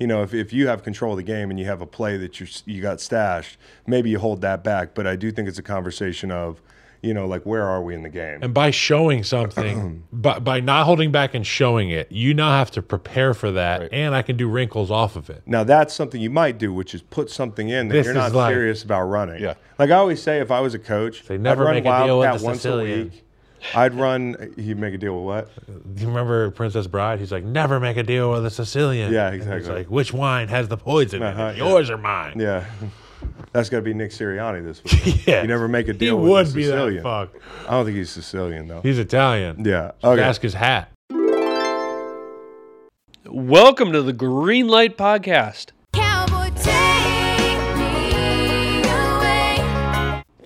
You know, if, if you have control of the game and you have a play that you you got stashed, maybe you hold that back. But I do think it's a conversation of, you know, like where are we in the game? And by showing something, by, by not holding back and showing it, you now have to prepare for that, Right. and I can do wrinkles off of it. Now that's something you might do, which is put something in that This you're not like- serious about running. Yeah. Like I always say, if I was a coach, They never I'd run make a deal with Wildcat once Sicilian. a week. I'd run. He'd make a deal with what? Do you remember Princess Bride? He's like, never make a deal with a Sicilian. Yeah, exactly. He's like, which wine has the poison Uh-huh, it? yeah. Yours or mine? Yeah, that's got to be Nick Sirianni this week. Yeah. You never make a He deal with would a be Sicilian. that fuck. I don't think he's Sicilian though. He's Italian. yeah. Okay. Ask his hat. Welcome to the Green Light Podcast.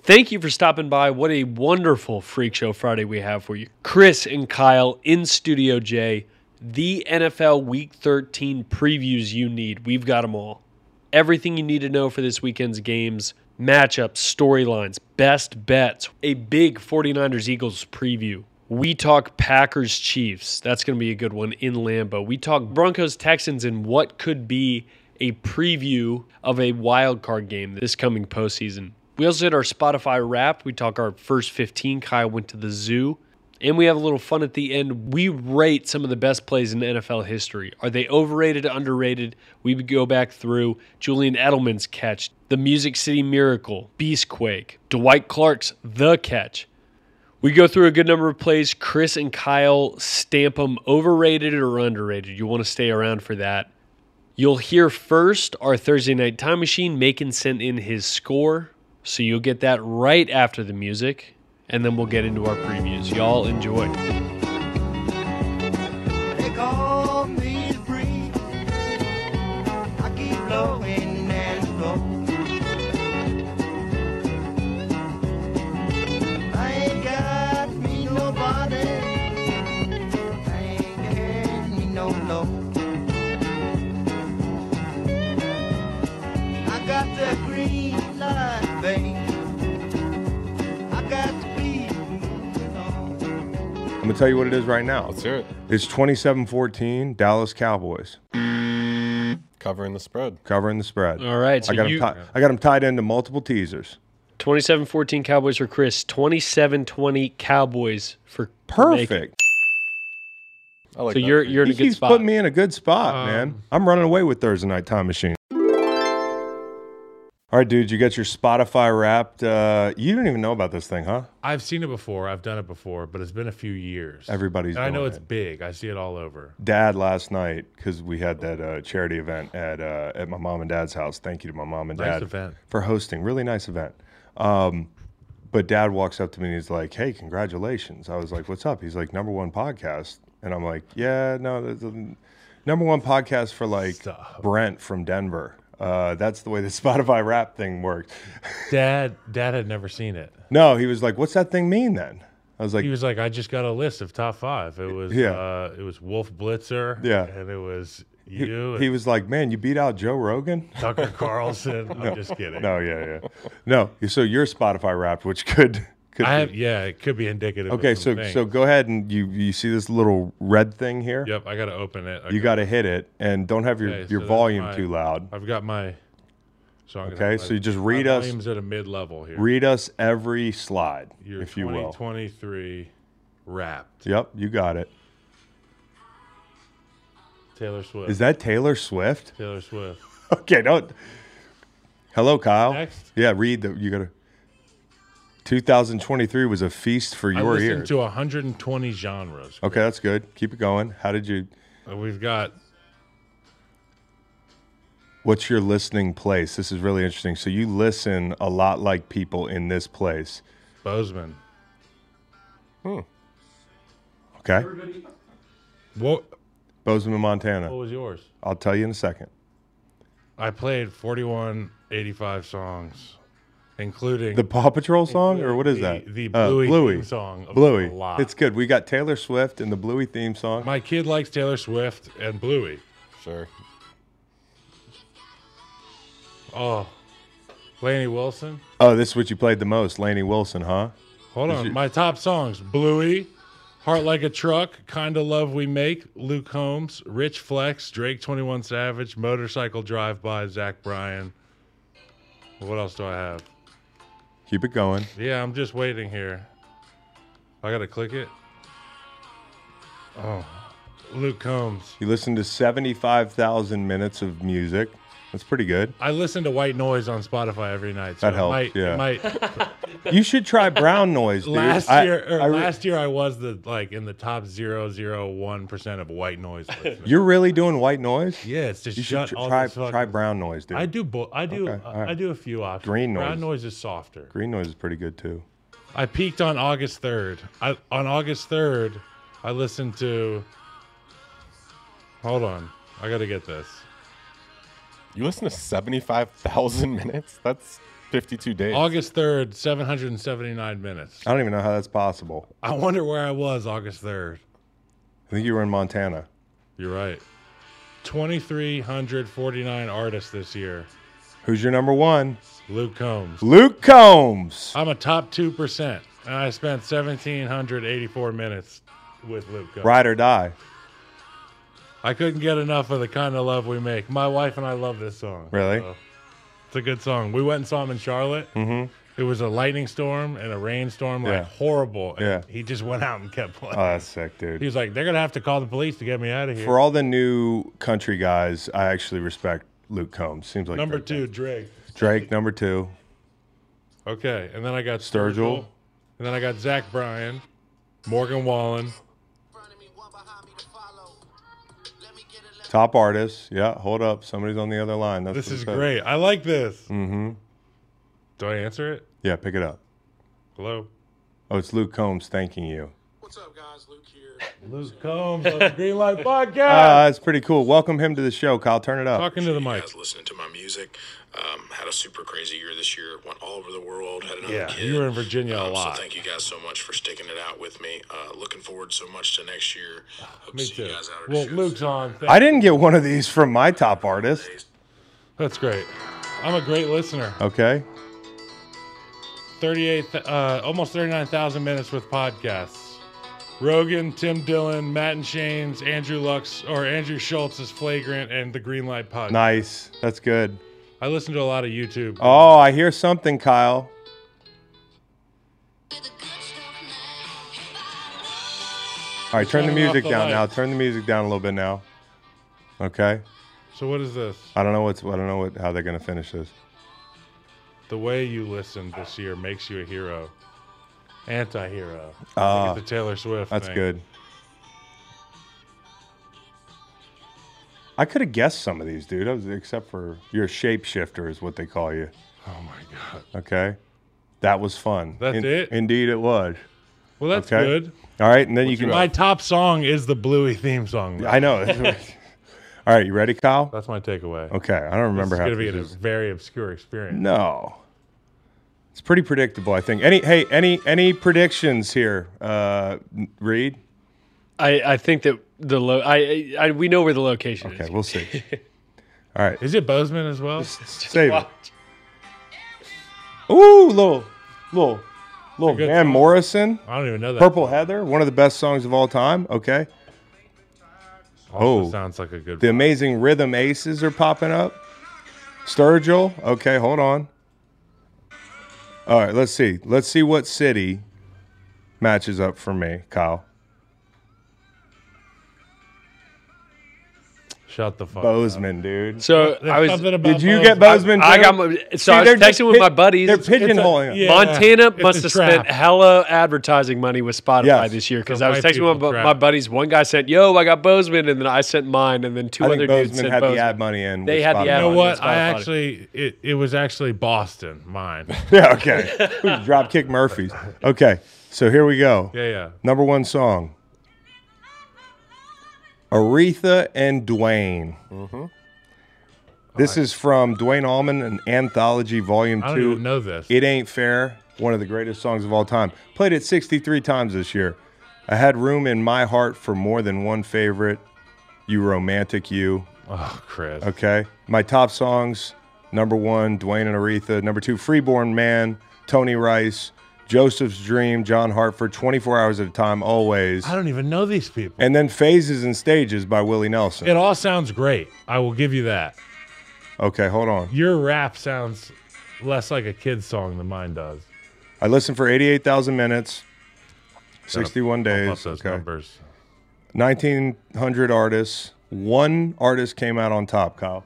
Thank you for stopping by. What a wonderful Freak Show Friday we have for you. Chris and Kyle in Studio J, the NFL Week 13 previews you need. We've got them all. Everything you need to know for this weekend's games, matchups, storylines, best bets, a big 49ers Eagles preview. We talk Packers Chiefs. That's going to be a good one in Lambeau. We talk Broncos Texans and what could be a preview of a wild card game this coming postseason. We also did our Spotify wrap. We talk our first 15. Kyle went to the zoo. And we have a little fun at the end. We rate some of the best plays in NFL history. Are they overrated, underrated? We go back through Julian Edelman's catch, the Music City Miracle, Beastquake, Dwight Clark's The Catch. We go through a good number of plays. Chris and Kyle stamp them overrated or underrated. You want to stay around for that. You'll hear first our Thursday Night Time Machine. Macon sent in his score. So you'll get that right after the music. And then we'll get into our previews. Y'all enjoy. Gonna tell you what it is right now. Let's hear it. It's 27-14 Dallas Cowboys Covering the spread. covering the spread. All right. So I got you, them. Ti- I got them tied into multiple teasers. 27 14 Cowboys for Chris, 27 20 Cowboys for for Macon. Perfect. I like So that. you're you're in He a good keeps spot. putting me in a good spot, Um, man. I'm running away with Thursday Night Time Machine. All right, dude, you got your Spotify wrapped. Uh, you didn't even know about this thing, huh? I've seen it before. I've done it before, but it's been a few years. Everybody's And I know it's it. big. I see it all over. Dad last night because we had that uh, charity event at uh, at my mom and dad's house. Thank you to my mom and Nice dad event. for hosting. Really nice event. Um, but dad walks up to me and he's like, "Hey, congratulations!" I was like, "What's up?" He's like, "Number one podcast," and I'm like, "Yeah, no, number one podcast for like Stop. Brent from Denver." Uh, that's the way the Spotify rap thing works. Dad, Dad had never seen it. no, he was like, "What's that thing mean then?" I was like, He was like, I just got a list of top five. It was Yeah. uh, it was Wolf Blitzer. Yeah. And it was he, you he and was like, "Man, you beat out Joe Rogan." Tucker Carlson. I'm just kidding. No, yeah, yeah, no. So you're Spotify wrapped, which could could I be- yeah, it could be indicative. Okay, so things. so go ahead and you you see this little red thing here? Yep, I gotta open it. I You got to hit it and don't have your Okay, your that's volume my- too loud. I've got my so I'm Okay, so you just read us- volume's at a mid level here. Read us every slide, Your if you will. 2023 wrapped. Yep, you got it. Taylor Swift. Is that Taylor Swift? Taylor Swift? Okay, don't. Hello, Kyle. Next. Yeah, read the. You got to. 2023 was a feast for your I listened ears. to 120 genres. okay, that's good. Keep it going. How did you? Uh, We've got What's your listening place? This is really interesting. So you listen a lot like people in this place. Bozeman. Hmm. Okay, What, Bozeman, Montana. what was yours? I'll tell you in a second. I played 4185 songs, including The Paw Patrol song, or what is the- that? the Uh, Bluey Bluey. theme song Bluey. lot. It's good. We got Taylor Swift and the Bluey theme song. My kid likes Taylor Swift and Bluey. Sure. Oh, Lainey Wilson. oh, this is what you played the most, Lainey Wilson, huh? Hold Is on. it- My top songs: Bluey, Heart Like a Truck, Kinda Love We Make, Luke Combs, Rich Flex, Drake 21 Savage, Motorcycle Drive By, Zach Bryan. What else do I have? Keep it going. Yeah, I'm just waiting here. I gotta click it. Oh, Luke Combs. You listen to 75,000 minutes of music. That's pretty good. I listen to White Noise on Spotify every night. So That helps, Might, yeah. might, You should try brown noise, dude. last I- year, or I re- last year I was the like in the top zero zero one percent of White Noise. listeners. You're really doing white noise? yeah, it's just You shut should tr- try fucking- try brown noise, dude. I do. Bo- I do. Okay, uh, right. I do a few options. Green noise. Brown noise. is softer. Green noise is pretty good too. I peaked on August third. I on August third, I listened to. Hold on, I gotta get this. You listen to 75,000 minutes? That's 52 days. August third, seven hundred and seventy nine minutes. I don't even know how that's possible. I wonder where I was August third. I think you were in Montana. You're right. Twenty three hundred forty nine artists this year. Who's your number one? Luke Combs. Luke Combs. I'm a top two percent, and I spent seventeen hundred eighty four minutes with Luke Combs. Ride or die. I couldn't get enough of the kind of love we make. My wife and I love this song. Really? So, it's a good song. We went and saw him in Charlotte. Mm-hmm. It was a lightning storm and a rainstorm, like Yeah. horrible. And Yeah. He just went out and kept playing. Oh, that's sick, dude. he was like, "They're gonna have to call the police to get me out of here." For all the new country guys, I actually respect Luke Combs. Seems like Number two. Drake. Drake. Number two. Okay, and then I got Sturgill. Sturgill, and then I got Zach Bryan, Morgan Wallen. Top artist. Yeah, hold up. Somebody's on the other line. That's This is it is great. I like this. Mm-hmm. Do I answer it? Yeah, pick it up. Hello. Oh, it's Luke Combs thanking you. What's up, guys? Luke here. Luke Combs of the Green Light Podcast. Ah, that's pretty cool. Welcome him to the show, Kyle. Turn it up. Talking to the You mic. guys listening to my music. Um, had a super crazy year this year. Went all over the world. Had another Yeah, kid. you were in Virginia a Um, lot. So thank you guys so much for sticking it out with me. Uh, looking forward so much to next year. Hope Me to see too. you guys out Well, shows. Luke's on. Thank- I didn't get one of these from my top artist. That's great. I'm a great listener. Okay. 38, uh, almost 39,000 minutes with podcasts. Rogan, Tim Dillon, Matt and Shane's, Andrew Lux, or Andrew Schulz is Flagrant, and the Green Light Podcast. Nice. That's good. I listen to a lot of YouTube. Oh, I hear something, Kyle. All right, turn the music the down now. Turn the music down a little bit now. Okay. So what is this? I don't know what's. I don't know what, how they're gonna finish this. The way you listened this year makes you a hero. Anti-hero. Ah, it's a Taylor Swift. That's thing. good. I could have guessed some of these, dude. I was, except for you're a shapeshifter, is what they call you. Oh my god. Okay. That was fun. That's it? Indeed, it was. Well, that's Okay. good. All right, and then you can. My top song is the Bluey theme song. though. I know. All right, you ready, Kyle? That's my takeaway. Okay, I don't remember It's how. It's going to be this a very obscure experience. No. It's pretty predictable, I think. Any hey, any any predictions here, uh Reed? I, I think that the lo- I, I we know where the location is. Okay, we'll see. All right. Is it Bozeman as well? Save it. Ooh, little little little good Van song. Morrison, I don't even know that. Purple Heather, one of the best songs of all time. Okay. Also Oh. sounds like a good. The amazing Rhythm Aces are popping up. Sturgill. Okay, hold on. All right, let's see. Let's see what city matches up for me, Kyle. Shut the fuck. up. Bozeman, dude. So There's I was something about Did you Bozeman. get Bozeman? I too? got my, so See, I they're was just texting with pi- my buddies. They're pigeonholing. us. yeah. Montana it's must a have spent trap. hella advertising money with Spotify Yes. this year because The I was white texting with my, trap. my buddies. One guy sent, "Yo, I got Bozeman," and then I sent mine, and then two I other think dudes Bozeman sent had Bozeman. the ad money in. They with had the Spotify. ad You know on what? Spotify. I actually it, it was actually Boston, mine. Yeah, okay. Dropkick Murphys. Okay, so here we go. Yeah, yeah. Number one song. Aretha and Duane. Mm-hmm. This is from Duane Allman, an anthology, volume I don't two. know this. It Ain't Fair, one of the greatest songs of all time. Played it 63 times this year. I had room in my heart for more than one favorite. You romantic you. oh, Chris. Okay. My top songs number one, Duane and Aretha. Number two, Freeborn Man, Tony Rice, Joseph's Dream, John Hartford, 24 hours at a time, always. I don't even know these people. And then Phases and Stages by Willie Nelson. It all sounds great. I will give you that. Okay, hold on. Your rap sounds less like a kid's song than mine does. I listened for 88,000 minutes, 61 Bump up days. those Okay. numbers. 1,900 artists. One artist came out on top, Kyle.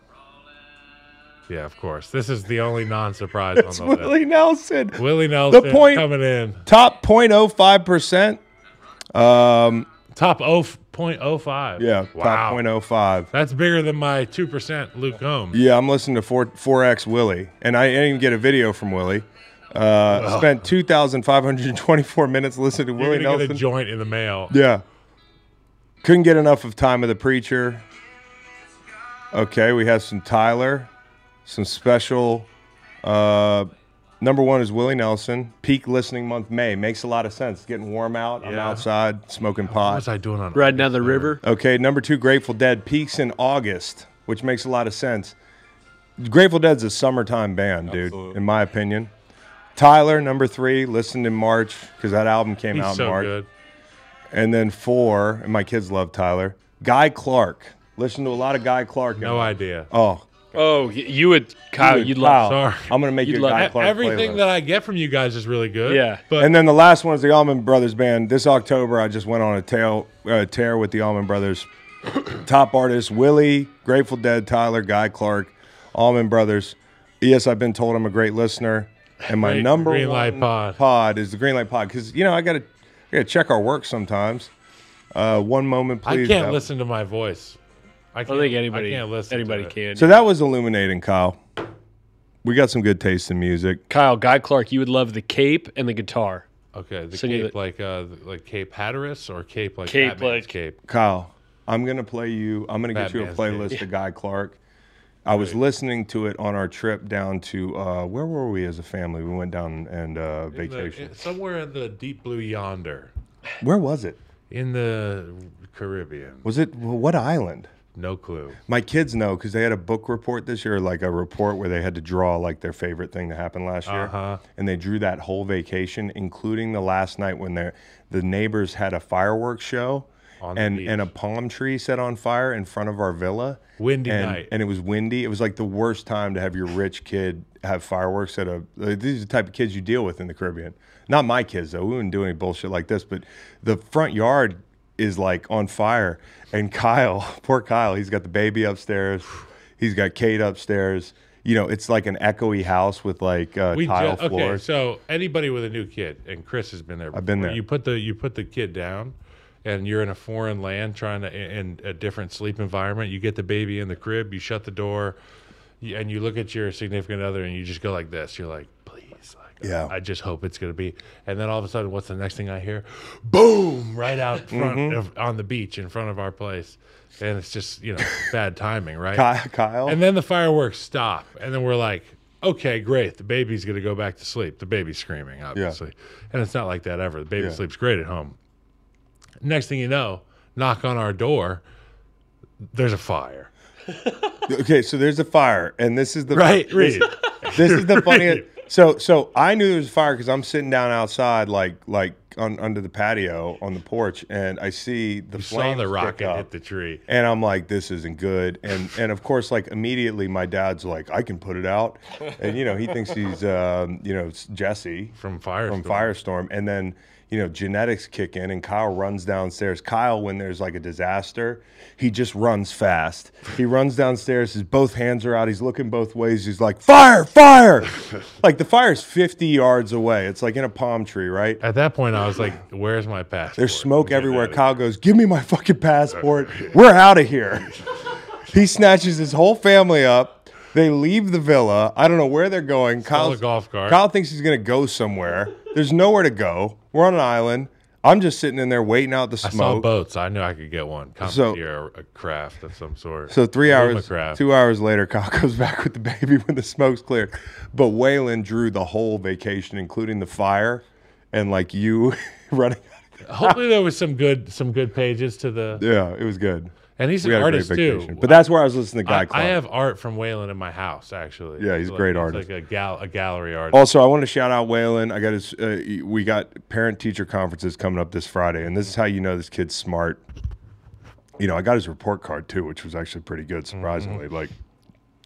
Yeah, of course. This is the only non-surprise on It's the list. Willie Nelson. Willie Nelson The point- coming in Top 0.05%. Um, top 0.05. yeah, wow. top 0.05. That's bigger than my two percent Luke Combs. Yeah, I'm listening to 4, 4X Willie, and I didn't even get a video from Willie. Uh, Spent 2,524 minutes listening to You're Willie gonna get a Nelson. joint in the mail. Yeah. Couldn't get enough of Time of the Preacher. Okay, we have some Tyler, some special. Uh, number one is Willie Nelson. Peak listening month May makes a lot of sense. It's getting warm out. I'm Yeah. outside smoking What pot. was I doing on Riding down the river. Okay, number two, Grateful Dead peaks in August, which makes a lot of sense. Grateful Dead's a summertime band, dude, Absolutely. in my opinion. Tyler, number three, listened in March because that album came He's out in so March. good. And then four, and my kids love Tyler. Guy Clark. Listen to a lot of Guy Clark. No idea. Oh, Oh, you would, Kyle. Dude, You'd Kyle, love. Sorry. I'm gonna make You'd love- Guy Clark Everything playlist. that I get from you guys is really good. Yeah. But and then the last one is the Allman Brothers Band. This October, I just went on a tail, uh, tear with the Allman Brothers. Top artists: Willie, Grateful Dead, Tyler, Guy Clark, Allman Brothers. Yes, I've been told I'm a great listener, and my Great number Green one Light Pod. pod is the Green Light Pod because you know I gotta, I gotta check our work sometimes. Uh, one moment, please. I can't That- listen to my voice. I, I can't, don't think anybody, I can't listen. anybody to it. can. So that was illuminating, Kyle. We got some good taste in music. Kyle, Guy Clark, you would love the cape and the guitar. Okay, the Sing you cape the- like uh like Cape Hatteras or Cape like Cape Batman's like- Cape. Kyle, I'm gonna play you. I'm gonna get you a Batman's playlist of Guy Clark. I was listening to it on our trip down to uh, where were we as a family? We went down and uh, In the- vacation. in- somewhere in the deep blue yonder, where was it? in the Caribbean. Was it what island? No clue. My kids know because they had a book report this year, like a report where they had to draw like their favorite thing that happened last year, Uh-huh. and they drew that whole vacation, including the last night when their the neighbors had a fireworks show, On and and a palm tree set on fire in front of our villa. Windy and, night. and it was windy. It was like the worst time to have your rich kid have fireworks at a. like, These are the type of kids you deal with in the Caribbean. Not my kids though. We wouldn't do any bullshit like this. But the front yard is like on fire, and Kyle, poor Kyle, he's got the baby upstairs. He's got Kate upstairs. You know, it's like an echoey house with like uh, We tile ju- okay, floors. so anybody with a new kid, and Chris has been there. I've been there. You put the you put the kid down, and you're in a foreign land trying to in a different sleep environment. You get the baby in the crib, you shut the door, and you look at your significant other, and you just go like this. You're like, Yeah. I just hope it's gonna be. And then all of a sudden, what's the next thing I hear? Boom! Right out front Mm-hmm. of, on the beach in front of our place, and it's just you know bad timing, right? Kyle, And then the fireworks stop, and then we're like, okay, great. The baby's gonna go back to sleep. The baby's screaming, obviously, and it's not like that ever. The baby Yeah. sleeps great at home. Next thing you know, knock on our door. There's a fire. okay, so there's a fire, and this is the Right, this- this is the funniest. So so I knew there was a fire because I'm sitting down outside, like like on, under the patio on the porch, and I see the You saw the rocket up. hit the tree. And I'm like, this isn't good. And and of course, like immediately, my dad's like, I can put it out, and you know, he thinks he's, um, you know, Jesse From Firestorm. from Firestorm, and then you know, genetics kick in, and Kyle runs downstairs. Kyle, when there's like a disaster, he just runs fast. He runs downstairs. His both hands are out. He's looking both ways. He's like, fire, fire! like the fire's 50 yards away. It's like in a palm tree, right? At that point, I was like, "Where's my passport?" There's smoke I'm everywhere. Kyle goes, "Give me my fucking passport. We're out of here." he snatches his whole family up. They leave the villa. I don't know where they're going. Stole Kyle a golf cart. Kyle thinks he's gonna go somewhere. There's nowhere to go. We're on an island. I'm just sitting in there waiting out the smoke. I saw boats. I knew I could get one. Commandeer a, a craft of some sort. So three hours, two hours later, Kyle comes back with the baby when the smoke's cleared. But Waylon drew the whole vacation, including the fire, and like you running. Hopefully, there was some good some good pages to the. Yeah, it was good. And he's an a artist too. But that's where I was listening to Guy I, Clark. I have art from Waylon in my house actually. Yeah, he's a like- great artist. Like a gal, a gallery artist. Also, I want to shout out Waylon. I got his. Uh, we got parent teacher conferences coming up this Friday, and this is how you know this kid's smart. You know, I got his report card too, which was actually pretty good, surprisingly. Mm-hmm. Like,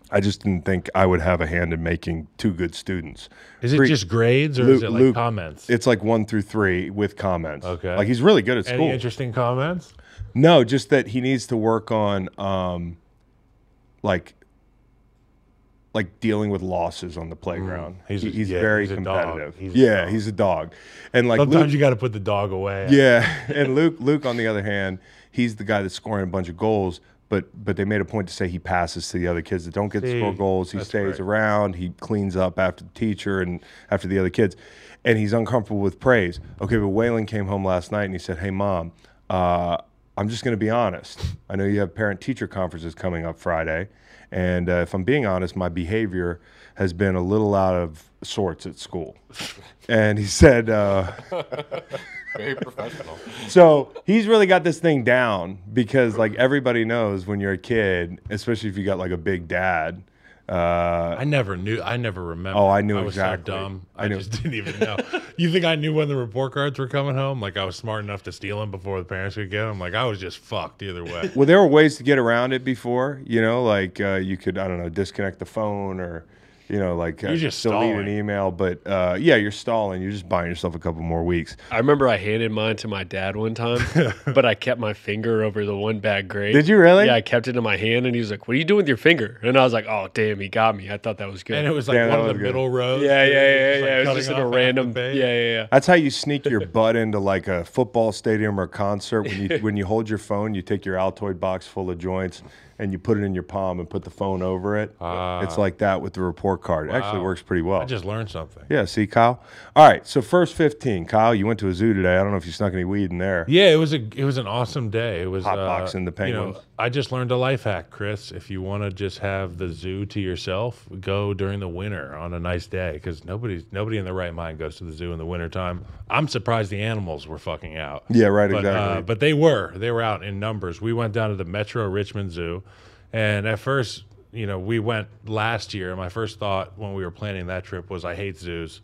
I just didn't think I would have a hand in making two good students. is it Pre- just grades or Luke- is it like Luke- comments? It's like one through three with comments. Okay. Like he's really good at Any school. interesting comments? No, just that he needs to work on um like like dealing with losses on the playground. Mm. He's He- he's yeah, very he's competitive. He's yeah, he's a dog. And like Sometimes Luke, you got to put the dog away. yeah, and Luke Luke on the other hand, he's the guy that's scoring a bunch of goals, but but they made a point to say he passes to the other kids that don't get to score goals. He stays great. around, he cleans up after the teacher and after the other kids. And he's uncomfortable with praise. Okay, but Waylon came home last night and he said, "Hey mom, uh, I'm just going to be honest. I know you have parent teacher conferences coming up Friday, and uh, if I'm being honest, my behavior has been a little out of sorts at school." And he said, uh, Very professional. so he's really got this thing down because like everybody knows when you're a kid, especially if you got like a big dad. Uh, I never knew. I never remember. Oh, I knew I was exactly. so dumb. I I, just didn't even know. you think I knew when the report cards were coming home? Like I was smart enough to steal them before the parents could get them? Like I was just fucked either way. well, there were ways to get around it before, you know, like uh, you could I don't know disconnect the phone or you know like uh, You're just delete an email. But uh, yeah, you're stalling. You're just buying yourself a couple more weeks. I remember I handed mine to my dad one time, but I kept my finger over the one bad grade. Did you really? Yeah, I kept it in my hand, and he was like, "What are you doing with your finger?" And I was like, "Oh, damn, he got me." I thought that was good. And it was like Yeah, that one of the good. middle rows. yeah, yeah, yeah, Just, like, yeah. It was just in a half the random. Yeah, yeah, yeah. That's how you sneak your butt into like a football stadium or concert. When you when you hold your phone, you take your Altoid box full of joints and you put it in your palm and put the phone over it. it's like that with the report card. It actually works pretty well. I just learned something. yeah, see, Kyle. All right, so first fifteen, Kyle. You went to a zoo today. I don't know if you snuck any weed in there. Yeah, it was a it was an awesome day. It was Hot uh, boxing the you know, penguins. I just learned a life hack, Chris. If you want to just have the zoo to yourself, go during the winter on a nice day because nobody's nobody in their right mind goes to the zoo in the wintertime. I'm surprised the animals were fucking out. Yeah, right, But, exactly. uh, but they were they were out in numbers. We went down to the Metro Richmond Zoo, and at first, you know, we went last year. and My first thought when we were planning that trip was, I hate zoos.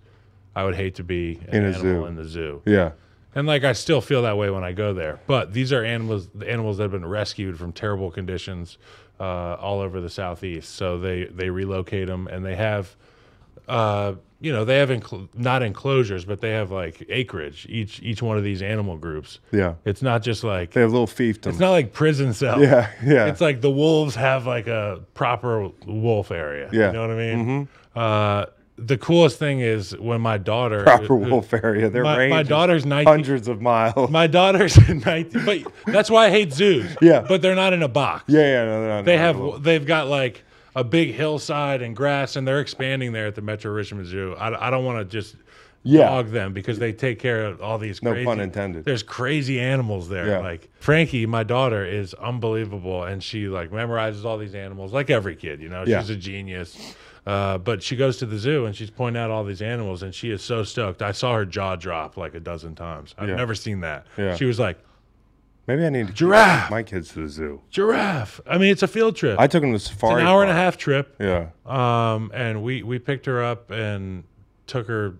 I would hate to be an In a animal zoo. in the zoo. yeah, And like I still feel that way when I go there. But these are animals the animals that have been rescued from terrible conditions uh, all over the southeast. So they they relocate them and they have uh, you know, they have encl- not enclosures, but they have like acreage each each one of these animal groups. yeah. It's not just like They have little fiefdom it's not like prison cell Yeah, yeah. It's like the wolves have like a proper wolf area. Yeah. You know what I mean? Uh, the coolest thing is when my daughter proper wolf area. Their my- range my daughter's 19 hundreds of miles. my daughter's 19, but that's why I hate zoos. Yeah. but they're not in a box. yeah, yeah. No, no, no, they have they've got like a big hillside and grass, and they're expanding there at the Metro Richmond Zoo. I, I don't want to just Yeah. dog them because they take care of all these. No crazy, pun intended. There's crazy animals there. Yeah. Like Frankie, my daughter, is unbelievable, and she like memorizes all these animals, like every kid. You know, Yeah. she's a genius. Uh, but she goes to the zoo and she's pointing out all these animals, and she is so stoked. I saw her jaw drop like a dozen times. I've Yeah. never seen that. Yeah. She was like, Maybe I need to Giraffe. take my kids to the zoo. giraffe. I mean, it's a field trip. I took them to it's safari. an hour and a half trip. Yeah. Um, and we we picked her up and took her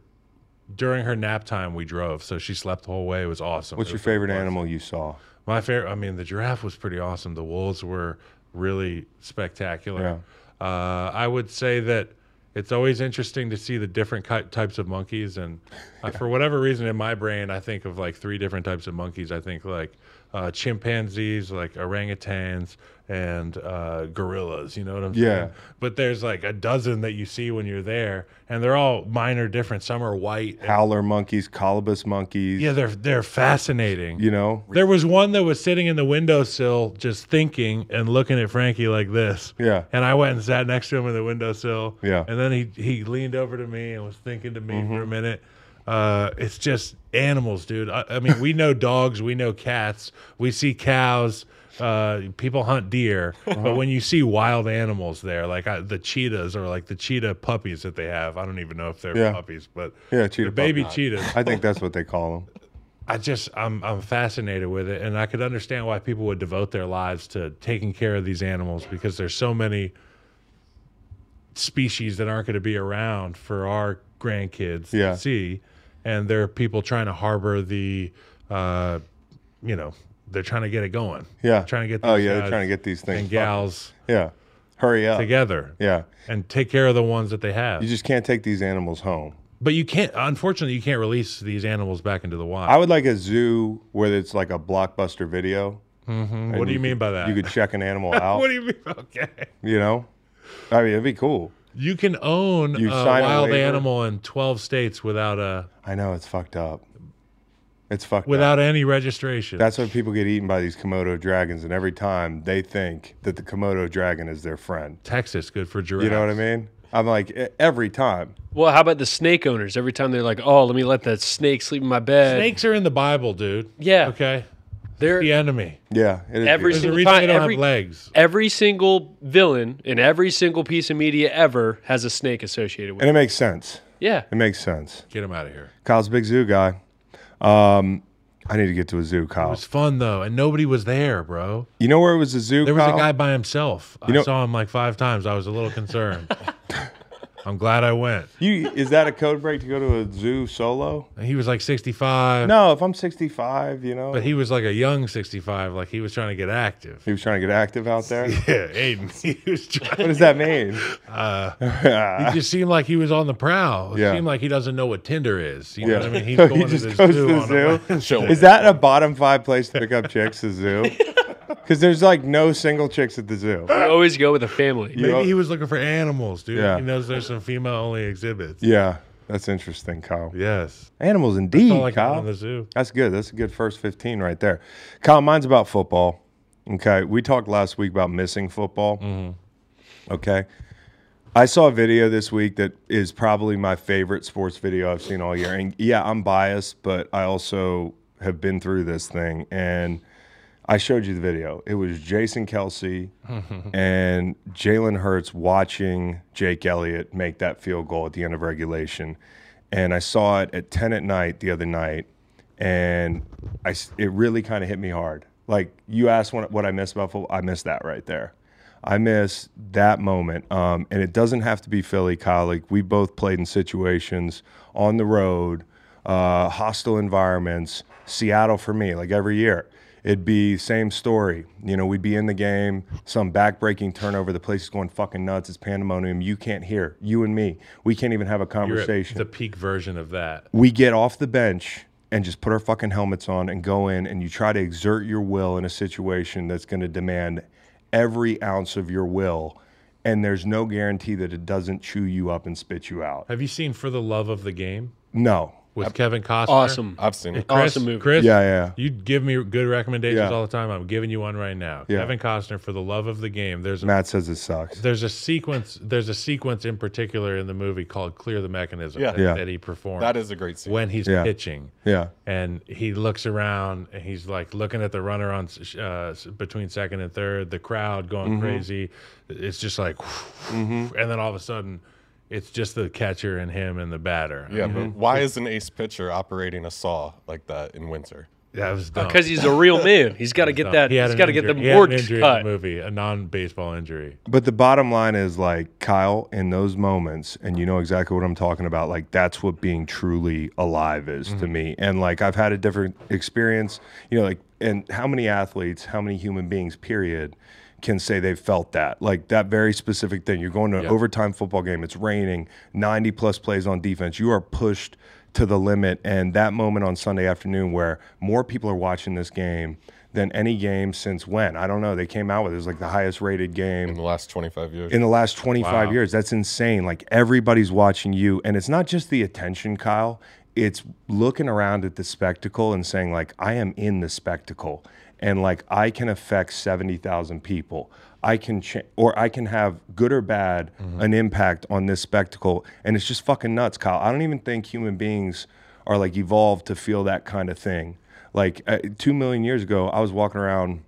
during her nap time. We drove, so she slept the whole way. It was awesome. What's It your was favorite blessing. animal you saw? My favorite. I mean, the giraffe was pretty awesome. The wolves were really spectacular. Uh, I would say that it's always interesting to see the different ki- types of monkeys, and uh, for whatever reason, in my brain, I think of like three different types of monkeys. I think like uh, chimpanzees, like orangutans, and uh, gorillas. You know what I'm Yeah. saying? But there's like a dozen that you see when you're there, and they're all minor different. Some are white. and- Howler monkeys, colobus monkeys. yeah, they're they're fascinating. You know. There was one that was sitting in the windowsill just thinking and looking at Frankie like this. Yeah. And I went and sat next to him in the windowsill. Yeah. Mm-hmm. And then he, he leaned over to me and was thinking to me for a minute. Uh, it's just animals, dude. I, I mean, we know dogs, we know cats, we see cows. Uh, people hunt deer, Uh-huh. but when you see wild animals there, like I, the cheetahs or like the cheetah puppies that they have, I don't even know if they're Yeah. puppies, but Yeah, cheetah baby puppy. cheetahs. I think that's what they call them. I just I'm I'm fascinated with it, and I could understand why people would devote their lives to taking care of these animals because there's so many species that aren't going to be around for our grandkids Yeah. to see, and there are people trying to harbor the, uh, you know, they're trying to get it going. Yeah. trying to get. Oh yeah, they're trying to get these things. and gals Yeah. Hurry up. together Yeah. and take care of the ones that they have. You just can't take these animals home. but you can't. Unfortunately, you can't release these animals back into the wild. I would like a zoo where it's like a blockbuster video. Mm-hmm. what do you mean could- by that? You could check an animal out. what do you mean? Okay. you know, I mean, it'd be cool. You can own You a sign a wild waiver? animal in 12 states without a I know it's fucked up. It's fucked up. without any registration. That's why people get eaten by these Komodo dragons, and every time they think that the Komodo dragon is their friend. Texas good for giraffes. You know what I mean? I'm like every time. Well, how about the snake owners? Every time they're like, "Oh, let me let that snake sleep in my bed." Snakes are in the Bible, dude. Yeah. Okay. They're The enemy. Yeah, it is Every good. Single reason time- they don't every- have legs. every single villain in every single piece of media ever has a snake associated with it. and it. it makes sense. Yeah. It makes sense. Get him out of here. Kyle's a big zoo guy. Um, I need to get to a zoo, Kyle. It was fun though, and nobody was there, bro. You know where it was a zoo? There was Kyle? a guy by himself. I know- saw him like five times. I was a little concerned. I'm glad I went. You is that a code break to go to a zoo solo? And he was like 65. No, if I'm 65, you know. But he was like a young 65. Like he was trying to get active. He was trying to get active out there. Yeah, Aiden. He was trying. what does that mean? Uh, he just seemed like he was on the prowl. It Yeah. seemed like he doesn't know what Tinder is. You know Yeah. what I mean? He's He going just to the goes zoo to the on zoo? a- Show Is that a bottom five place to pick up chicks? The zoo? Because there's like no single chicks at the zoo. We always go with a family. You know- Maybe he was looking for animals, dude. Yeah. He knows there's some female only exhibits. Yeah, that's interesting, Kyle. Yes. Animals indeed, All like Kyle. in the zoo. That's good. That's a good first 15 right there. Kyle, mine's about football. Okay. We talked last week about missing football. Mm-hmm. Okay. I saw a video this week that is probably my favorite sports video I've seen all year. And yeah, I'm biased, but I also have been through this thing. And I showed you the video. It was Jason Kelce and Jalen Hurts watching Jake Elliott make that field goal at the end of regulation. And I saw it at 10 at night the other night. And I, it really kind of hit me hard. Like you asked what, what I miss about football, I miss that right there. I miss that moment. Um, and it doesn't have to be Philly, Kyle. Like we both played in situations on the road, uh, hostile environments. Seattle for me, like every year, it'd be same story. You know, we'd be in the game, some backbreaking turnover. The place is going fucking nuts. It's pandemonium. You can't hear. You and me, we can't even have a conversation the peak version of that. we get off the bench and just put our fucking helmets on and go in and you try to exert your will in a situation that's going to demand every ounce of your will and there's no guarantee that it doesn't chew you up and spit you out Have you seen For the Love of the Game no with Kevin Costner? Awesome. I've seen it. Chris, Awesome movie. Chris, Yeah, yeah. You give me good recommendations Yeah. all the time. I'm giving you one right now. Yeah. Kevin Costner for the love of the game. There's a, matt says it sucks there's a sequence. There's a sequence in particular in the movie called "Clear the Mechanism" Yeah. that, Yeah. that he performed That is a great scene. when he's Yeah. pitching. yeah and he looks around and he's like looking at the runner on uh, between second and third, the crowd going Mm-hmm. crazy. It's just like, and then all of a sudden, it's just the catcher and him and the batter. yeah, Mm-hmm. but why is an ace pitcher operating a saw like that in winter? that was dumb. Because he's a real man. He's got to get Dumb. that. He had He's got to get the injury- he had an warts injury in cut. the movie, a non-baseball injury. but the bottom line is like kyle in those moments and you know exactly what i'm talking about like that's what being truly alive is to me and like i've had a different experience you know like and how many athletes how many human beings period can say they've felt that like that very specific thing you're going to an Yeah. overtime football game it's raining 90 plus plays on defense you are pushed to the limit and that moment on sunday afternoon where more people are watching this game than any game since when i don't know they came out with it was like the highest rated game In the last 25 years. in the last 25 Wow. years. That's insane. Like everybody's watching you. And it's not just the attention, Kyle. It's looking around at the spectacle and saying, like, I am in the spectacle. And like, I can affect 70,000 people. I can, cha- or I can have good or bad an impact on this spectacle. And it's just fucking nuts, Kyle. I don't even think human beings are like evolved to feel that kind of thing. Like uh, two million years ago, I was walking around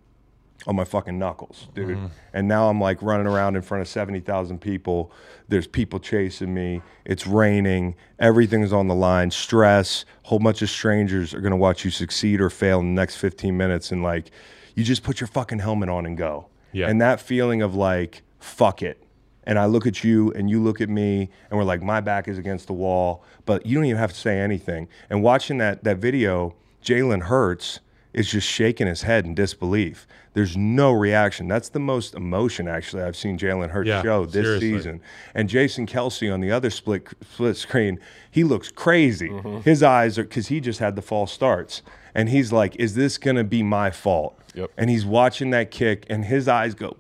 on my fucking knuckles, dude. And now I'm like running around in front of 70,000 people. There's people chasing me. It's raining. Everything's on the line. Stress. A whole bunch of strangers are going to watch you succeed or fail in the next 15 minutes. And like, you just put your fucking helmet on and go. Yeah. And that feeling of like, fuck it. And I look at you and you look at me and we're like, my back is against the wall, but you don't even have to say anything. And watching that that video, Jalen Hurts is just shaking his head in disbelief. There's no reaction. That's the most emotion actually I've seen Jalen Hurts Yeah, show this seriously. season. And Jason Kelce on the other split split screen, he looks crazy. Mm-hmm. His eyes are because he just had the false starts. And he's like, is this gonna be my fault? Yep. And he's watching that kick and his eyes go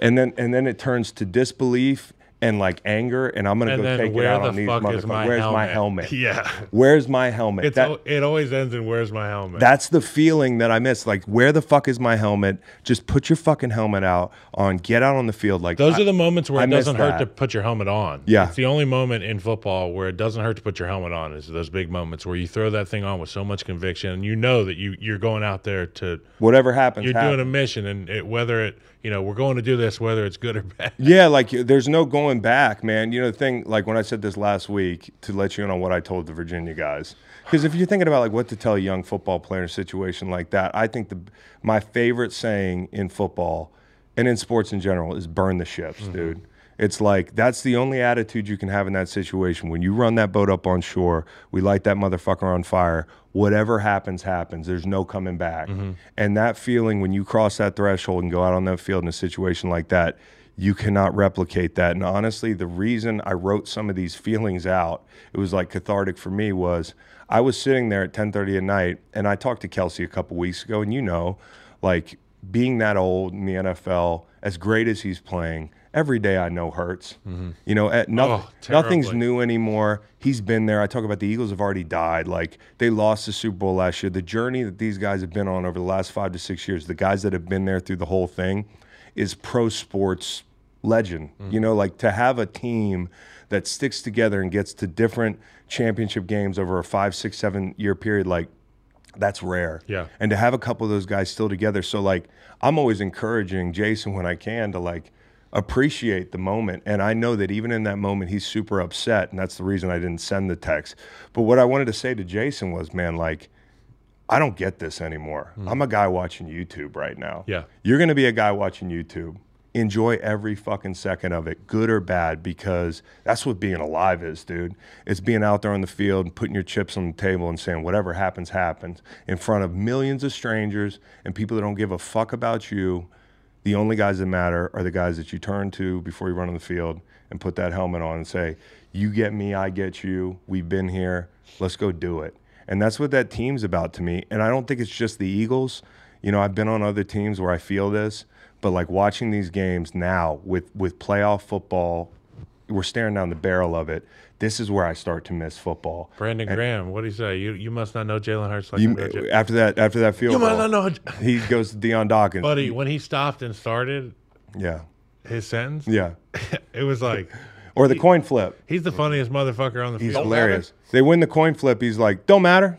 and then and then it turns to disbelief and like anger, and I'm gonna And go then take it out the on these fuck is motherfuckers. my Where's helmet? my helmet? Yeah. Where's my helmet? It's That- al- it always ends in where's my helmet. that's the feeling that I miss. Like, where the fuck is my helmet? Just put your fucking helmet out on. Get out on the field. Like Those I- are the moments where I it doesn't hurt to put your helmet on. Yeah. It's the only moment in football where it doesn't hurt to put your helmet on is those big moments where you throw that thing on with so much conviction and you know that you, you're going out there to whatever happens. you're doing a mission and it, whether it you know, we're going to do this whether it's good or bad. Yeah, like there's no going back, man. You know the thing, like when I said this last week to let you in on what I told the Virginia guys. Because if you're thinking about like what to tell a young football player in a situation like that, I think the my favorite saying in football and in sports in general is burn the ships, mm-hmm. dude. It's like that's the only attitude you can have in that situation. When you run that boat up on shore, we light that motherfucker on fire. Whatever happens, happens. There's no coming back. Mm-hmm. And that feeling when you cross that threshold and go out on that field in a situation like that, you cannot replicate that. And honestly, the reason I wrote some of these feelings out, it was like cathartic for me was I was sitting there at 10:30 at night and I talked to Kelce a couple weeks ago and you know, like being that old in the NFL, as great as he's playing, every day I know hurts. Mm-hmm. You know, at nothing, Oh, nothing's new anymore. He's been there. I talk about the Eagles have already died. Like they lost the Super Bowl last year. The journey that these guys have been on over the last five to six years, the guys that have been there through the whole thing, is pro sports legend. Mm-hmm. You know, like to have a team that sticks together and gets to different championship games over a five, six, seven year period, like that's rare. Yeah. And to have a couple of those guys still together. So like I'm always encouraging Jason when I can to like appreciate the moment. And I know that even in that moment he's super upset and that's the reason I didn't send the text. But what I wanted to say to Jason was, man, like I don't get this anymore. Hmm. I'm a guy watching YouTube right now. Yeah. You're going to be a guy watching YouTube. Enjoy every fucking second of it, good or bad, because that's what being alive is, dude. It's being out there on the field and putting your chips on the table and saying whatever happens, happens in front of millions of strangers and people that don't give a fuck about you. The only guys that matter are the guys that you turn to before you run on the field and put that helmet on and say, You get me, I get you. We've been here. Let's go do it. And that's what that team's about to me. And I don't think it's just the Eagles. You know, I've been on other teams where I feel this, but like watching these games now with with playoff football, we're staring down the barrel of it. This is where I start to miss football. Brandon Graham, what do you say? You you must not know Jalen Hurts like You, I after that, after that field You goal, must not know he goes to Dion Dawkins. Buddy, when he stopped and started Yeah, his sentence, yeah. it was like Or the coin flip. he's the funniest motherfucker on the He's field. He's hilarious. They win the coin flip. He's like, don't matter.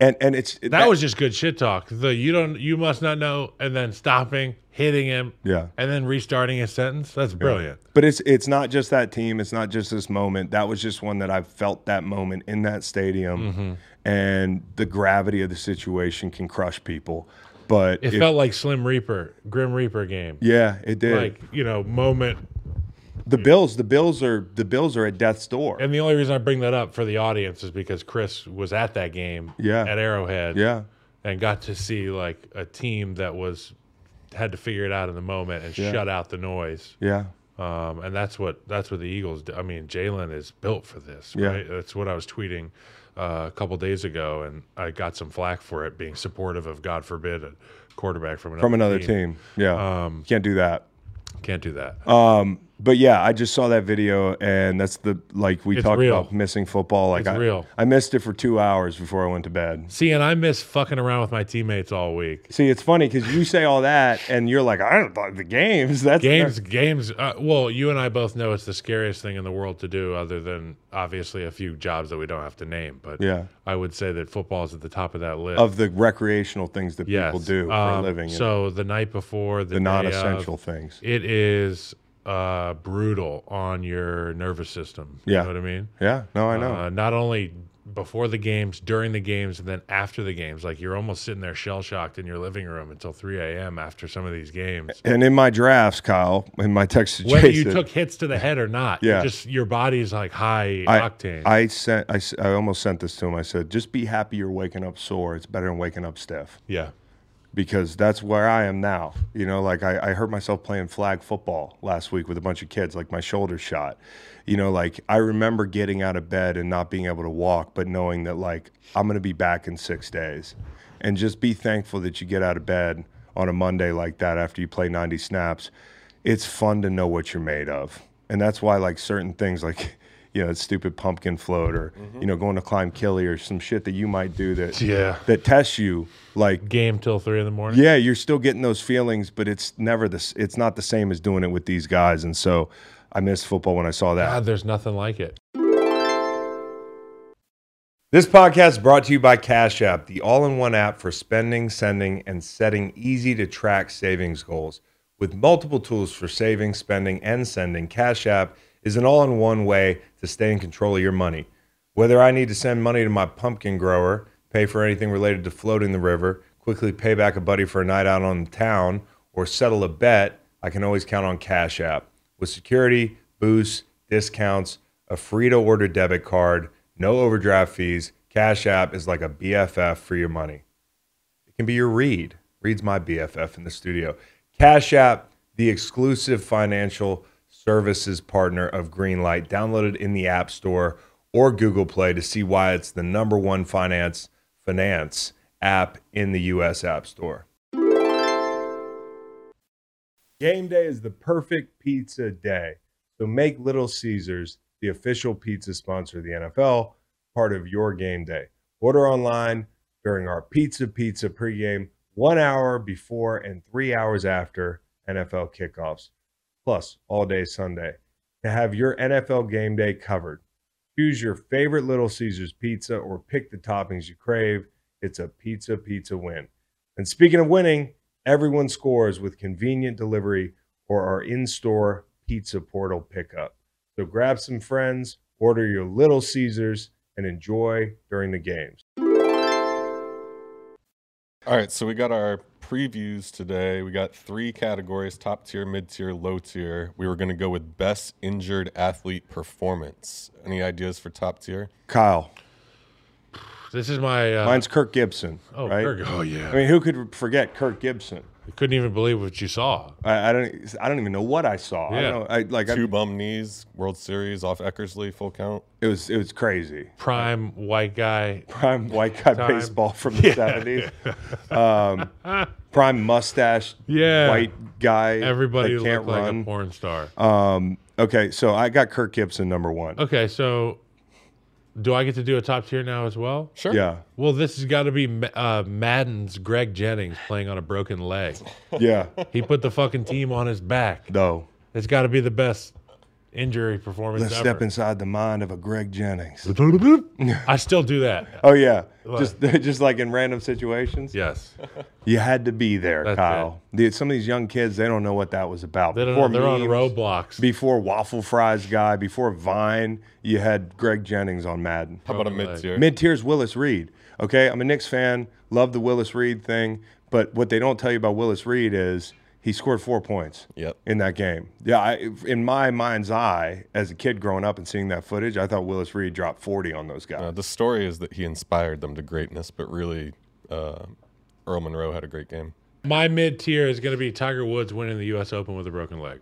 And and it's That was just good shit talk. The you don't you must not know and then stopping, hitting him, Yeah. and then restarting his sentence. That's brilliant. But it's it's not just that team. It's not just this moment. That was just one that I felt that moment in that stadium, Mm-hmm. and the gravity of the situation can crush people. But It if- felt like Slim Reaper, Grim Reaper game. yeah, it did. Like, you know, moment the Bills, the Bills are the Bills are at death's door. and the only reason I bring that up for the audience is because Chris was at that game Yeah. at Arrowhead. yeah, and got to see like a team that was had to figure it out in the moment and Yeah. shut out the noise. yeah, Um, and that's what that's what the Eagles do. I mean, Jalen is built for this, Yeah. right? That's what I was tweeting uh, a couple days ago, and I got some flack for it being supportive of God forbid a quarterback from another from another team. Yeah, Um, can't do that. Can't do that. But yeah, I just saw that video, and that's the like we It's talked real. about missing football. Like It's I, real. I missed it for two hours before I went to bed. See, and I miss fucking around with my teammates all week. See, it's funny because you say all that, and you're like, I don't like the games. That's Games, games. Uh, well, you and I both know it's the scariest thing in the world to do, other than obviously a few jobs that we don't have to name. But Yeah. I would say that football is at the top of that list. of the recreational things that yes. people do for Um, a living. and So the night before, the, the non-essential of, things. it is uh, brutal on your nervous system. Yeah. Know what I mean? Yeah, no, I know. Uh, not only before the games, during the games, and then after the games. Like you're almost sitting there shell shocked in your living room until 3 a.m. after some of these games. and in my drafts, Kyle, in my text to Whether Jason, you took hits to the head or not, Yeah. just your body's like high I, octane. I sent, I, I almost sent this to him. I said, just be happy you're waking up sore. It's better than waking up stiff. yeah. Because that's where I am now. You know, like I, I hurt myself playing flag football last week with a bunch of kids, like my shoulder shot. You know, like I remember getting out of bed and not being able to walk, but knowing that like I'm to be back in six days. And just be thankful that you get out of bed on a Monday like that after you play 90 snaps. It's fun to know what you're made of. And that's why, like, certain things like, you know, stupid pumpkin float or, mm-hmm. you know, going to climb Killy or some shit that you might do that, Yeah. that tests you, like, Game till three in the morning. yeah, you're still getting those feelings, but it's never this. It's not the same as doing it with these guys, and so I missed football when I saw that. God, there's nothing like it. This podcast is brought to you by Cash App, the all-in-one app for spending, sending, and setting easy-to-track savings goals. With multiple tools for saving, spending, and sending, Cash App is an all-in-one way to stay in control of your money. Whether I need to send money to my pumpkin grower, pay for anything related to floating the river, quickly pay back a buddy for a night out on the town, or settle a bet, I can always count on Cash App. With security, boosts, discounts, a free to order debit card, no overdraft fees, Cash App is like a BFF for your money. It can be your Reed. Reed's my BFF in the studio. Cash App, the exclusive financial services partner of Greenlight. Download it in the App Store or Google Play to see why it's the number one finance finance app in the US App Store. Game day is the perfect pizza day. So make Little Caesars the official pizza sponsor of the NFL part of your game day. Order online during our Pizza Pizza pregame, one hour before and three hours after NFL kickoffs, plus all day Sunday. To have your NFL game day covered, choose your favorite Little Caesars pizza or pick the toppings you crave. It's a pizza pizza win. And speaking of winning, everyone scores with convenient delivery or our in store pizza portal pickup. So grab some friends, order your Little Caesars, and enjoy during the games. All right, so we got our previews today. We got three categories top tier, mid tier, low tier. We were going to go with best injured athlete performance. Any ideas for top tier? Kyle, This is my. Uh, mine's Kirk Gibson. oh, right? Kirk- oh yeah. I mean, who could forget Kirk Gibson? I couldn't even believe what you saw. I, I don't. I don't even know what I saw. I Yeah. don't know. I like. I, Two bum knees, World Series off Eckersley, full count. it was. It was crazy. Prime white guy. Prime white guy Time. baseball from the seventies. Um, prime mustache. Yeah. White guy. Everybody that can't looked like run. a porn star. Um, okay, so I got Kirk Gibson number one. okay, so do I get to do a top tier now as well? Sure. Yeah, Well, this has got to be uh, Madden's Greg Jennings playing on a broken leg. yeah. He put the fucking team on his back. No, It's got to be the best injury performance let's ever. step inside the mind of a Greg Jennings. I still do that. Oh yeah, just just like in random situations. Yes. You had to be there, That's Kyle. The- some of these young kids, they don't know what that was about. They don't Before know, they're on Roblox. Before waffle fries guy, before Vine, you had Greg Jennings on Madden. How about a mid tier? Mid tier's Willis Reed. Okay, I'm a Knicks fan. Love the Willis Reed thing, but what they don't tell you about Willis Reed is he scored four points. Yep. In that game, yeah. I, in my mind's eye, as a kid growing up and seeing that footage, I thought Willis Reed dropped 40 on those guys. Uh, the story is that he inspired them to greatness, but really, uh, Earl Monroe had a great game. My mid tier is going to be Tiger Woods winning the U.S. Open with a broken leg.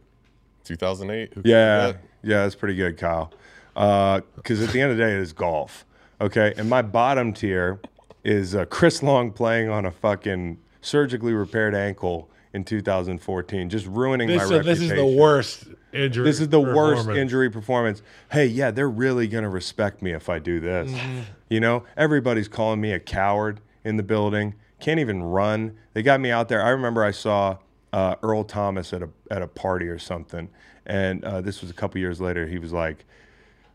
2008. Yeah, forget? yeah, that's pretty good, Kyle. Because at the end of the day, it is golf. Okay, and my bottom tier is uh, Chris Long playing on a fucking surgically repaired ankle in 2014, just ruining This, my so this reputation. is the worst injury. This is the worst injury performance. Hey, yeah, they're really gonna respect me if I do this. Mm-hmm. You know, everybody's calling me a coward in the building. Can't even run. They got me out there. I remember I saw uh, Earl Thomas at a at a party or something, and uh, this was a couple years later. He was like.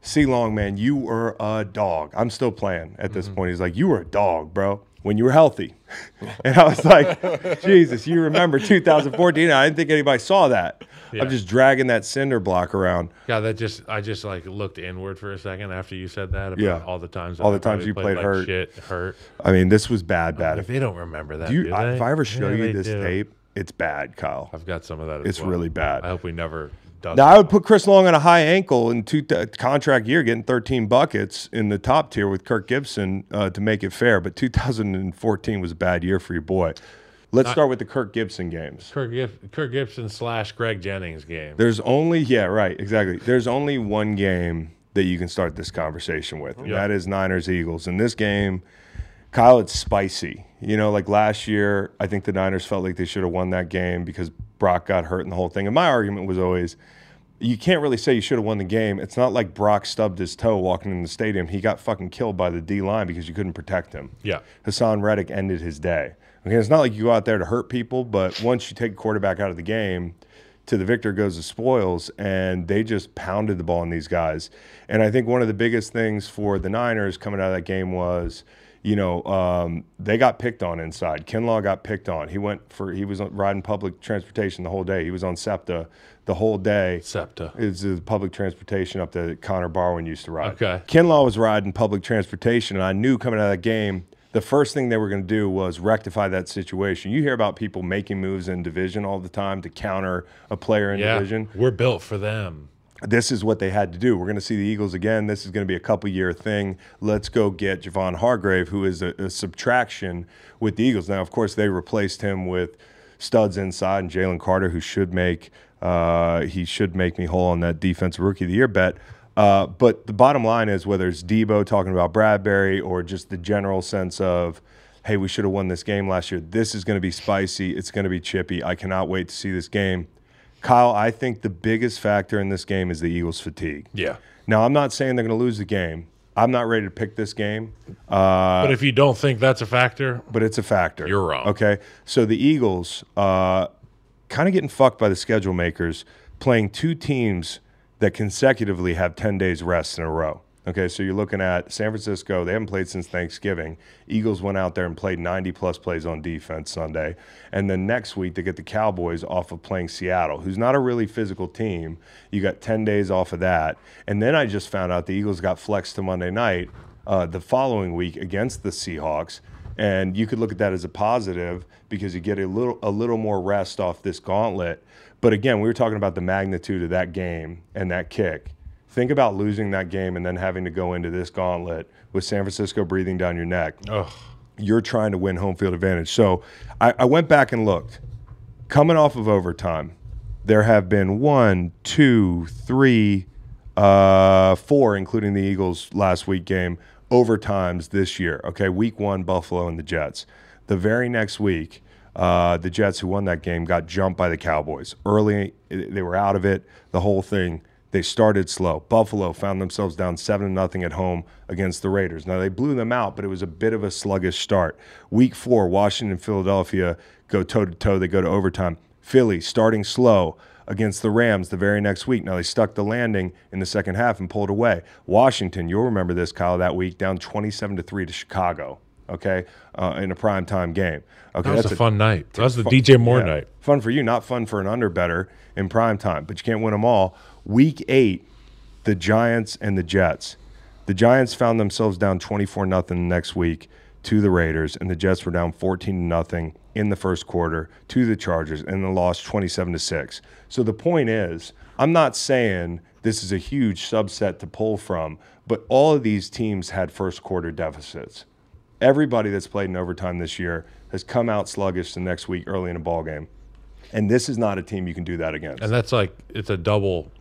C Long, man, you were a dog. I'm still playing at Mm-hmm. this point. He's like, you were a dog, bro, when you were healthy. and I was like, Jesus, you remember 2014? I didn't think anybody saw that. Yeah. I'm just dragging that cinder block around. Yeah, that just I just like looked inward for a second after you said that. About Yeah. all the times, All the I times you played like hurt. shit, hurt. I mean, this was bad, bad. If they don't remember that, Do you, do I, if I ever show Yeah, you this do. tape, it's bad, Kyle. I've got some of that. It's well. really bad. I hope we never does. Now I would put Chris Long on a high ankle in two uh, contract year, getting 13 buckets in the top tier with Kirk Gibson uh, to make it fair. But 2014 was a bad year for your boy. Let's start with the Kirk Gibson games. Kirk, Kirk Gibson slash Greg Jennings game. There's only yeah, right, exactly. There's only one game that you can start this conversation with, and Yeah. that is Niners Eagles. In this game, Kyle, it's spicy. You know, like last year, I think the Niners felt like they should have won that game because Brock got hurt and the whole thing. And my argument was always, you can't really say you should have won the game. It's not like Brock stubbed his toe walking in the stadium. He got fucking killed by the D line because you couldn't protect him. Yeah. Haason Reddick ended his day. Okay, it's not like you go out there to hurt people, but once you take a quarterback out of the game, to the victor goes the spoils, and they just pounded the ball on these guys. And I think one of the biggest things for the Niners coming out of that game was, you know, um, they got picked on inside. Kinlaw got picked on. He went for he was riding public transportation the whole day. He was on SEPTA the whole day. SEPTA. is the public transportation up that Connor Barwin used to ride. Okay. Kinlaw was riding public transportation, and I knew coming out of that game, the first thing they were going to do was rectify that situation. You hear about people making moves in division all the time to counter a player in Yeah, division. we're built for them. This is what they had to do. We're going to see the Eagles again. This is going to be a couple year thing. Let's go get Javon Hargrave, who is a, a subtraction with the Eagles. Now, of course, they replaced him with studs inside and Jalen Carter, who should make uh, he should make me whole on that defensive rookie of the year bet. Uh, but the bottom line is whether it's Deebo talking about Bradberry or just the general sense of, hey, we should have won this game last year. This is going to be spicy. It's going to be chippy. I cannot wait to see this game. Kyle, I think the biggest factor in this game is the Eagles' fatigue. Yeah. Now, I'm not saying they're going to lose the game. I'm not ready to pick this game, uh, But if you don't think that's a factor, but it's a factor. You're wrong. Okay. So the Eagles, uh, kind of getting fucked by the schedule makers, playing two teams that consecutively have 10 days rest in a row. Okay, so you're looking at San Francisco. They haven't played since Thanksgiving. Eagles went out there and played 90 plus plays on defense Sunday. And then next week, they get the Cowboys off of playing Seattle, who's not a really physical team. You got 10 days off of that. And then I just found out the Eagles got flexed to Monday night uh, the following week against the Seahawks. And you could look at that as a positive because you get a little a little more rest off this gauntlet. But again, we were talking about the magnitude of that game and that kick. Think about losing that game and then having to go into this gauntlet with San Francisco breathing down your neck. ugh, You're trying to win home field advantage. So I, I went back and looked. Coming off of overtime, there have been one, two, three, uh, four, including the Eagles last week game, overtimes this year. Okay, week one, Buffalo and the Jets. The very next week, uh, the Jets, who won that game, got jumped by the Cowboys. Early, they were out of it, the whole thing. They started slow. Buffalo found themselves down 7 0 at home against the Raiders. Now, they blew them out, but it was a bit of a sluggish start. Week four, Washington and Philadelphia go toe to toe. They go to overtime. Philly starting slow against the Rams the very next week. Now, they stuck the landing in the second half and pulled away. Washington, you'll remember this, Kyle, that week, down 27 to 3 to Chicago, okay, uh, in a primetime game. Okay, that was that's a fun night. That was the DJ Moore yeah. night. Fun for you, not fun for an under better in prime time, but you can't win them all. Week eight, the Giants and the Jets. The Giants found themselves down 24 nothing next week to the Raiders, and the Jets were down 14 nothing in the first quarter to the Chargers, and then lost 27 to 6. So the point is, I'm not saying this is a huge subset to pull from, but all of these teams had first quarter deficits everybody that's played in overtime this year has come out sluggish the next week early in a ball game. And this is not a team you can do that against. And that's like it's a double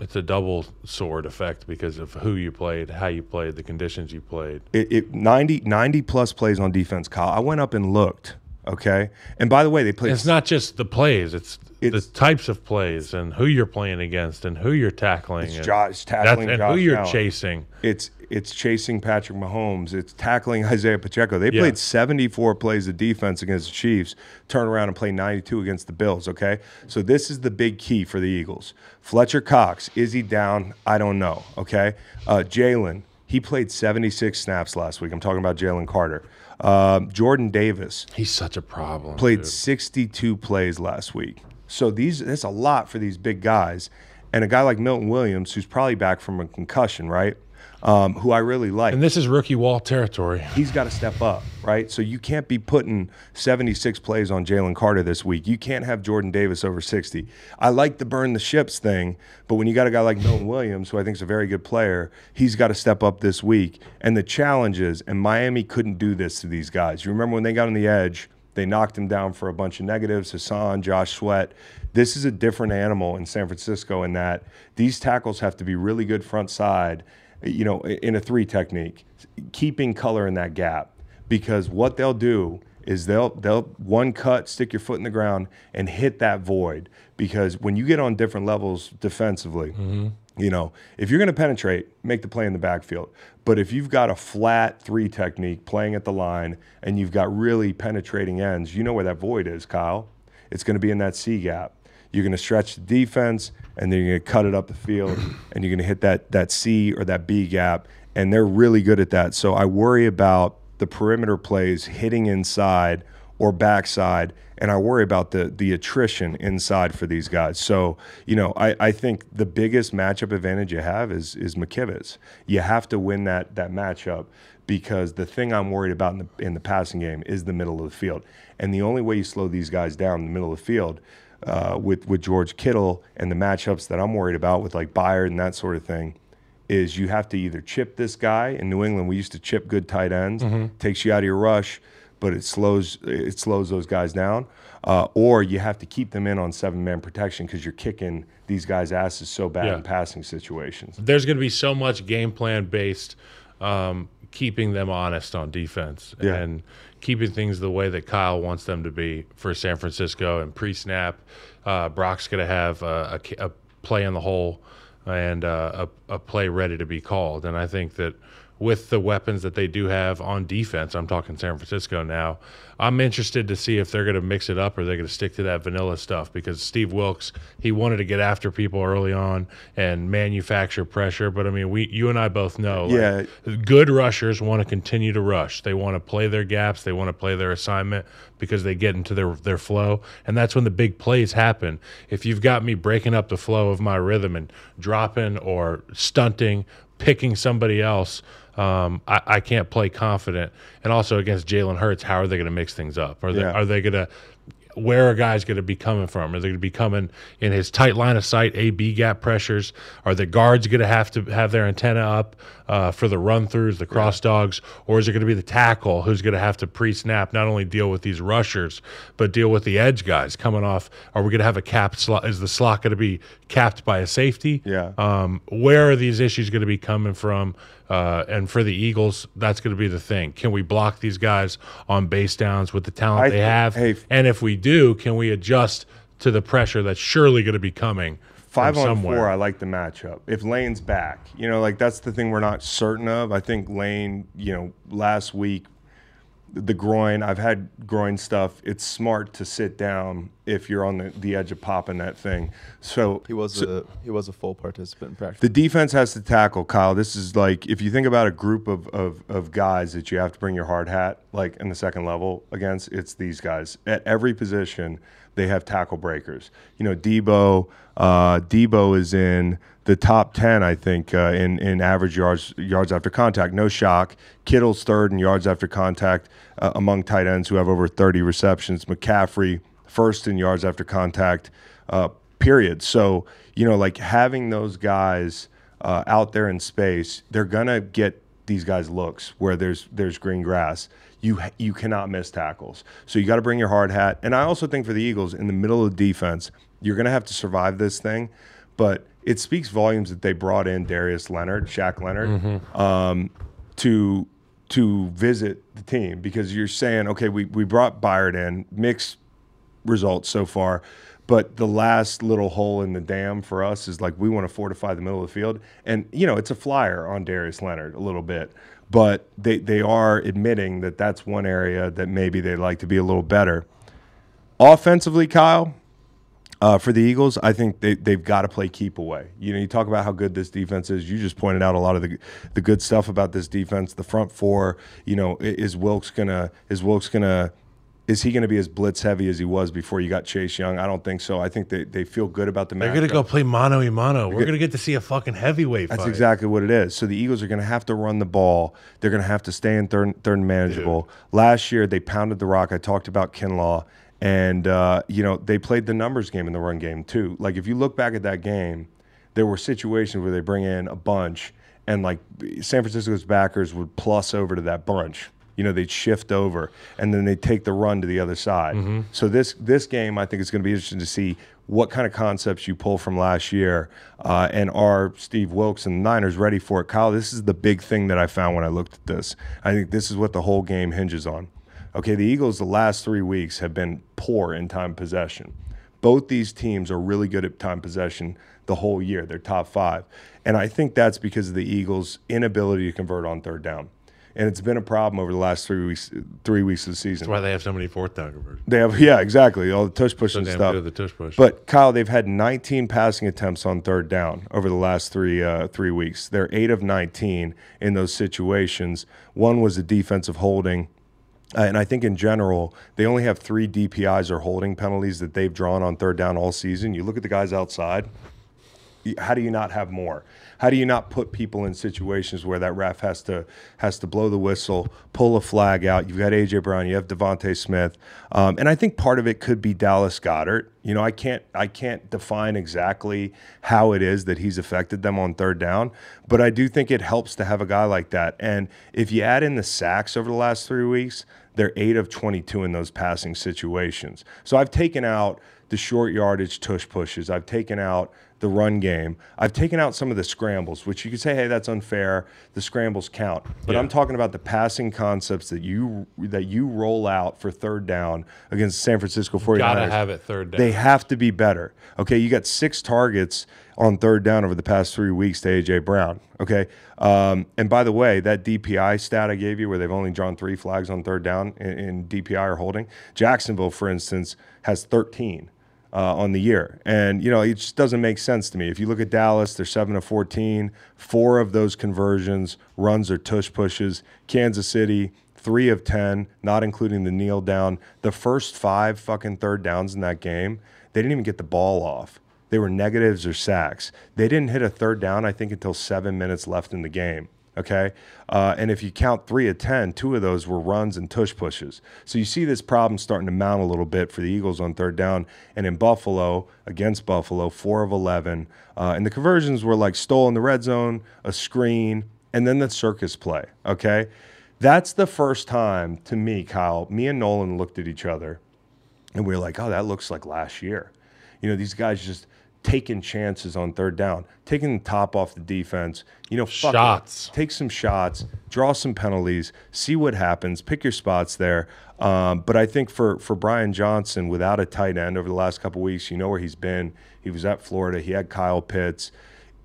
it's a double sword effect because of who you played, how you played, the conditions you played. it, it 90, 90 plus plays on defense, Kyle. I went up and looked. Okay. And by the way, they played. It's not just the plays; it's, It's- the types of plays and who you're playing against and who you're tackling. It's and Josh that's- tackling and who you're Allen. chasing. It's it's chasing Patrick Mahomes. It's tackling Isaiah Pacheco. They Yeah. played 74 plays of defense against the Chiefs, turn around and play 92 against the Bills. Okay, so this is the big key for the Eagles. Fletcher Cox is he down? I don't know. Okay, uh, Jalen he played 76 snaps last week. I'm talking about Jalen Carter. Um, Jordan Davis He's such a problem. played dude. 62 plays last week. So these that's a lot for these big guys. And a guy like Milton Williams, who's probably back from a concussion, right? Um, who I really like. and this is rookie wall territory. He's got to step up, right? So you can't be putting 76 plays on Jalen Carter this week. You can't have Jordan Davis over 60. I like the burn the ships thing, but when you got a guy like Milton Williams, who I think is a very good player, he's got to step up this week. And the challenge is, and Miami couldn't do this to these guys. You remember when they got on the edge, they knocked him down for a bunch of negatives. Haason, Josh Sweat. This is a different animal in San Francisco in that these tackles have to be really good front side, you know, in a three technique, keeping color in that gap. Because what they'll do is they'll they'll one cut, stick your foot in the ground, and hit that void. Because when you get on different levels defensively, mm-hmm. you know, if you're going to penetrate, make the play in the backfield. But if you've got a flat three technique playing at the line and you've got really penetrating ends, you know where that void is, Kyle. It's going to be in that C gap. You're going to stretch the defense and then you're going to cut it up the field and you're going to hit that that C or that B gap. And they're really good at that. So I worry about the perimeter plays hitting inside or backside, and I worry about the the attrition inside for these guys. So you know, I, I think the biggest matchup advantage you have is is McKivitz. You have to win that that matchup because the thing I'm worried about in the in the passing game is the middle of the field, and the only way you slow these guys down in the middle of the field. Uh, with with George Kittle and the matchups that I'm worried about with like Byard and that sort of thing, is you have to either chip this guy in New England. We used to chip good tight ends, takes you out of your rush, but it slows it slows those guys down. Uh, or you have to keep them in on seven man protection because you're kicking these guys' asses so bad Yeah. in passing situations. There's going to be so much game plan based, um, keeping them honest on defense Yeah. and keeping things the way that Kyle wants them to be for San Francisco. And pre snap, uh, Brock's going to have a, a, a play in the hole and uh, a, a play ready to be called. And I think that with the weapons that they do have on defense, I'm talking San Francisco now. I'm interested to see if they're going to mix it up or they're going to stick to that vanilla stuff because Steve Wilks he wanted to get after people early on and manufacture pressure. But I mean, we you and I both know, like, Yeah. good rushers want to continue to rush. They want to play their gaps. They want to play their assignment because they get into their their flow, and that's when the big plays happen. If you've got me breaking up the flow of my rhythm and dropping or stunting, picking somebody else, um, I, I can't play confident. And also against Jalen Hurts, how are they going to mix things up? Are they Yeah. are they going to where are guys going to be coming from? Are they going to be coming in his tight line of sight, A B gap pressures? Are the guards going to have to have their antenna up uh, for the run throughs, the cross dogs, or is it going to be the tackle who's going to have to pre snap not only deal with these rushers but deal with the edge guys coming off? Are we going to have a capped slot? Is the slot going to be capped by a safety? Yeah. Um, where are these issues going to be coming from? Uh, and for the Eagles, that's going to be the thing. Can we block these guys on base downs with the talent I they have? hey, and if we do, can we adjust to the pressure that's surely going to be coming Five on somewhere? four, I like the matchup. If Lane's back, you know, like that's the thing we're not certain of. I think Lane, you know, last week, the groin, I've had groin stuff. It's smart to sit down if you're on the, the edge of popping that thing. So He was so- a he was a full participant in practice. the defense has to tackle, Kyle. This is like if you think about a group of, of, of guys that you have to bring your hard hat, like in the second level against, it's these guys. At every position, they have tackle breakers. You know, Deebo, uh, Deebo is in the top ten, I think, uh, in in average yards yards after contact. No shock. Kittle's third in yards after contact uh, among tight ends who have over 30 receptions. McCaffrey first in yards after contact. Uh, period. So you know, like having those guys uh, out there in space, they're gonna get these guys looks where there's there's green grass. You you cannot miss tackles. So you got to bring your hard hat. And I also think for the Eagles in the middle of defense, you're gonna have to survive this thing. But it speaks volumes that they brought in Darius Leonard, Shaq Leonard, um, to to visit the team because you're saying, okay, we, we brought Byard in, mixed results so far, but the last little hole in the dam for us is like we want to fortify the middle of the field. And, you know, it's a flyer on Darius Leonard a little bit, but they, they are admitting that that's one area that maybe they'd like to be a little better. Offensively, Kyle, uh, for the Eagles, I think they, they've got to play keep away. You know, you talk about how good this defense is. You just pointed out a lot of the the good stuff about this defense. The front four, you know, is Wilks gonna is Wilks gonna is he gonna be as blitz heavy as he was before you got Chase Young? I don't think so. I think they, they feel good about the They're gonna go play mano a mano. We're gonna get to see a fucking heavyweight That's fight. exactly what it is. So the Eagles are going to have to run the ball. They're going to have to stay in third, third manageable. Last year they pounded the rock. I talked about Kinlaw, and uh, you know they played the numbers game in the run game too. Like if you look back at that game, there were situations where they bring in a bunch, and like San Francisco's backers would plus over to that bunch. You know they'd shift over, and then they'd take the run to the other side. So this this game, I think, is going to be interesting to see what kind of concepts you pull from last year, uh, and are Steve Wilks and the Niners ready for it? Kyle, this is the big thing that I found when I looked at this. I think this is what the whole game hinges on. Okay, the Eagles the last three weeks have been poor in time possession. Both these teams are really good at time possession the whole year. They're top five, and I think that's because of the Eagles' inability to convert on third down. And it's been a problem over the last three weeks. Three weeks of the season. That's why they have so many fourth down conversions. They have, yeah, exactly. All the tush push So and stuff. the tush push. But Kyle, they've had 19 passing attempts on third down over the last three uh, three weeks. They're eight of 19 in those situations. One was a defensive holding. Uh, and I think in general, they only have three DPIs or holding penalties that they've drawn on third down all season. You look at the guys outside, how do you not have more? How do you not put people in situations where that ref has to has to blow the whistle, pull a flag out? You've got AJ Brown, you have DeVonta Smith, um, and I think part of it could be Dallas Goedert. You know, I can't I can't define exactly how it is that he's affected them on third down, but I do think it helps to have a guy like that. And if you add in the sacks over the last three weeks, they're eight of 22 in those passing situations. So I've taken out the short yardage tush pushes. I've taken out the run game. I've taken out some of the scrambles, which you could say, hey, that's unfair. The scrambles count. But Yeah. I'm talking about the passing concepts that you that you roll out for third down against San Francisco 49ers. Gotta have it third down. They have to be better. Okay, you got six targets on third down over the past three weeks to AJ Brown. Okay, um, and by the way, that DPI stat I gave you, where they've only drawn three flags on third down in, in DPI or holding, Jacksonville, for instance, has 13 uh, on the year. And, you know, it just doesn't make sense to me. If you look at Dallas, they're 7 to 14. Four of those conversions, runs or tush pushes. Kansas City, three of 10, not including the kneel down. The first five fucking third downs in that game, they didn't even get the ball off. They were negatives or sacks. They didn't hit a third down, I think, until seven minutes left in the game. Okay. Uh, and if you count three of 10, two of those were runs and tush pushes. So you see this problem starting to mount a little bit for the Eagles on third down. And in Buffalo, against Buffalo, four of 11. Uh, and the conversions were like stole in the red zone, a screen, and then the circus play. Okay. That's the first time to me, Kyle, me and Nolan looked at each other and we were like, oh, that looks like last year. You know, these guys just taking chances on third down, taking the top off the defense. You know, fuck it. Shots. take some shots, draw some penalties, see what happens, pick your spots there. Um, but I think for for Brian Johnson, without a tight end over the last couple weeks, you know where he's been. He was at Florida. He had Kyle Pitts.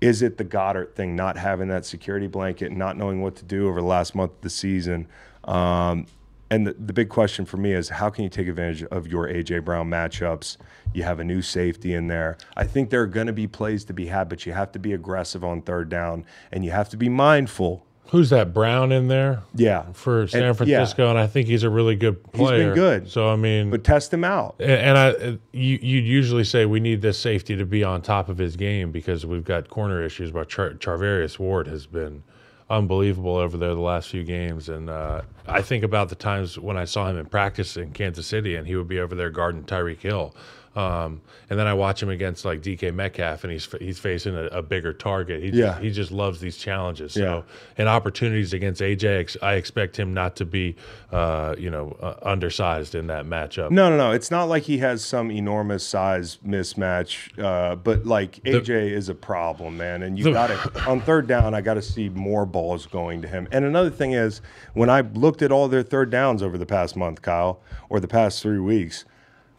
Is it the Goedert thing, not having that security blanket, not knowing what to do over the last month of the season? Um, and the, the big question for me is how can you take advantage of your AJ Brown matchups? You have a new safety in there. I think there are going to be plays to be had, but you have to be aggressive on third down and you have to be mindful. Who's that Brown in there Yeah. for San And- yeah. Francisco? And I think he's a really good player. He's been good. So I mean, But test him out. And, and I, you you'd usually say we need this safety to be on top of his game because we've got corner issues. But Char- Charvarius Ward has been unbelievable over there the last few games, and uh, I think about the times when I saw him in practice in Kansas City, and he would be over there guarding Tyreek Hill. Um, and then I watch him against like DK Metcalf, and he's he's facing a, a bigger target. He just, Yeah. he just loves these challenges. Yeah. And opportunities against AJ, I expect him not to be, uh, you know, uh, undersized in that matchup. No, no, no. It's not like he has some enormous size mismatch, uh, but like AJ is a problem, man. And you got to on third down. I got to see more balls going to him. And another thing is, when I looked at all their third downs over the past month, Kyle, or the past three weeks,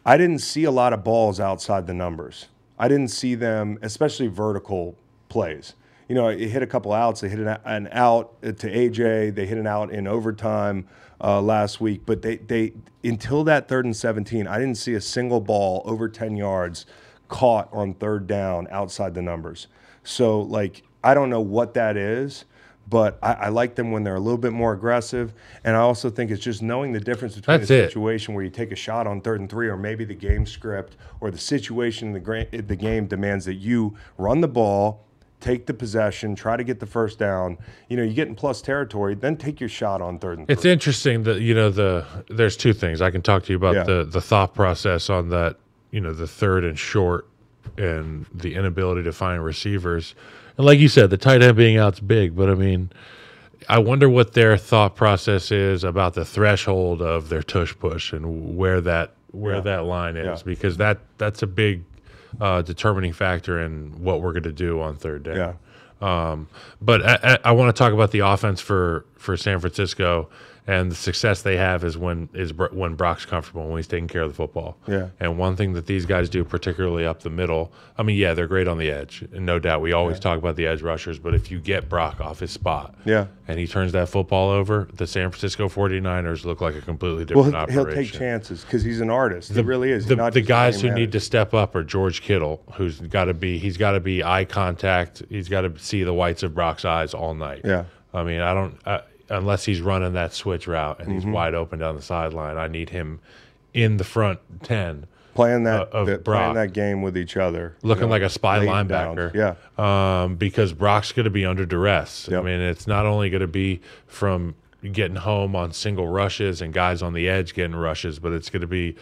I didn't see a lot of balls outside the numbers. I didn't see them, especially vertical plays. You know, it hit a couple outs. They hit an, an out to AJ. They hit an out in overtime uh, last week. But they, they until that third and 17, I didn't see a single ball over 10 yards caught on third down outside the numbers. So, like, I don't know what that is, but I, I like them when they're a little bit more aggressive. And I also think it's just knowing the difference between That's a it. situation where you take a shot on third and three, or maybe the game script or the situation in the, gra- the game demands that you run the ball, take the possession, try to get the first down. You know, you get in plus territory, then take your shot on third and It's three. interesting that you know the there's two things I can talk to you about Yeah. the the thought process on that you know the third and short and the inability to find receivers and like you said the tight end being out's big but I mean I wonder what their thought process is about the threshold of their tush push and where that where Yeah. that line is Yeah. because that that's a big uh, determining factor in what we're going to do on third down. Yeah. Um, but I, I, I want to talk about the offense for for San Francisco and the success they have is when is when Brock's comfortable when he's taking care of the football. Yeah. And one thing that these guys do, particularly up the middle, I mean, yeah, they're great on the edge, and no doubt. We always talk about the edge rushers, but if you get Brock off his spot, Yeah. and he turns that football over, the San Francisco 49ers look like a completely Well, different he'll, he'll take chances because he's an artist. he really is. The, the guys who need to step up are George Kittle, who's got to be he's got to be eye contact. He's got to see the whites of Brock's eyes all night. Yeah. I mean, I don't uh, unless he's running that switch route and Mm-hmm. he's wide open down the sideline. I need him in the front ten, playing that, uh, Brock. playing that game with each other, you looking know, like a spy linebacker. down. Yeah. um, because Brock's going to be under duress. Yep. I mean, it's not only going to be from getting home on single rushes and guys on the edge getting rushes, but it's going to be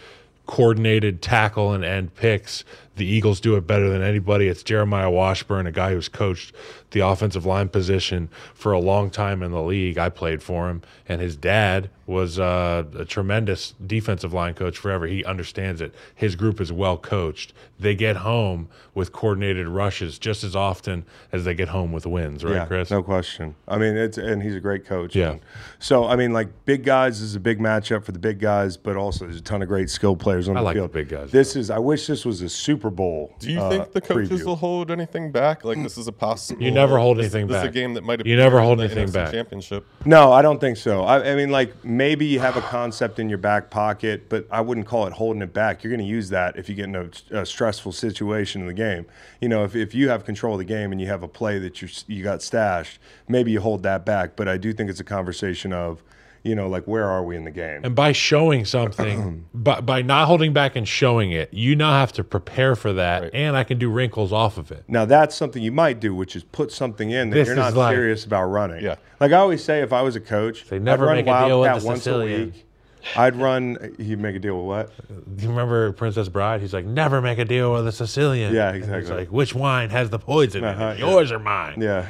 coordinated tackle and end picks. The Eagles do it better than anybody. It's Jeremiah Washburn, a guy who's coached the offensive line position for a long time in the league. I played for him, and his dad was uh, a tremendous defensive line coach forever. He understands it. His group is well coached. They get home with coordinated rushes just as often as they get home with wins, right, yeah, Chris? No question. I mean, it's and he's a great coach. Yeah. And So I mean, like big guys is a big matchup for the big guys, but also there's a ton of great skill players on I the like the field. big guys, This is. I wish this was a Super Bowl. Do you uh, think the coaches preview. will hold anything back? Like this is a possible. You never hold this- anything this is back. a game that might have. You never hold anything NFC back. Championship. No, I don't think so. I, I mean, like maybe you have a concept in your back pocket, but I wouldn't call it holding it back. You're going to use that if you get in a, a stressful situation in the game. You know, if, if you have control of the game and you have a play that you you got stashed, maybe you hold that back. But I do think it's a conversation of, you know, like where are we in the game? And by showing something, by, by not holding back and showing it, you now have to prepare for that, Right. and I can do wrinkles off of it. Now that's something you might do, which is put something in that This you're not like- serious about running. Yeah. Like I always say, if I was a coach, They never I'd run make a deal with the once a Sicilian. week. I'd run. He'd make a deal with what? Do you remember Princess Bride? He's like, never make a deal with a Sicilian. Yeah, exactly. He's like, which wine has the poison in Uh-huh, yeah. Yours or mine? Yeah.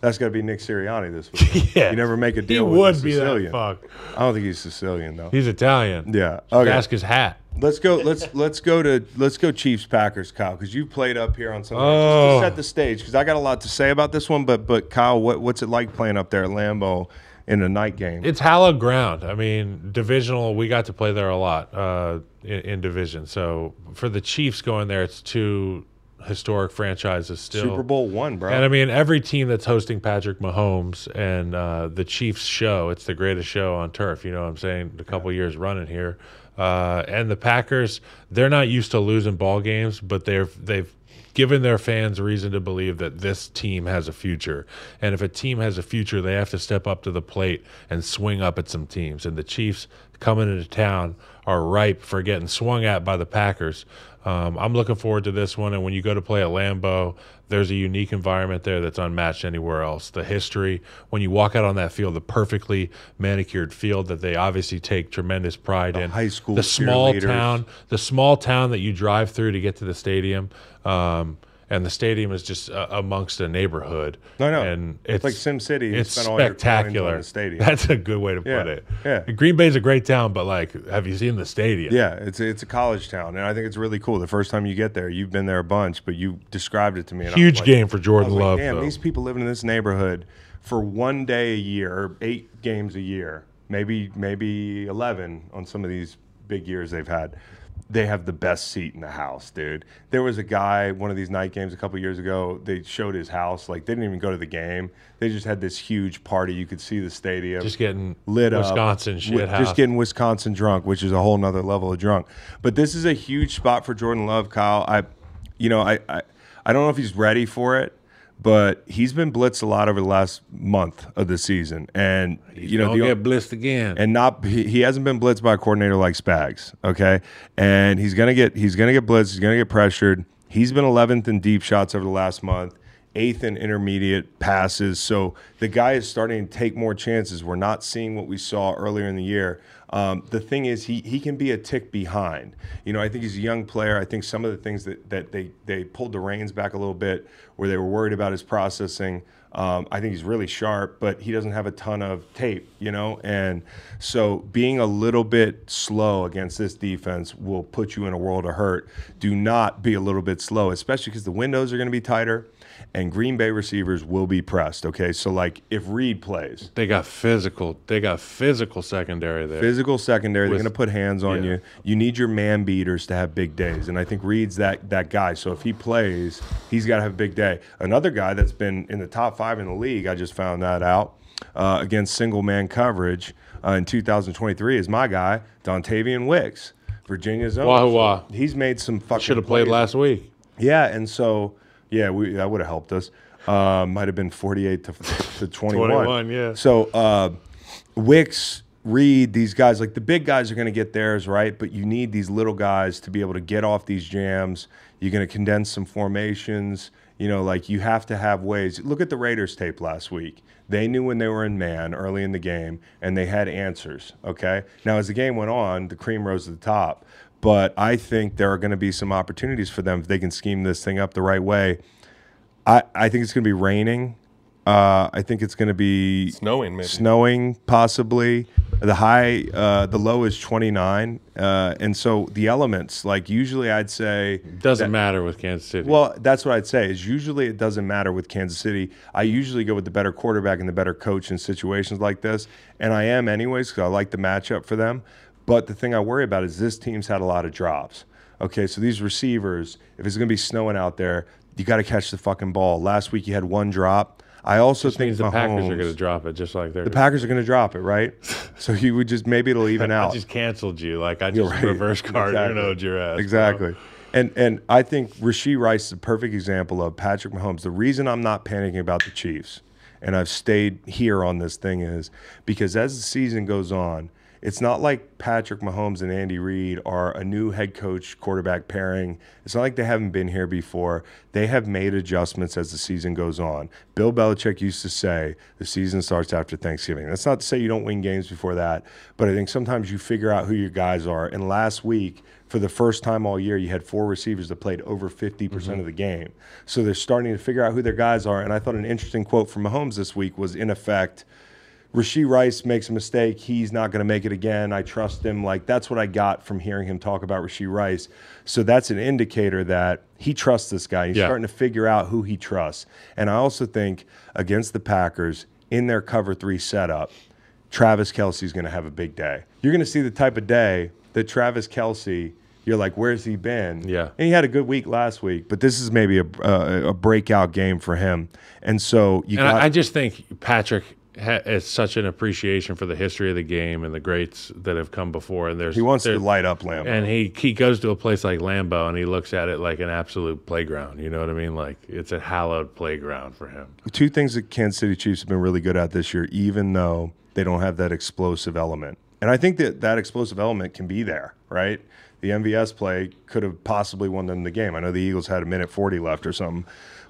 That's got to be Nick Sirianni this week. Yeah. You never make a He deal with a would be that Sicilian. fuck. I don't think he's Sicilian though. He's Italian. yeah. Okay. Ask his hat. Let's go. Let's let's go to let's go Chiefs Packers, Kyle, because you played up here on Sunday. Oh. Just to set the stage, because I got a lot to say about this one. But but Kyle, what what's it like playing up there at Lambeau in a night game? It's hallowed ground. I mean, divisional. We got to play there a lot uh, in, in division. So for the Chiefs going there, it's two historic franchises still. Super Bowl one, bro. And I mean, every team that's hosting Patrick Mahomes and uh, the Chiefs show, it's the greatest show on turf. You know what I'm saying? A couple years running here. Uh, and the Packers, they're not used to losing ball games, but they're they've given their fans reason to believe that this team has a future. And if a team has a future, they have to step up to the plate and swing up at some teams. And the Chiefs coming into town are ripe for getting swung at by the Packers. Um, I'm looking forward to this one. And when you go to play at Lambeau, there's a unique environment there that's unmatched anywhere else. The history, when you walk out on that field, the perfectly manicured field that they obviously take tremendous pride in. high school the small town, the small town that you drive through to get to the stadium. Um, and the stadium is just uh, amongst a neighborhood. No, no, And It's it's like Sim City. It's spend all your coins on spectacular. the stadium. That's a good way to Yeah, put it. yeah. Green Bay's a great town, but like, have you seen the stadium? Yeah, it's it's a college town, and I think it's really cool. The first time you get there, you've been there a bunch, but you described it to me. And Huge like- game for Jordan was like, Love. Damn, though. these people living in this neighborhood for one day a year, eight games a year, maybe maybe eleven on some of these big years they've had. They have the best seat in the house, dude. There was a guy, one of these night games a couple years ago. They showed his house, like they didn't even go to the game. They just had this huge party. You could see the stadium just getting lit Wisconsin up. shit. Just getting Wisconsin drunk, which is a whole nother level of drunk. But this is a huge spot for Jordan Love, Kyle. I, you know, I, I, I don't know if he's ready for it, but he's been blitzed a lot over the last month of the season, and you know, the, get blitzed again. and not he, he hasn't been blitzed by a coordinator like Spags, okay? And he's gonna get he's gonna get blitzed, he's gonna get pressured. He's been 11th in deep shots over the last month, eighth in intermediate passes. So the guy is starting to take more chances. We're not seeing what we saw earlier in the year. Um, the thing is, he he can be a tick behind. You know, I think he's a young player. I think some of the things that that they they pulled the reins back a little bit, where they were worried about his processing. Um, I think he's really sharp, but he doesn't have a ton of tape, you know? And so being a little bit slow against this defense will put you in a world of hurt. Do not be a little bit slow, especially because the windows are going to be tighter and Green Bay receivers will be pressed, okay? So, like, if Reed plays, they got physical. They got physical secondary there. physical secondary, they're going to put hands on yeah. you. You need your man beaters to have big days, and I think Reed's that that guy. So if he plays, he's got to have a big day. Another guy that's been in the top five in the league, I just found that out uh, against single man coverage uh, in 2023 is my guy Dontayvion Wicks, Virginia's own. Wahoo wah. He's made some fucking. Should have played last week. Yeah, and so yeah, we that would have helped us. Um, might have been forty-eight to to twenty-one. 21, yeah. So uh, Wicks, Reed, these guys, like the big guys are going to get theirs right, but you need these little guys to be able to get off these jams. You're going to condense some formations. You know, like you have to have ways. Look at the Raiders tape last week. They knew when they were in man early in the game, and they had answers. Okay. Now, as the game went on, the cream rose to the top. But I think there are going to be some opportunities for them if they can scheme this thing up the right way. I, I think it's going to be raining. Uh, I think it's going to be Snowing, maybe. snowing possibly. The high, uh, the low is 29. Uh, and so the elements, like usually I'd say, Doesn't matter with Kansas City. well, that's what I'd say is usually it doesn't matter with Kansas City. I usually go with the better quarterback and the better coach in situations like this. And I am anyways because I like the matchup for them. But the thing I worry about is this team's had a lot of drops. Okay, so these receivers, if it's going to be snowing out there, you got to catch the fucking ball. Last week you had one drop. I also Which think the Packers are going to drop it just like they're. the Packers are going to drop it, right? so you would just maybe it'll even out. I just canceled you. Like I just right. reverse card Exactly. your ass. bro. Exactly. And and I think Rashee Rice is a perfect example of Patrick Mahomes. The reason I'm not panicking about the Chiefs, and I've stayed here on this thing, is because as the season goes on, it's not like Patrick Mahomes and Andy Reid are a new head coach quarterback pairing. It's not like they haven't been here before. They have made adjustments as the season goes on. Bill Belichick used to say the season starts after Thanksgiving. That's not to say you don't win games before that, but I think sometimes you figure out who your guys are. And last week, for the first time all year, you had four receivers that played over 50% Mm-hmm. of the game. So they're starting to figure out who their guys are. And I thought an interesting quote from Mahomes this week was, in effect, Rashee Rice makes a mistake. He's not going to make it again. I trust him. Like, that's what I got from hearing him talk about Rashee Rice. So that's an indicator that he trusts this guy. He's Yeah. starting to figure out who he trusts. And I also think against the Packers, in their cover three setup, Travis Kelce's going to have a big day. You're going to see the type of day that Travis Kelce, you're like, where's he been? Yeah. And he had a good week last week, but this is maybe a, a, a breakout game for him. And so you And got. I just think Patrick ha- has such an appreciation for the history of the game and the greats that have come before. And there's he wants to light up Lamb. And he he goes to a place like Lambeau and he looks at it like an absolute playground. You know what I mean? Like it's a hallowed playground for him. two things that Kansas City Chiefs have been really good at this year, even though they don't have that explosive element. And I think that that explosive element can be there, right? The MVS play could have possibly won them the game. I know the Eagles had a minute 40 left or something,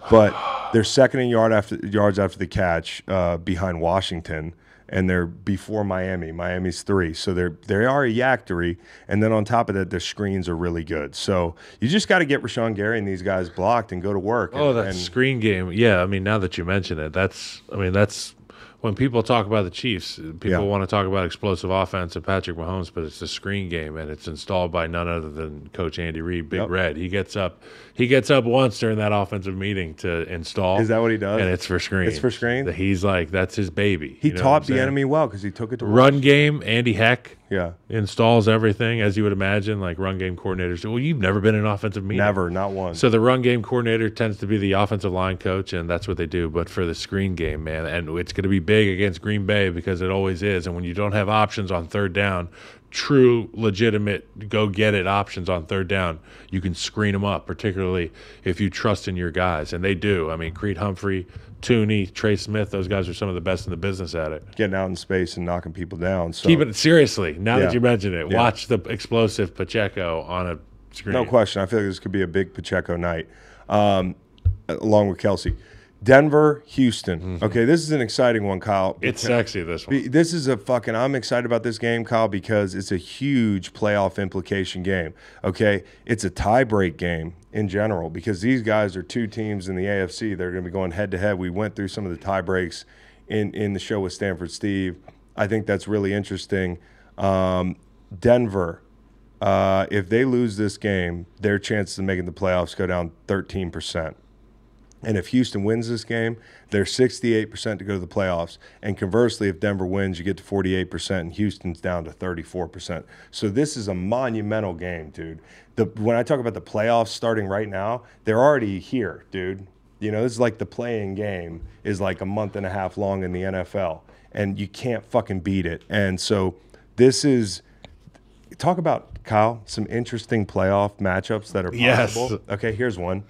but they're second in yard after yards after the catch uh, behind Washington, and they're before Miami. Miami's three, so they're they are a yactory. And then on top of that, their screens are really good. So you just got to get Rashan Gary and these guys blocked and go to work. Oh, and, that and- screen game. Yeah, I mean, now that you mention it, that's. I mean, that's when people talk about the Chiefs. People Yeah. want to talk about explosive offense and Patrick Mahomes, but it's the screen game, and it's installed by none other than Coach Andy Reid, Big Yep. Red. He gets up. He gets up once during that offensive meeting to install. Is that what he does? And it's for screen. It's for screen? He's like, that's his baby. he You know taught the enemy well because he took it to Run game, Andy Heck Yeah, installs everything as you would imagine. Like run game coordinators. Well, you've never been in an offensive meeting. never, not one. So the run game coordinator tends to be the offensive line coach, and that's what they do. But for the screen game, man, and it's going to be big against Green Bay because it always is. And when you don't have options on third down, true, legitimate, go get it options on third down, you can screen them up, particularly if you trust in your guys, and they do. I mean, Creed Humphrey, Thuney, Trey Smith, those guys are some of the best in the business at it. getting out in space and knocking people down. So Keep it seriously. Now Yeah. that you mention it, Yeah. watch the explosive Pacheco on a screen. No question. I feel like this could be a big Pacheco night, um, along with Kelce. Denver, Houston. Okay, this is an exciting one, Kyle. Mm-hmm. It's sexy. This one. This is a fucking. I'm excited about this game, Kyle, because it's a huge playoff implication game. Okay, it's a tiebreak game in general because these guys are two teams in the AFC. They're going to be going head to head. We went through some of the tiebreaks in in the show with Stanford Steve. I think that's really interesting. Um, Denver, uh, if they lose this game, their chances of making the playoffs go down 13 percent. And if Houston wins this game, they're 68% to go to the playoffs. And conversely, if Denver wins, you get to 48%, and Houston's down to 34%. So this is a monumental game, dude. The, when I talk about the playoffs starting right now, they're already here, dude. You know, this is like the playing game is like a month and a half long in the NFL, and you can't fucking beat it. And so this is talk about Kyle some interesting playoff matchups that are Yes. possible. Okay, here's one.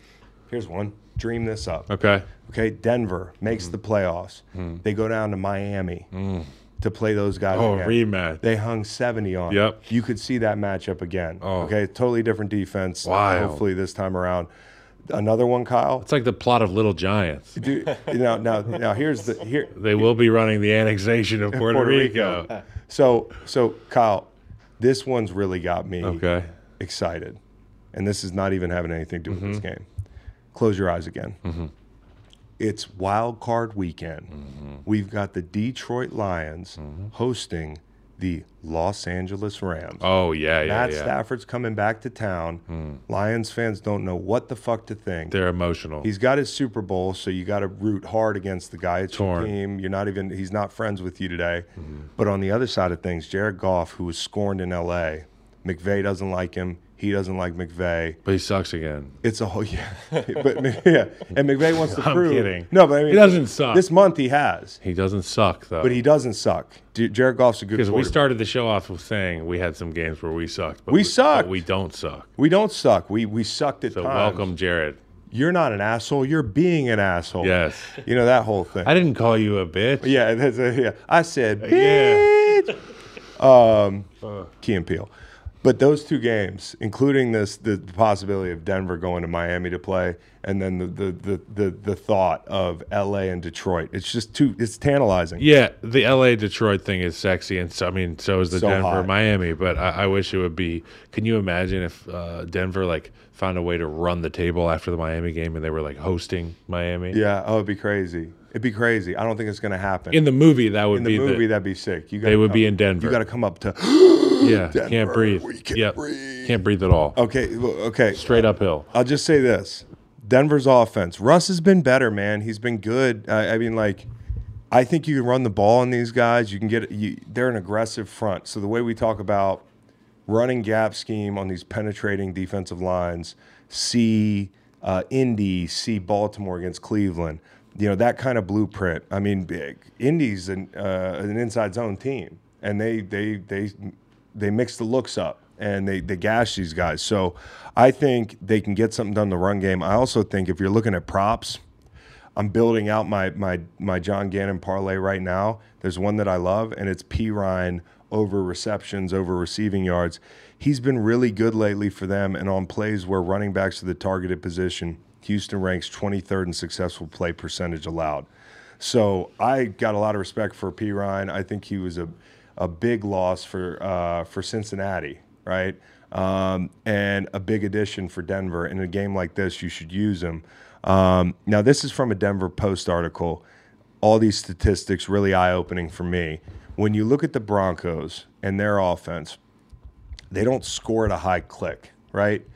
Here's one. Dream this up. Okay. Okay, Denver makes Mm-hmm. the playoffs. They go down to Miami to play those guys. Oh, again. rematch. They hung 70 on. Yep. You could see that matchup again. Oh. Okay, totally different defense. Wild. Hopefully this time around. Another one, Kyle. It's like the plot of Little Giants. Now, now, now, here's the here. They will be running the annexation of Puerto, Puerto Rico. Rico. So, so Kyle, this one's really got me Okay. excited, and this is not even having anything to do with Mm-hmm. this game. Close your eyes again. It's wild card weekend. Mm-hmm. We've got the Detroit Lions hosting the Los Angeles Rams. Oh yeah, yeah, Matt yeah. Stafford's coming back to town. Lions fans don't know what the fuck to think. They're emotional. He's got his Super Bowl, so you got to root hard against the guy. It's your team. You're not even. He's not friends with you today. Mm-hmm. But on the other side of things, Jared Goff, who was scorned in L.A., McVay doesn't like him. He doesn't like McVay. but he sucks again. It's a whole yeah. but yeah, and McVay wants to I'm prove. kidding. No, but I mean, He doesn't suck. This month he has, He doesn't suck though. but he doesn't suck. Jared Goff's a good. because we quarterback. started the show off with saying we had some games where we sucked. But We but sucked. we don't suck. We don't suck. We we sucked at times. So times. welcome, Jared. You're not an asshole. You're being an asshole. Yes. You know that whole thing. I didn't call you a bitch. Yeah, that's a, yeah. I said, Yeah. bitch. Um, Key and Peele. But those two games, including this, the, possibility of Denver going to Miami to play, and then the the, the, the the thought of L.A. and Detroit, it's just too, it's tantalizing. Yeah, the LA Detroit thing is sexy, and so, I mean, so is the So Denver hot. Miami. But I, I wish it would be. Can you imagine if uh, Denver like found a way to run the table after the Miami game, and they were like hosting Miami? Yeah, oh, it'd be crazy. It'd be crazy. I don't think it's going to happen. In the movie, that would In the be movie, the, that'd be sick. You they would come- be in Denver. You got to come up to. yeah, Denver, can't breathe. we can't Yep, breathe. can't breathe at all. okay, okay. Straight uphill. I'll just say this: Denver's offense. Russ has been better, man. He's been good. I, I mean, like, I think you can run the ball on these guys. You can get. You, they're an aggressive front. So the way we talk about running gap scheme on these penetrating defensive lines, see uh, Indy, see Baltimore against Cleveland. You know that kind of blueprint. I mean, big. Indy's an uh, an inside zone team, and they they they they mix the looks up and they they gash these guys. So I think they can get something done in the run game. I also think if you're looking at props, I'm building out my my my John Gannon parlay right now. There's one that I love, and it's Perine over receptions, over receiving yards. He's been really good lately for them, and on plays where running backs are the targeted position, Houston ranks 23rd in successful play percentage allowed. So I got a lot of respect for Perine. I think he was a, a big loss for uh, for Cincinnati, right? Um, and a big addition for Denver. In a game like this, you should use him. Um, now, this is from a Denver Post article. All these statistics really eye opening for me. When you look at the Broncos and their offense, they don't score at a high click, right?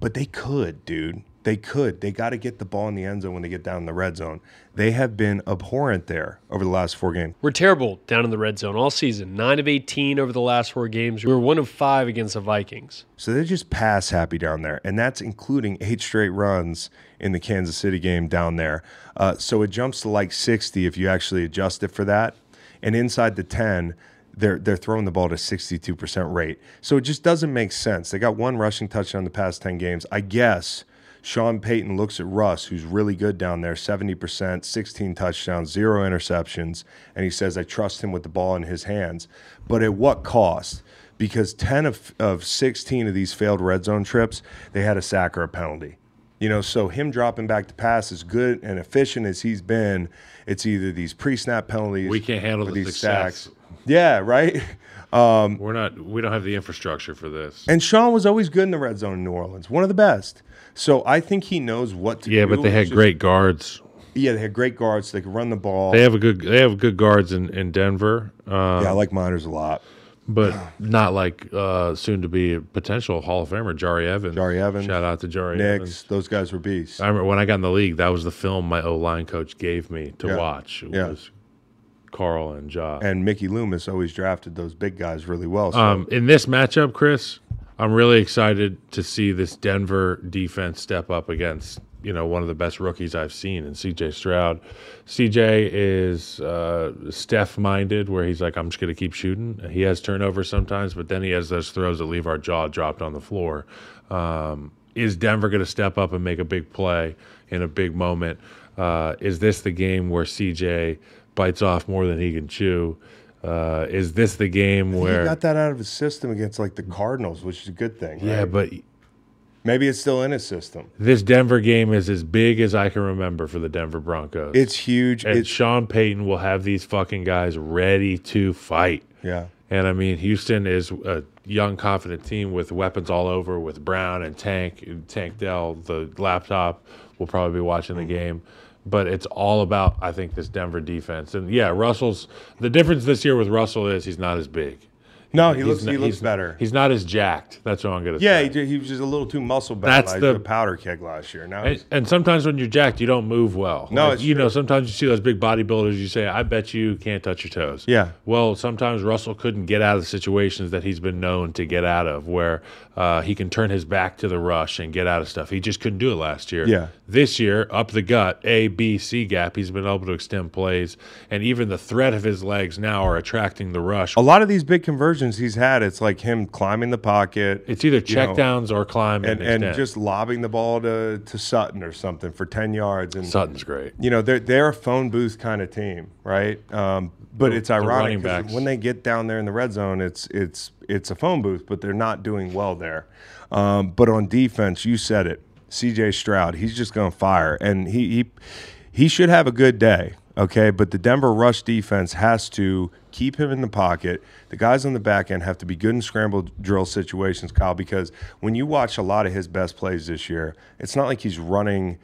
But they could, dude. They could. They got to get the ball in the end zone when they get down in the red zone. They have been abhorrent there over the last four games. We're terrible down in the red zone all season. Nine of 18 over the last four games. We were one of five against the Vikings. So they're just pass happy down there, and that's including eight straight runs in the Kansas City game down there. Uh, so it jumps to like 60 if you actually adjust it for that. And inside the 10, they're they're throwing the ball to 62% rate. So it just doesn't make sense. They got one rushing touchdown in the past 10 games. I guess Sean Payton looks at Russ, who's really good down there, 70%, 16 touchdowns, zero interceptions, and he says, I trust him with the ball in his hands. But at what cost? Because 10 of, of 16 of these failed red zone trips, they had a sack or a penalty. You know, so him dropping back to pass as good and efficient as he's been, it's either these pre-snap penalties. We can't handle or the these success. sacks. Yeah, right. Um, We're not. We don't have the infrastructure for this. And Sean was always good in the red zone in New Orleans, one of the best. So I think he knows what to do. Yeah, but they had just- great guards. Yeah, they had great guards. So they could run the ball. They have a good. They have good guards in in Denver. Um, yeah, I like Meinerz a lot. but not like uh, soon to be a potential Hall of Famer Jahri Evans. Jahri Evans, Shout out to Jahri Nicks, Evans. those guys were beasts. I remember when I got in the league, that was the film my O line coach gave me to Yeah. watch. It Yeah. was Carl and Ja. and Mickey Loomis always drafted those big guys really well. So Um, in this matchup, Chris, I'm really excited to see this Denver defense step up against you know one of the best rookies I've seen in C.J. Stroud. C.J. is uh, Steph minded, where he's like, I'm just to keep shooting. He has turnovers sometimes, but then he has those throws that leave our jaw dropped on the floor. Um, is Denver to step up and make a big play in a big moment? Uh, is this the game where C.J. bites off more than he can chew? Uh, is this the game where he got that out of his system against like the Cardinals, which is a good thing. Yeah, right? but maybe it's still in his system. this Denver game is as big as I can remember for the Denver Broncos. It's huge. and It's Sean Payton will have these fucking guys ready to fight. yeah. And I mean, Houston is a young, confident team with weapons all over, with Brown and Tank, Tank Dell, the laptop. will probably be watching Mm-hmm. the game. But it's all about, I think, this Denver defense. And yeah, Russell's the difference this year with Russell is he's not as big. No, he He's looks not- he looks he's- better. He's not as jacked. That's what I'm gonna Yeah, say. Yeah, he, he was just a little too muscle bound. That's like the- the powder keg last year. Now, And, and sometimes when you're jacked, you don't move well. No, Like, it's you know, sometimes you see those big bodybuilders. You say, "I bet you can't touch your toes." Yeah. Well, sometimes Russell couldn't get out of the situations that he's been known to get out of, where uh, he can turn his back to the rush and get out of stuff. He just couldn't do it last year. Yeah. This year, up the gut, A, B, C gap, he's been able to extend plays, and even the threat of his legs now are attracting the rush. a lot of these big conversions he's had, it's like him climbing the pocket. It's either you know, checkdowns or climb and, and, and just lobbing the ball to, to Sutton or something for ten yards. And Sutton's great. you know they're they're a phone booth kind of team, right? Um, but The- it's ironic running 'cause backs. when they get down there in the red zone, it's it's it's a phone booth, but they're not doing well there. Um, but on defense, you said it, C.J. Stroud, he's just going to fire, and he he he should have a good day. Okay, but the Denver rush defense has to keep him in the pocket. The guys on the back end have to be good in scramble drill situations, Kyle, because when you watch a lot of his best plays this year, it's not like he's running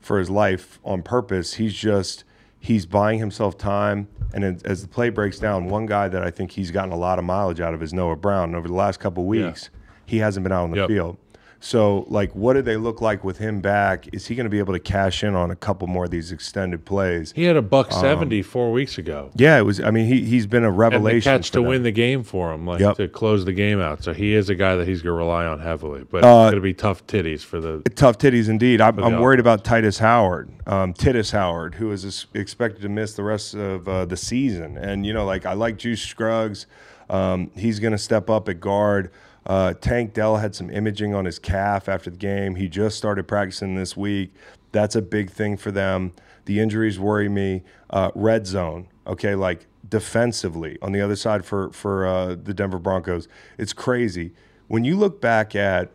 for his life on purpose. He's just he's buying himself time. And as, the play breaks down, one guy that I think he's gotten a lot of mileage out of is Noah Brown. And over the last couple weeks, he hasn't been out on the Yep. field. So, like, what do they look like with him back? Is he going to be able to cash in on a couple more of these extended plays? He had a buck Um, seventy four weeks ago. Yeah, it was. I mean, he he's been a and revelation. catch to them. win the game for him, like Yep. to close the game out. So he is a guy that he's going to rely on heavily. But Uh, it's going to be tough titties for the. Tough titties indeed. I'm, I'm worried about Tytus Howard, um, Tytus Howard, who is expected to miss the rest of uh, the season. And you know, like I like Juice Scruggs. Um, he's going to step up at guard. Uh, Tank Dell had some imaging on his calf after the game. He just started practicing this week. That's a big thing for them. The injuries worry me. Uh, red zone. Okay, like defensively on the other side for for uh, the Denver Broncos. It's crazy when you look back at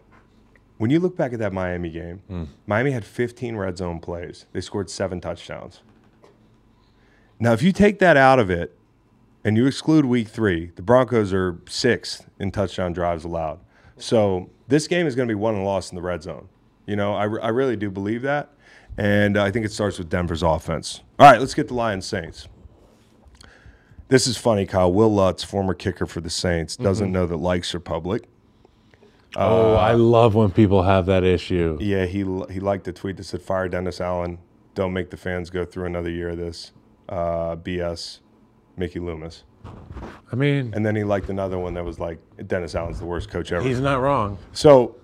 when you look back at that Miami game. Miami had 15 red zone plays. They scored seven touchdowns. Now, if you take that out of it and you exclude week three, the Broncos are sixth in touchdown drives allowed. So this game is going to be won and lost in the red zone. You know, I, I really do believe that. And I think it starts with Denver's offense. All right, let's get the Lions Saints. This is funny, Kyle. Wil Lutz, former kicker for the Saints, doesn't know that likes are public. oh, I love when people have that issue. Yeah, he he liked a tweet that said "Fire Dennis Allen. Don't make the fans go through another year of this uh, BS." Mickey Loomis, I mean, and then he liked another one that was like Dennis Allen's the worst coach ever. he's not wrong. So,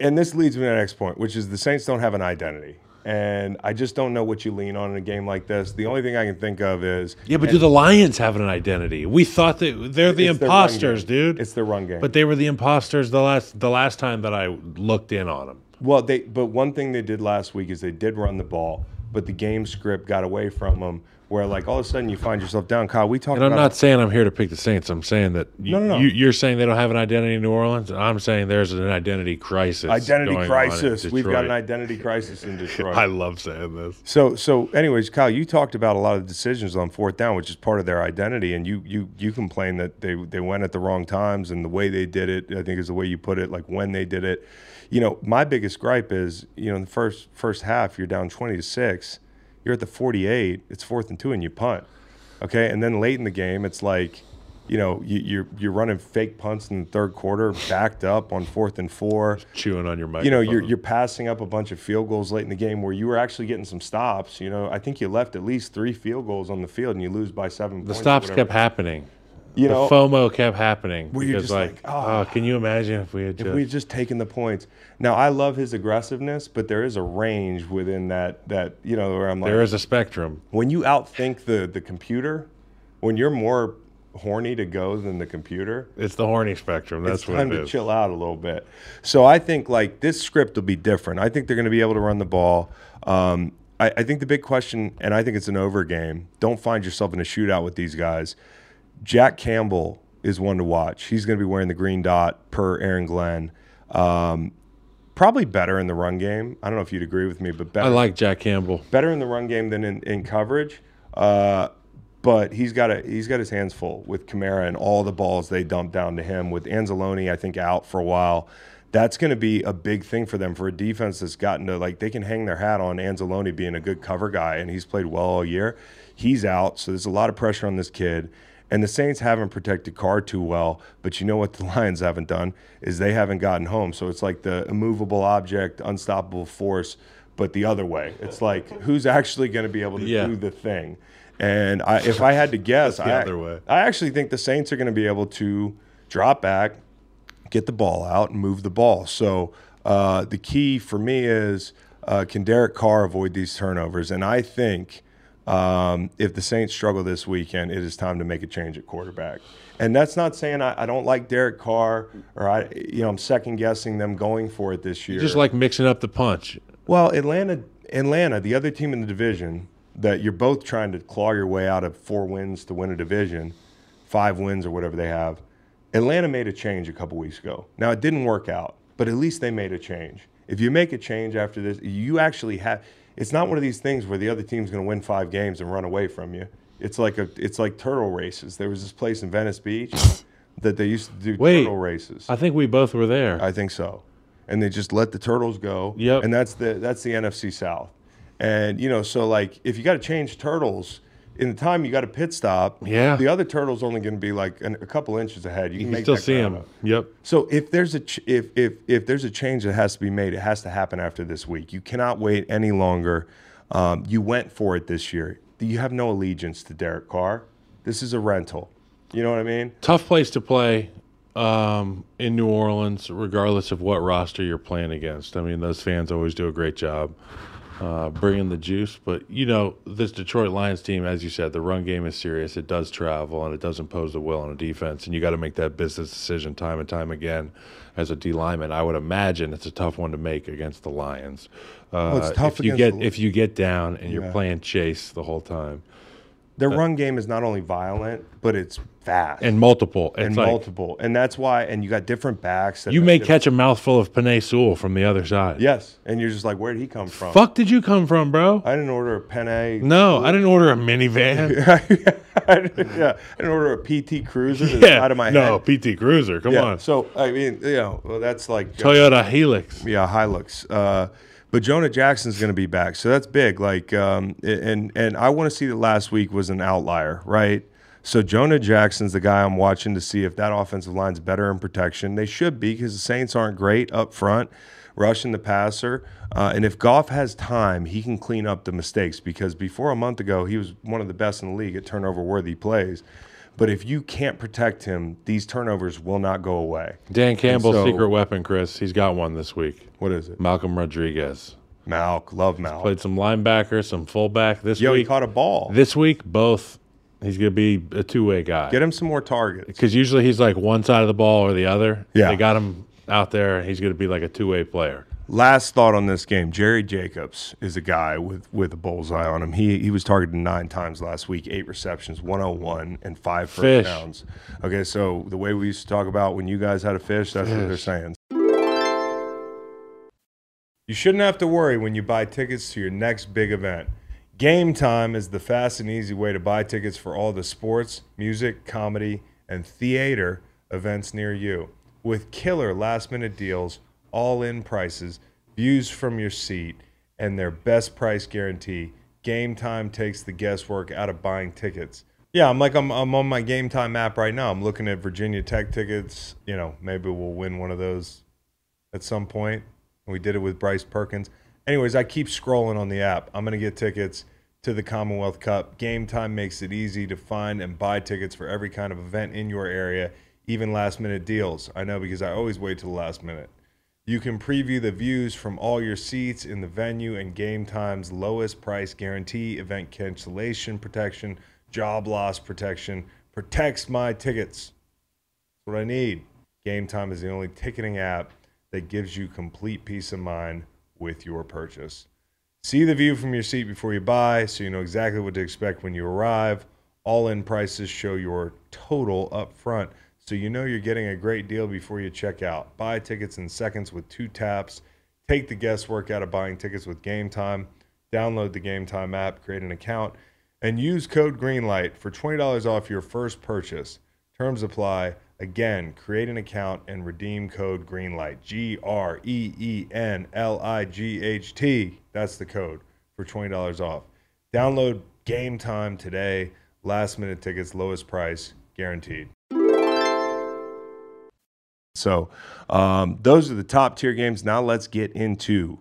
and this leads me to the next point, which is the Saints don't have an identity, and I just don't know what you lean on in a game like this. The only thing I can think of is Yeah, but do the Lions have an identity? We thought that they're the It's their run imposters, game. dude. It's their run game. But they were the imposters the last the last time that I looked in on them. Well, they but one thing they did last week is they did run the ball, but the game script got away from them. Where like all of a sudden you find yourself down. Kyle, we talked And I'm about not saying I'm here to pick the Saints. I'm saying that you, No, no, no. You, you're saying they don't have an identity in New Orleans. I'm saying there's an identity crisis. identity going on in crisis. We've got an identity crisis in Detroit. I love saying this. So, so, anyways, Kyle, you talked about a lot of decisions on fourth down, which is part of their identity, and you you you complain that they they went at the wrong times and the way they did it. I think is the way you put it, like when they did it. You know, my biggest gripe is, you know, in the first first half, you're down twenty to six, you're at the forty eight, it's fourth and two, and you punt. Okay, and then late in the game, it's like. You know, you, you're you're running fake punts in the third quarter, backed up on fourth and four Chewing on your mic. you know, you're you're passing up a bunch of field goals late in the game where you were actually getting some stops. You know, I think you left at least three field goals on the field and you lose by seven. the stops kept happening. You the know, FOMO kept happening Where you're because, just like, like, "Ah." oh, can you imagine if we had if just? we had just taken the points. Now I love his aggressiveness, but there is a range within that. That you know, where I'm like, there is a spectrum. when you outthink the the computer, when you're more horny to go than the computer, It's the horny spectrum. That's it's what time it to is. chill out a little bit. So I think like this script will be different. I think they're going to be able to run the ball. Um, I, I think the big question, and I think it's an over game. Don't find yourself in a shootout with these guys. Jack Campbell is one to watch. He's going to be wearing the green dot per Aaron Glenn. Um, probably better in the run game. I don't know if you'd agree with me, but better I like Jack Campbell. better in the run game than in, in coverage. Uh, but he's got a he's got his hands full with Kamara and all the balls they dump down to him. With Anzalone, I think out for a while. That's going to be a big thing for them for a defense that's gotten to like they can hang their hat on Anzalone being a good cover guy and he's played well all year. He's out, so there's a lot of pressure on this kid. And the Saints haven't protected Carr too well, but you know what the Lions haven't done is they haven't gotten home. So it's like the immovable object, unstoppable force, but the other way. It's like who's actually going to be able to Yeah. do the thing. And I, if I had to guess, the I, other way. I actually think the Saints are going to be able to drop back, get the ball out, and move the ball. So uh, the key for me is uh, can Derek Carr avoid these turnovers? And I think um, if the Saints struggle this weekend, it is time to make a change at quarterback. And that's not saying I, I don't like Derek Carr or I, you know, I'm second guessing them going for it this year. Just like mixing up the punch. Well, Atlanta, Atlanta, the other team in the division that you're both trying to claw your way out of four wins to win a division, five wins or whatever they have. Atlanta made a change a couple weeks ago. Now it didn't work out, but at least they made a change. If you make a change after this, you actually have. It's not one of these things where the other team's going to win five games and run away from you. It's like a, it's like turtle races. There was this place in Venice Beach that they used to do Wait. turtle races. I think we both were there. I think so. And they just let the turtles go. Yep. And that's the that's the NFC South. And you know, so like if you got to change turtles in the time you got a pit stop, Yeah. the other turtle's only going to be like an, a couple inches ahead. You, you can make still see him. up. Yep. So if there's a ch- if if if there's a change that has to be made, it has to happen after this week. You cannot wait any longer. Um, you went for it this year. You have no allegiance to Derek Carr. This is a rental. You know what I mean? Tough place to play um, in New Orleans, regardless of what roster you're playing against. I mean, those fans always do a great job uh, bringing the juice. But, you know, this Detroit Lions team, as you said, the run game is serious. It does travel and it does impose the will on a defense. And you got to make that business decision time and time again as a D lineman. I would imagine it's a tough one to make against the Lions. Uh, it's tough if you get the- if you get down and you're playing chase the whole time. Their run game is not only violent, but it's fast and multiple. It's and like multiple, and that's why. And you got different backs. That you may different- catch a mouthful of Penei Sewell from the other side. Yes, and you're just like, where did he come from? Fuck did you come from, bro? I didn't order a penne. No, I didn't order a minivan. I didn't, yeah, I didn't order a PT Cruiser yeah, side of my no, head. PT Cruiser. Come yeah. on, So I mean, you know, well, that's like Toyota Helix. yeah, Hilux. Uh, but Jonah Jackson's going to be back, so that's big. Like, um, and and I want to see that last week was an outlier, right? So Jonah Jackson's the guy I'm watching to see if that offensive line's better in protection. They should be because the Saints aren't great up front, rushing the passer. Uh, and if Goff has time, he can clean up the mistakes because before a month ago, he was one of the best in the league at turnover worthy plays. But if you can't protect him, these turnovers will not go away. Dan Campbell's so- secret weapon, Chris. He's got one this week. What is it? Malcolm Rodriguez Malk, love Malk. played some linebacker, some fullback this Yo, he caught a ball. This week, both. He's gonna be a two way guy. Get him some more targets. because usually he's like one side of the ball or the other. Yeah. they got him out there. He's gonna be like a two way player. Last thought on this game: Jerry Jacobs is a guy with with a bullseye on him. He he was targeted nine times last week, eight receptions, 101, and five first Fish. downs. Okay, so the way we used to talk about when you guys had a fish, that's what they're saying. You shouldn't have to worry when you buy tickets to your next big event. Game Time is the fast and easy way to buy tickets for all the sports, music, comedy, and theater events near you. With killer last minute deals, all in prices, views from your seat, and their best price guarantee, Game Time takes the guesswork out of buying tickets. Yeah, I'm like I'm, I'm on my Game Time app right now. I'm looking at Virginia Tech tickets. You know, maybe we'll win one of those at some point. We did it with Bryce Perkins. Anyways, I keep scrolling on the app. I'm going to get tickets to the Commonwealth Cup. Game time makes it easy to find and buy tickets for every kind of event in your area, even last minute deals. I know because I always wait till the last minute. You can preview the views from all your seats in the venue and game time's lowest price guarantee, event cancellation protection, job loss protection, protects my tickets. That's what I need. Game Time is the only ticketing app that gives you complete peace of mind with your purchase. See the view from your seat before you buy so you know exactly what to expect when you arrive. All in prices show your total up front so you know you're getting a great deal before you check out. Buy tickets in seconds with two taps. Take the guesswork out of buying tickets with Game Time. Download the Game Time app, create an account, and use code GREENLIGHT for $20 off your first purchase. Terms apply. Again, create an account and redeem code GREENLIGHT. G R E E N L I G H T. That's the code for $20 off. Download Game Time today. Last minute tickets, lowest price, guaranteed. So, um, those are the top tier games. Now let's get into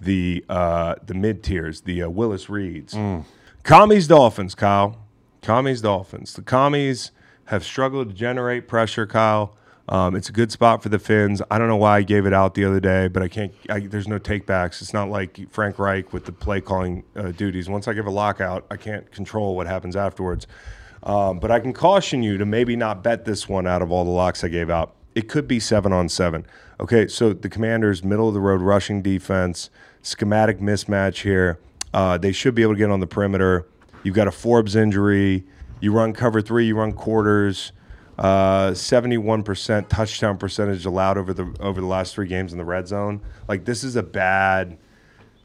the uh, the mid tiers, the uh, Willis Reeds. Commies Dolphins, Kyle. Commies Dolphins. The Commies have struggled to generate pressure, Kyle. Um, it's a good spot for the Finns. I don't know why I gave it out the other day, but I can't. I, there's no takebacks. It's not like Frank Reich with the play calling uh, duties. Once I give a lockout, I can't control what happens afterwards. Um, but I can caution you to maybe not bet this one out of all the locks I gave out. It could be seven on seven. Okay, so the Commanders' middle of the road rushing defense, schematic mismatch here. Uh, they should be able to get on the perimeter. You've got a Forbes injury. You run cover three. You run quarters. Uh, Seventy-one percent touchdown percentage allowed over the over the last three games in the red zone. Like this is a bad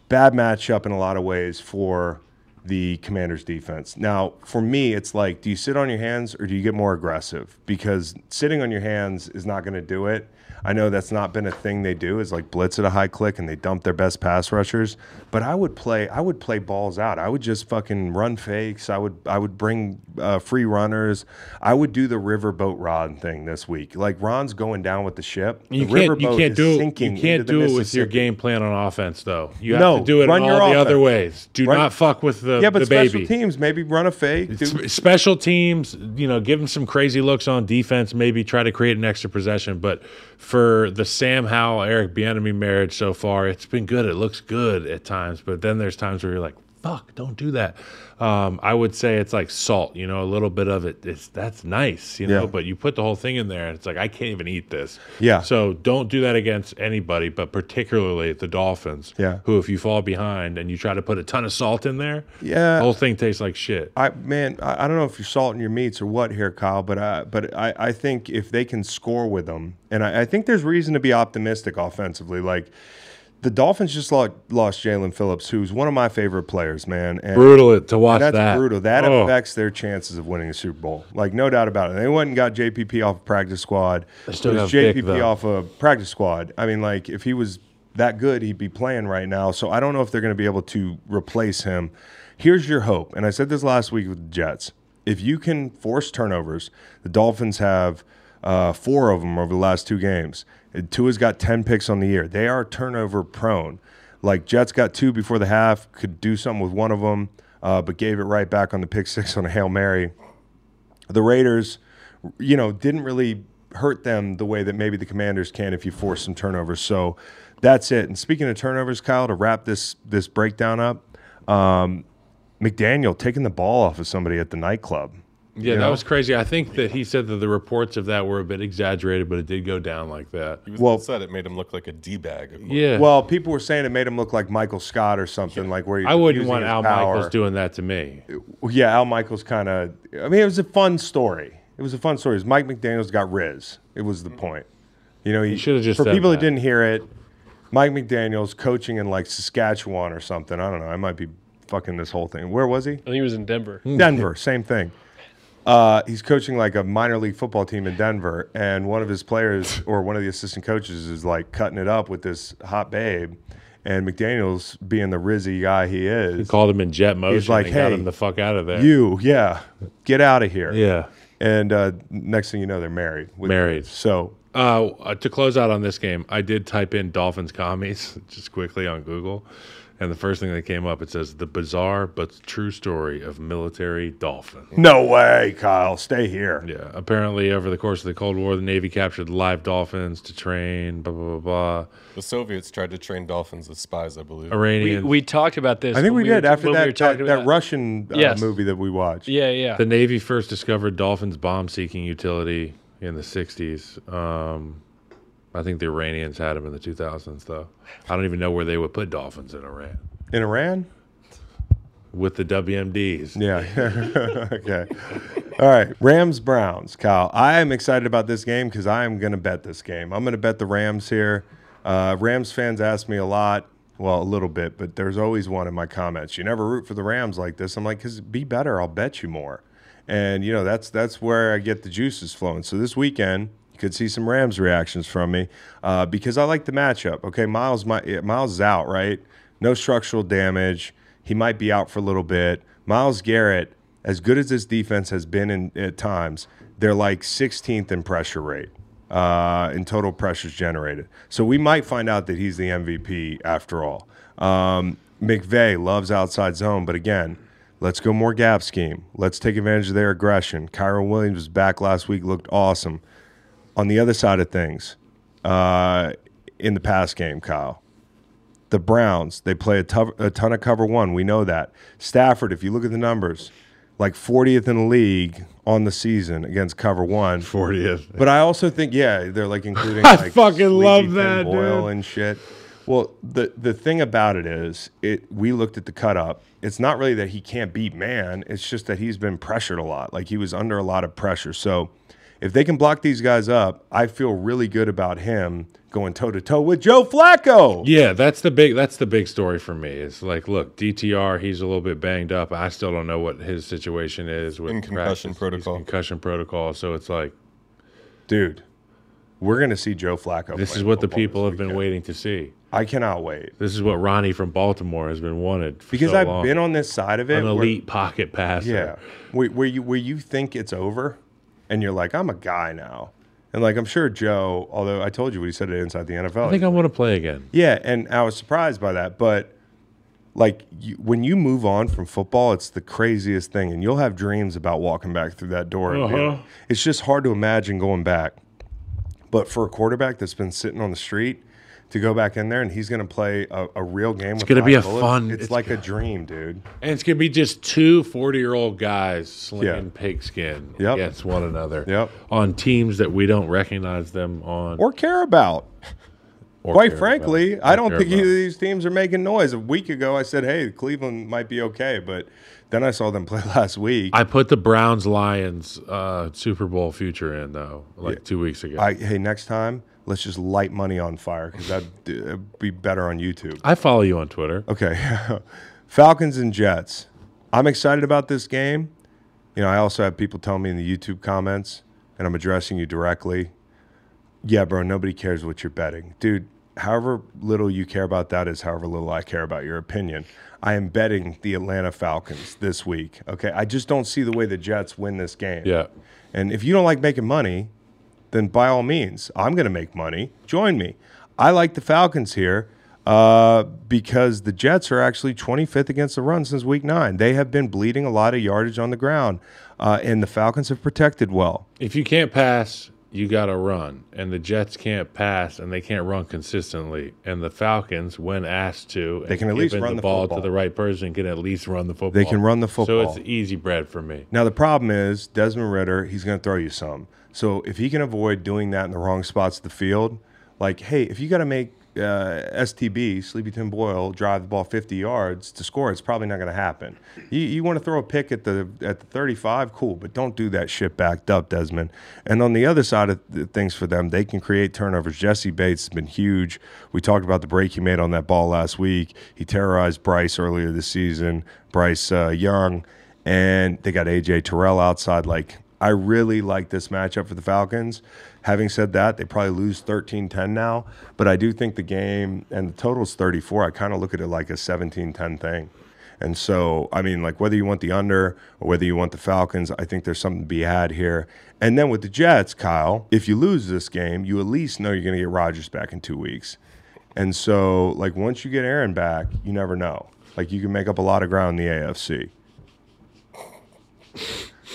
bad matchup in a lot of ways for the Commanders defense. Now, for me, it's like, do you sit on your hands or do you get more aggressive? Because sitting on your hands is not going to do it. I know that's not been a thing they do is like blitz at a high click and they dump their best pass rushers. But I would play I would play balls out. I would just fucking run fakes. I would I would bring uh, free runners. I would do the riverboat Ron thing this week. Like Ron's going down with the ship. You the can't. You can't do. it- sinking You can't do it with your game plan on offense, though. You have No, to do it run in your all the other ways. Do Run- not fuck with the, Yeah, but the special baby. teams maybe run a fake. do- Special teams, you know, give them some crazy looks on defense. Maybe try to create an extra possession. But for the Sam Howell Eric Bieniemy marriage so far, it's been good. It looks good at times, but then there's times where you're like, fuck, don't do that. Um, I would say it's like salt, you know, a little bit of it. It's that's nice, you know, Yeah. but you put the whole thing in there, and it's like I can't even eat this. Yeah. So don't do that against anybody, but particularly the Dolphins. Yeah. Who, if you fall behind and you try to put a ton of salt in there, Yeah. the whole thing tastes like shit. I man, I, I don't know if you're salting your meats or what here, Kyle, but I, but I, I think if they can score with them, and I, I think there's reason to be optimistic offensively. Like the Dolphins just lost, lost Jaelan Phillips, who's one of my favorite players, man. And Brutal to watch that's that. brutal. That Oh. affects their chances of winning the Super Bowl. Like no doubt about it. They went and got JPP off of practice squad. They still got JPP off of practice squad. I mean, like if he was that good, he'd be playing right now. So I don't know if they're going to be able to replace him. Here's your hope, and I said this last week with the Jets. If you can force turnovers, the Dolphins have uh, four of them over the last two games. Tua's got ten picks on the year. They are turnover prone. Like Jets got two before the half, could do something with one of them, uh, but gave it right back on the pick six on a hail mary the Raiders, you know, didn't really hurt them the way that maybe the Commanders can if you force some turnovers. So that's it. And speaking of turnovers, Kyle, to wrap this this breakdown up, um, McDaniel taking the ball off of somebody at the nightclub. Yeah, You that was crazy. I think that he said that the reports of that were a bit exaggerated, but it did go down like that. He was Well- said it made him look like a d bag. Yeah. Well, people were saying it made him look like Michael Scott or something like where he I wouldn't want Al power. Michaels doing that to me. Yeah, Al Michaels kind of. I mean, it was a fun story. It was a fun story. It was Mike McDaniel's got Riz. It was the mm-hmm. point. You know, he, should've just for said people that. that didn't hear it. Mike McDaniel's coaching in like Saskatchewan or something. I don't know. I might be fucking this whole thing. Where was he? I think he was in Denver. Denver. Same thing. Uh, he's coaching like a minor league football team in Denver, and one of his players or one of the assistant coaches is like cutting it up with this hot babe, and McDaniel's being the rizzy guy he is. He called him in jet motion He's like, and got him the fuck out of there. You, yeah, get out of here. Yeah. And uh, next thing you know, they're married. Married. So Uh, uh, to close out on this game, I did type in Dolphins commies just quickly on Google, and the first thing that came up it says the bizarre but true story of military dolphin. no way, Kyle, stay here. Yeah, apparently over the course of the Cold War, the Navy captured live dolphins to train. Blah blah blah blah. The Soviets tried to train dolphins as spies, I believe. We, we talked about this. I think when we were- did after when we that that, that Russian uh, Yes. movie that we watched. Yeah, yeah. the Navy first discovered dolphins' bomb-seeking utility in the '60s. Um, I think the Iranians had them in the 2000s, though. I don't even know where they would put dolphins in Iran In Iran? with the WMDs. Yeah. okay. All right. Rams Browns. Kyle, I am excited about this game because I am going to bet this game. I'm going to bet the Rams here. Uh, Rams fans ask me a lot. Well, a little bit, but there's always one in my comments. You never root for the Rams like this. I'm like, because be better. I'll bet you more. And you know that's that's where I get the juices flowing. So this weekend could see some Rams reactions from me uh, because I like the matchup. Okay, Myles, my, Myles is out, right? No structural damage. He might be out for a little bit. Myles Garrett, as good as this defense has been in at times, they're like 16th in pressure rate uh, in total pressures generated. So we might find out that he's the MVP after all. Um, McVay loves outside zone, but again, let's go more gap scheme. Let's take advantage of their aggression. Kyren Williams was back last week, looked awesome. On the other side of things, uh, in the pass game, Kyle, the Browns, they play a, a ton of cover one. We know that. Stafford, if you look at the numbers, like 40th in the league on the season against cover one. 40th. But I also think, yeah, they're like including. I like, fucking love that, Boyle dude. and shit. Well, the the thing about it is, it we looked at the cut up. It's not really that he can't beat man. It's just that he's been pressured a lot. Like he was under a lot of pressure. So if they can block these guys up, I feel really good about him going toe to toe with Joe Flacco. Yeah, that's the big that's the big story for me. It's like, look, DTR, he's a little bit banged up. I still don't know what his situation is with In concussion practice. He's protocol. concussion protocol. So it's like Dude, we're gonna see Joe Flacco. this is what the people have been waiting to see. I cannot wait This is what Ronnie from Baltimore has been wanted for because so I've long. been on this side of it. an where- elite pocket passer. Yeah, where, where you where you think it's over, and you're like, I'm a guy now, and like I'm sure Joe. Although I told you what he said it inside the NFL. I think I want to play again. yeah, and I was surprised by that, but like you, when you move on from football, it's the craziest thing, and you'll have dreams about walking back through that door. and being- Uh-huh. It's just hard to imagine going back. But for a quarterback that's been sitting on the street to go back in there and he's going to play a, a real game. It's gonna be a fun- It's, it's like a dream, dude. And it's gonna be just two 40 year old guys slinging Yeah. pigskin Yep. against one another. Yep. On teams that we don't recognize them on. Or care about. or Quite care frankly, about- I don't care think either of these teams are making noise. A week ago, I said, "Hey, Cleveland might be okay," but then I saw them play last week. I put the Browns Lions uh, Super Bowl future in though, like two weeks ago. I, I, hey, next time, let's just light money on fire because that'd uh, be better on YouTube. I follow you on Twitter. Okay, Falcons and Jets. I'm excited about this game. You know, I also have people tell me in the YouTube comments, and I'm addressing you directly. Yeah, bro, nobody cares what you're betting. Dude, however little you care about that is however little I care about your opinion. I am betting the Atlanta Falcons this week. Okay. I just don't see the way the Jets win this game. Yeah. And if you don't like making money, then by all means, I'm going to make money. Join me. I like the Falcons here uh, because the Jets are actually 25th against the run since week nine. They have been bleeding a lot of yardage on the ground, uh, and the Falcons have protected well. If you can't pass, you got to run. And the Jets can't pass and they can't run consistently. And the Falcons, when asked to, They can at least run the ball to the right person, can at least run the football. They can run the football. So it's easy bread for me. Now the problem is Desmond Ridder. He's going to throw you some. So if he can avoid doing that in the wrong spots of the field, like hey, if you got to make uh, STB Sleepy Tim Boyle drive the ball 50 yards to score, it's probably not going to happen. You, you want to throw a pick at the at the 35, cool, but don't do that shit backed up, Desmond. And on the other side of things for them, they can create turnovers. Jessie Bates has been huge. We talked about the break he made on that ball last week. He terrorized Bryce earlier this season. Bryce uh, Young and they got AJ Terrell outside. Like, I really like this matchup for the Falcons. Having said that, they probably lose 13 10 now, but I do think the game and the total's 34. I kind of look at it like a 17 10 thing. And so, I mean, like whether you want the under or whether you want the Falcons, I think there's something to be had here. And then with the Jets, Kyle, if you lose this game, you at least know you're going to get Rodgers back in two weeks. And so, like, once you get Aaron back, you never know. Like, you can make up a lot of ground in the AFC.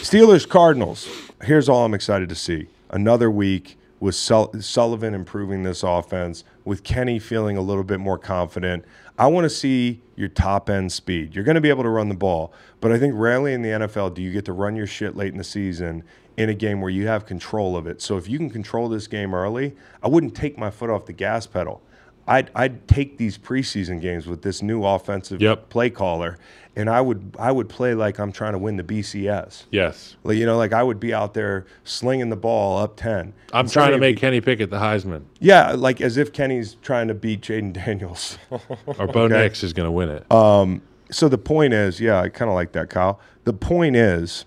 Steelers Cardinals. Here's all I'm excited to see. Another week with Sul- Sullivan improving this offense, with Kenny feeling a little bit more confident. I want to see your top end speed. You're going to be able to run the ball, but I think rarely in the NFL do you get to run your shit late in the season in a game where you have control of it. So if you can control this game early, I wouldn't take my foot off the gas pedal. I'd, I'd take these preseason games with this new offensive Yep. play caller, and I would I would play like I'm trying to win the BCS. Yes. Like you know, like I would be out there slinging the ball up ten. I'm And trying to make would Kenny Pickett the Heisman, yeah, like as if Kenny's trying to beat Jayden Daniels. or Bo Okay. Nix is going to win it. Um. so the point is, yeah, I kind of like that, Kyle. The point is,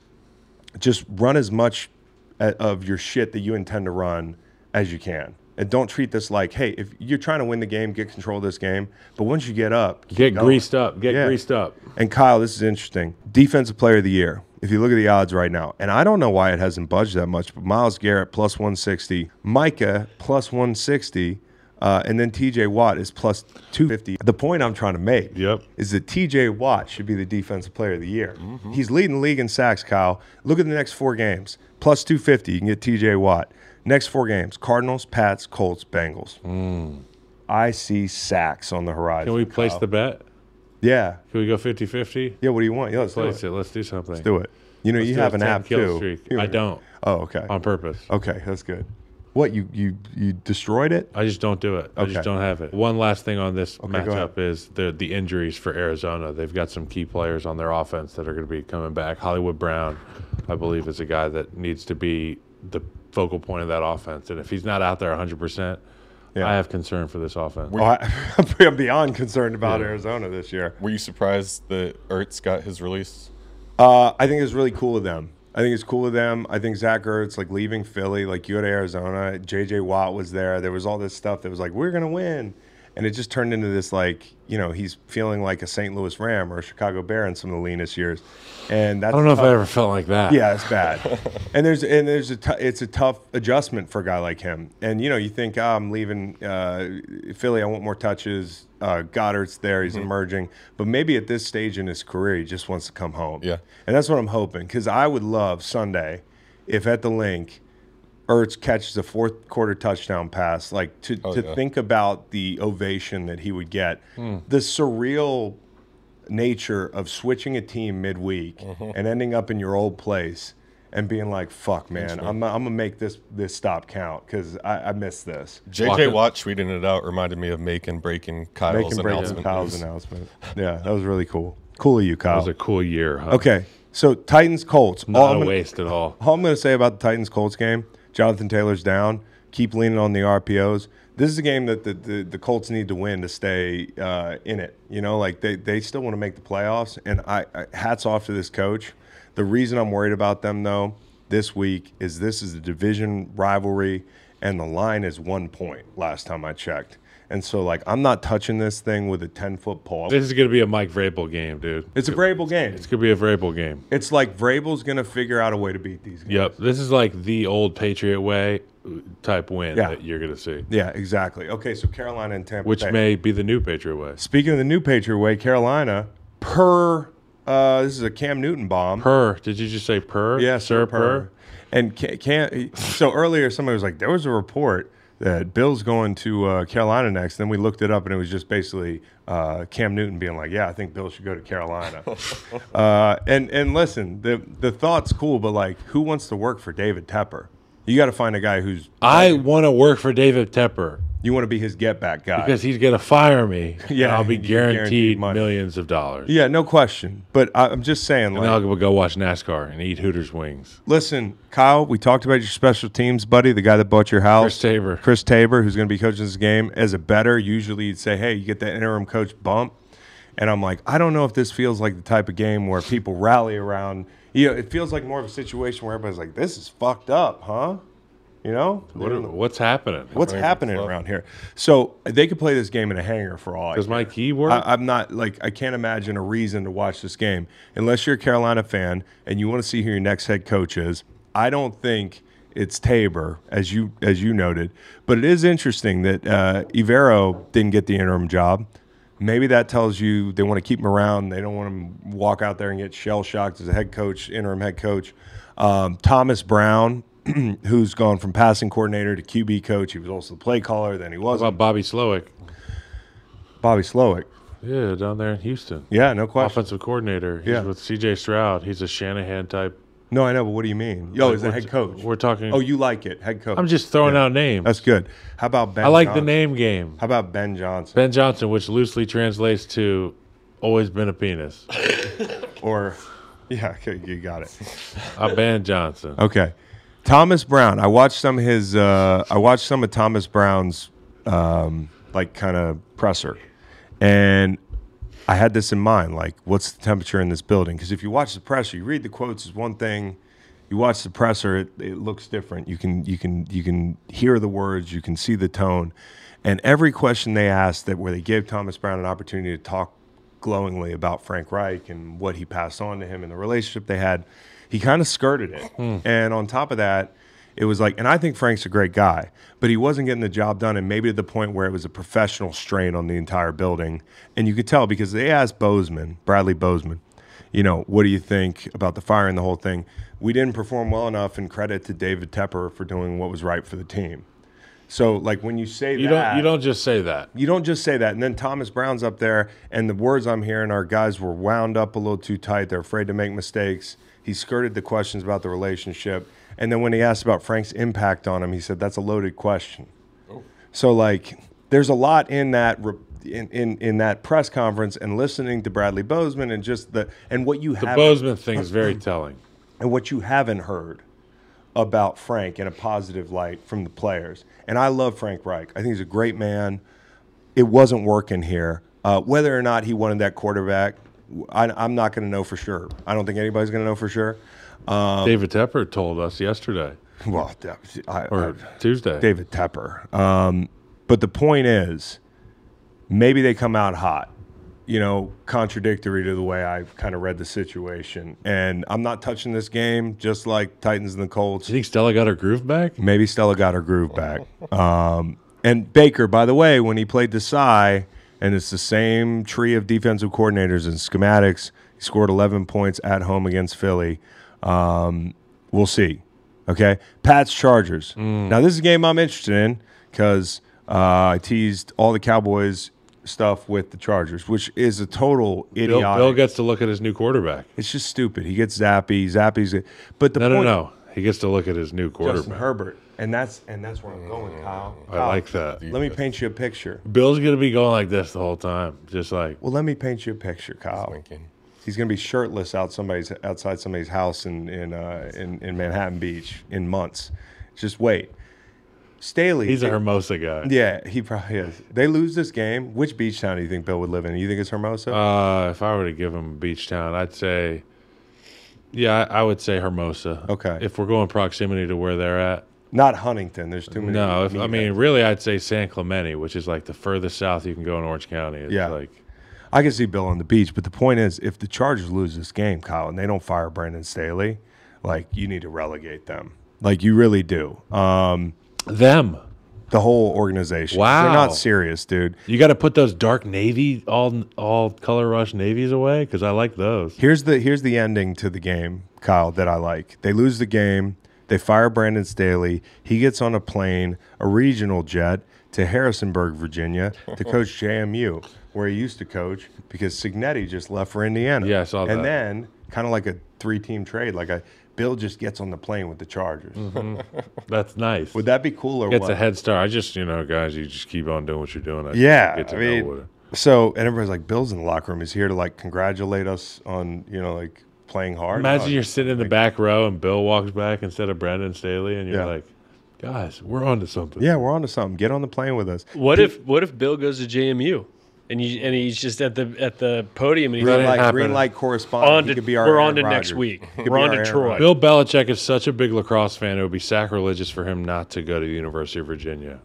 just run as much of your shit that you intend to run as you can. And don't treat this like, hey, if you're trying to win the game, get control of this game. But once you get up, Get going. greased up. Get Yeah. greased up. And Kyle, this is interesting. Defensive player of the year. If you look at the odds right now, and I don't know why it hasn't budged that much, but Myles Garrett plus 160, Micah plus 160, uh, and then TJ Watt is plus 250. The point I'm trying to make Yep. is that TJ Watt should be the defensive player of the year. He's leading the league in sacks, Kyle. Look at the next four games. Plus 250, you can get TJ Watt. Next four games Cardinals, Pats, Colts, Bengals. Hmm. I see sacks on the horizon. Can we place Kyle. the bet? Yeah. Can we go 50 50? Yeah, what do you want? Yeah, let's do Place it. it. Let's do something. Let's do it. You know, you have an app too. Streak. I don't Oh, okay. on purpose. Okay, that's good. What you you you destroyed it? I just don't do it. I just don't have it. One last thing on this ahead. matchup is the the injuries for Arizona. They've got some key players on their offense that are going to be coming back. Hollywood Brown, I believe, is a guy that needs to be the focal point of that offense. And if he's not out there 100%, Yeah. I have concern for this offense. Oh, I, I'm beyond concerned about Yeah. Arizona this year. Were you surprised that Ertz got his release? Uh, I think it's really cool of them. I think it's cool of them. I think Zach Ertz, like leaving Philly, like you at Arizona, JJ Watt was there. There was all this stuff that was like, we're going to win. And it just turned into this, like, you know, he's feeling like a St. Louis Ram or a Chicago Bear in some of the leanest years. And that's I don't know if. I ever felt like that. Yeah, it's bad. and there's and there's a t- it's a tough adjustment for a guy like him. And you know, you think oh, I'm leaving uh, Philly. I want more touches. Uh, Goedert's there. He's emerging. But maybe at this stage in his career, he just wants to come home. Yeah. And that's what I'm hoping because I would love Sunday if at the Linc. Ertz catches a fourth quarter touchdown pass, like to, Oh, to yeah. think about the ovation that he would get, Hmm. the surreal nature of switching a team midweek Mm-hmm. and ending up in your old place and being like, "Fuck, man, I'm, I'm gonna make this this stop count because I, I missed this." JJ Watt tweeting it out reminded me of making breaking Kyle's Making breaking announcement. Kyle's announcement. Yeah, that was really cool. Cool of you, That It was a cool year. Huh? Okay, so Titans Colts. All Not I'm a gonna- waste at all. All I'm going to say about the Titans Colts game, Jonathan Taylor's down. Keep leaning on the RPOs. This is a game that the, the, the Colts need to win to stay uh, in it. You know, like they, they still want to make the playoffs. And I, I hats off to this coach. The reason I'm worried about them though this week is this is a division rivalry, and the line is one point. Last time I checked, and so like I'm not touching this thing with a ten foot pole. This is going to be a Mike Vrabel game, dude. It's a Vrabel game. It's going to be a Vrabel game. It's like Vrabel's gonna figure out a way to beat these guys. Yep. This is like the old Patriot way type win Yeah. that you're going to see, Yeah, exactly. Okay, so Carolina and Tampa. which Bay. may be the new Patriot way. Speaking of the new Patriot way, Carolina per uh, this is a Cam Newton bomb. Per, did you just say per? yeah, sir, sir, per. And can, can so earlier somebody was like, there was a report that Bill's going to uh, Carolina next. Then we looked it up, and it was just basically uh, Cam Newton being like, "Yeah, I think Bill should go to Carolina." uh, and and listen, the the thought's cool, but like, who wants to work for David Tepper? You got to find a guy who's I want to work for David Tepper you want to be his get back guy. because he's going to fire me. Yeah, and I'll be guaranteed guaranteed, money. millions of dollars. yeah, no question. But I, I'm just saying, And like, I'll go watch NASCAR and eat Hooters wings. Listen, Kyle, we talked about your special teams buddy, the guy that bought your house. Chris Tabor. Chris Tabor, who's going to be coaching this game. As a better, usually you'd say, hey, you get that interim coach bump. And I'm like, I don't know if this feels like the type of game where people rally around. You know, it feels like more of a situation where everybody's like, this is fucked up, huh? You know? What, what's happening? What's happening around here? So they could play this game in a hangar for all Does my key work? I, I'm not like I can't imagine a reason to watch this game unless you're a Carolina fan and you want to see who your next head coach is. I don't think it's Tabor, as you as you noted, but it is interesting that uh, Evero didn't get the interim job. Maybe that tells you they want to keep him around. They don't want him to walk out there and get shell shocked as a head coach, interim head coach. Um, Thomas Brown, who's gone from passing coordinator to QB coach. He was also the play caller. Then he wasn't. about Bobby Slowik? Bobby Slowik. Yeah, down there in Houston. Yeah, no question. Offensive coordinator. He's Yeah. with CJ Stroud. He's a Shanahan type. No, I know, but what do you mean? Yo, is the head coach? We're talking. Oh, you like it, head coach. I'm just throwing Yeah. out names. That's good. How about Ben? I like the name game. How about Ben Johnson? Ben Johnson, which loosely translates to always been a penis. Or, yeah, you got it. A Ben Johnson. Okay, Thomas Brown. I watched some of his. Uh, I watched some of Thomas Brown's, um, like kind of presser, and I had this in mind. Like, what's the temperature in this building? Because if you watch the presser, you read the quotes is one thing. You watch the presser, it, it looks different. You can you can you can hear the words, you can see the tone, and every question they asked that where they gave Thomas Brown an opportunity to talk glowingly about Frank Reich and what he passed on to him and the relationship they had, he kind of skirted it. Hmm. And on top of that, it was like, and I think Frank's a great guy, but he wasn't getting the job done, and maybe to the point where it was a professional strain on the entire building. And you could tell because they asked Bozeman, Bradley Bozeman, you know, what do you think about the fire and the whole thing? We didn't perform well enough, and credit to David Tepper for doing what was right for the team. So, like when you say You that, don't. You don't just say that. you don't just say that. And then Thomas Brown's up there, and the words I'm hearing are guys were wound up a little too tight. They're afraid to make mistakes. He skirted the questions about the relationship. And then when he asked about Frank's impact on him, he said, that's a loaded question. So, like, there's a lot in that. Re- in, in, in that press conference and listening to Bradley Bozeman and just the and what you The Bozeman thing is very telling. and what you haven't heard about Frank in a positive light from the players. And I love Frank Reich. I think he's a great man. It wasn't working here. Uh, whether or not he wanted that quarterback, I, I'm not going to know for sure. I don't think anybody's going to know for sure. Um, David Tepper told us yesterday well, I, or I- Tuesday. David Tepper. Um, but the point is, maybe they come out hot. You know, contradictory to the way I kind of read the situation. And I'm not touching this game, just like Titans and the Colts. You think Stella got her groove back? Maybe Stella got her groove back. Um, and Baker, by the way, when he played the Desai, and it's the same tree of defensive coordinators and schematics, he scored 11 points at home against Philly. Um, we'll see. Okay, Pats Chargers. Mm. Now this is a game I'm interested in because uh, I teased all the Cowboys stuff with the Chargers, which is a total Bill, idiotic. Bill gets to look at his new quarterback. it's just stupid. He gets Zappe, Zappe's. But the No, no, point, no. He gets to look at his new Justin quarterback. Herbert, and that's and that's where I'm going, Kyle. I Kyle, like that. Let me paint you a picture. Bill's gonna be going like this the whole time, just like Well, let me paint you a picture, Kyle. He's gonna be shirtless out somebody's outside somebody's house in in uh, in, in Manhattan Beach in months. Just wait. Staley. he's a Hermosa guy. Yeah, he probably is. They lose this game. Which beach town do you think Bill would live in? You think it's Hermosa? Uh, if I were to give him a beach town, I'd say, yeah, I, I would say Hermosa. Okay. If we're going proximity to where they're at, Not Huntington. There's too many. no. If, I mean, really, I'd say San Clemente, which is like the furthest south you can go in Orange County. It's Yeah. like I can see Bill on the beach, but the point is, if the Chargers lose this game, Kyle, and they don't fire Brandon Staley, like you need to relegate them. Like you really do. Um, them. the whole organization. Wow, they're not serious, dude. You got to put those dark navy, all all color rush navies away because I like those. Here's the here's the ending to the game, Kyle, that I like. They lose the game. They fire Brandon Staley. He gets on a plane, a regional jet, to Harrisonburg, Virginia, to coach JMU, where he used to coach because Cignetti just left for Indiana. Yeah, I saw And that. then, kind of like a three-team trade, like a Bill just gets on the plane with the Chargers. Mm-hmm. That's nice. Would that be cool or Gets what? a head start. I just, you know, guys, you just keep on doing what you're doing. I Yeah, get to I mean, so and everybody's like, Bill's in the locker room. He's here to like congratulate us on you know like playing hard. Imagine No, you're sitting in the back row and Bill walks back instead of Brandon Staley, and you're Yeah. like, guys, we're on to something. Yeah, we're on to something. Get on the plane with us. What if what if Bill goes to JMU, and you and he's just at the at the podium and he's Green like, light, green light correspondent. on He to could be our we're Aaron on to next week. We're on to Aaron Troy. Rodgers. Bill Belichick is such a big lacrosse fan; it would be sacrilegious for him not to go to the University of Virginia.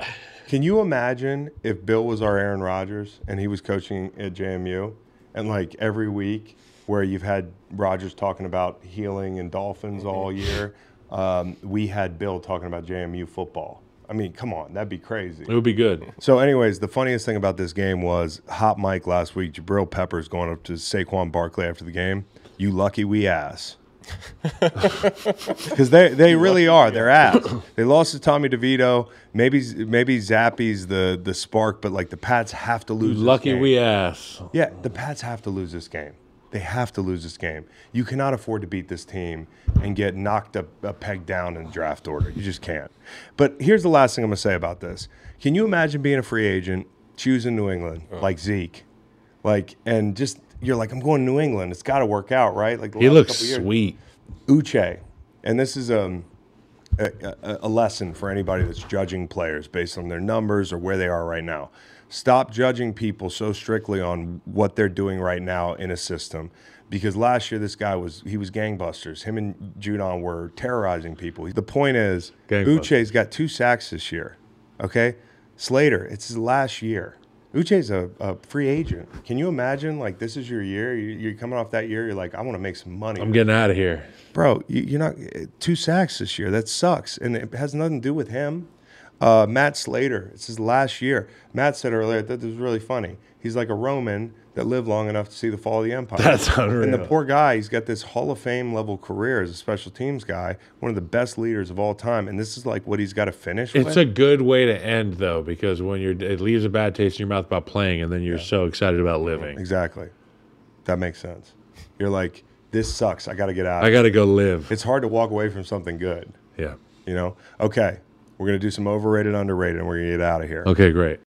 Can you imagine if Bill was our Aaron Rodgers and he was coaching at JMU, and like every week where you've had Rodgers talking about healing and Dolphins all year, um, we had Bill talking about JMU football. I mean, come on, that'd be crazy. It would be good. So, anyways, the funniest thing about this game was Hot Mike last week. Jabril Peppers going up to Saquon Barkley after the game. You lucky we ass. Because they, they really are. They're ass. They lost to Tommy DeVito. Maybe maybe Zappe's the the spark, but like the Pats have to lose. this Lucky we ass. Yeah, the Pats have to lose this game. They have to lose this game. You cannot afford to beat this team and get knocked a, a peg down in draft order. You just can't. But here's the last thing I'm going to say about this. Can you imagine being a free agent, choosing New England, like Zeke? Like, and just, you're like, I'm going to New England. It's got to work out, right? Like, He looks sweet. Uche, and this is um, a, a, a lesson for anybody that's judging players based on their numbers or where they are right now. Stop judging people so strictly on what they're doing right now in a system. Because last year this guy was he was gangbusters. Him and Judon were terrorizing people. The point is, Uche's got two sacks this year. Okay, Slater, it's his last year. Uche's a, a free agent. Can you imagine? Like this is your year. You, you're coming off that year. You're like, I want to make some money I'm getting out of here. bro, you're not eh, two sacks this year. That sucks, and it has nothing to do with him. Uh, Matt Slater, it's his last year. Matt said earlier that this was really funny. He's like a Roman that lived long enough to see the fall of the empire. That's unreal. And the poor guy, he's got this Hall of Fame level career as a special teams guy, one of the best leaders of all time, and this is like what he's got to finish It's with. a good way to end though, because when you're it leaves a bad taste in your mouth about playing, and then you're so excited about living. exactly. That makes sense. You're like, this sucks. I got to get out. I got to go live. it's hard to walk away from something good. Yeah. You know. Okay, we're gonna do some overrated, underrated, and we're gonna get out of here. Okay, great.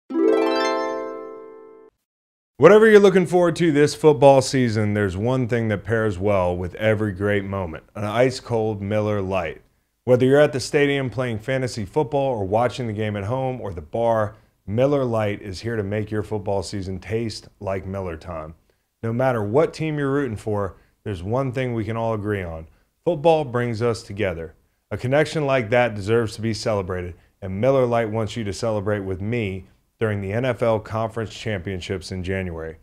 Whatever you're looking forward to this football season, there's one thing that pairs well with every great moment an ice cold Miller Lite. Whether you're at the stadium playing fantasy football or watching the game at home or the bar, Miller Lite is here to make your football season taste like Miller time. No matter what team you're rooting for, there's one thing we can all agree on football brings us together. A connection like that deserves to be celebrated, and Miller Lite wants you to celebrate with me during the NFL Conference Championships in January.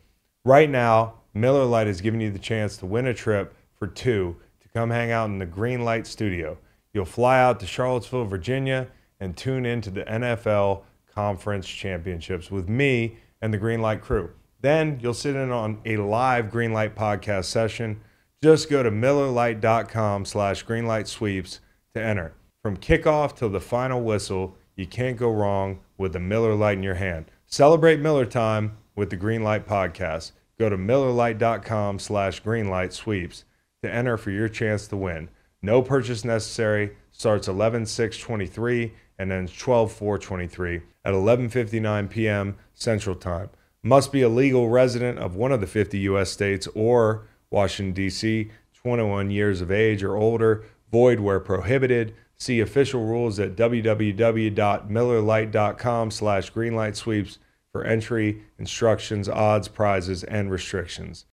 Right now, Miller Lite is giving you the chance to win a trip for two to come hang out in the Green Light Studio. You'll fly out to Charlottesville, Virginia, and tune in to the NFL Conference Championships with me and the Green Light crew. Then you'll sit in on a live Green Light podcast session. Just go to millerlite.com slash greenlight sweeps to enter. From kickoff till the final whistle, you can't go wrong with the Miller Lite in your hand. Celebrate Miller time with the Green Light Podcast. Go to millerlite.com slash greenlight sweeps to enter for your chance to win. No purchase necessary. Starts 11 6 23 and ends 12 4 23 at 11:59 p.m. Central Time. Must be a legal resident of one of the 50 U.S. states or Washington D.C. 21 years of age or older. Void where prohibited. See official rules at www.millerlite.com slash greenlight sweeps for entry, instructions, odds, prizes, and restrictions.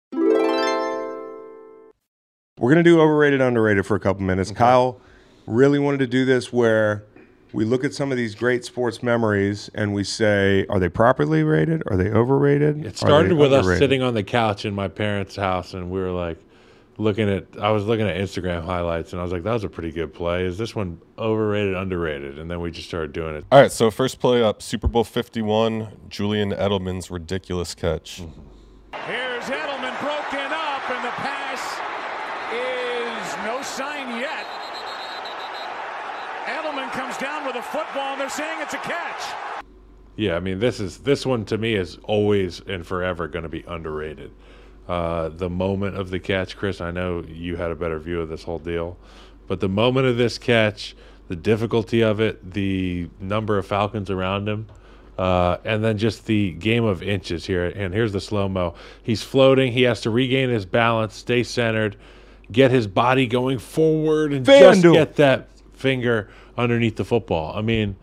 We're going to do overrated, underrated for a couple minutes. Kyle really wanted to do this where we look at some of these great sports memories and we say, are they properly rated? Are they overrated? It started they with us sitting on the couch in my parents' house, and we were like looking at. I was looking at Instagram highlights, and I was like, "That was a pretty good play. Is this one overrated, underrated?" And then we just started doing it. All right, so first play up Super Bowl 51, Julian Edelman's ridiculous catch. Mm-hmm. Here's Edelman broken up, and the pass is no sign yet. Edelman comes down with a football, and they're saying it's a catch. Yeah, I mean, this is this one to me is always and forever going to be underrated. Uh, the moment of the catch, Chris. I know you had a better view of this whole deal, but the moment of this catch, the difficulty of it, the number of Falcons around him, uh, and then just the game of inches here. And here's the slow mo. He's floating. He has to regain his balance, stay centered, get his body going forward, and just FanDuel. get that finger underneath the football. I mean,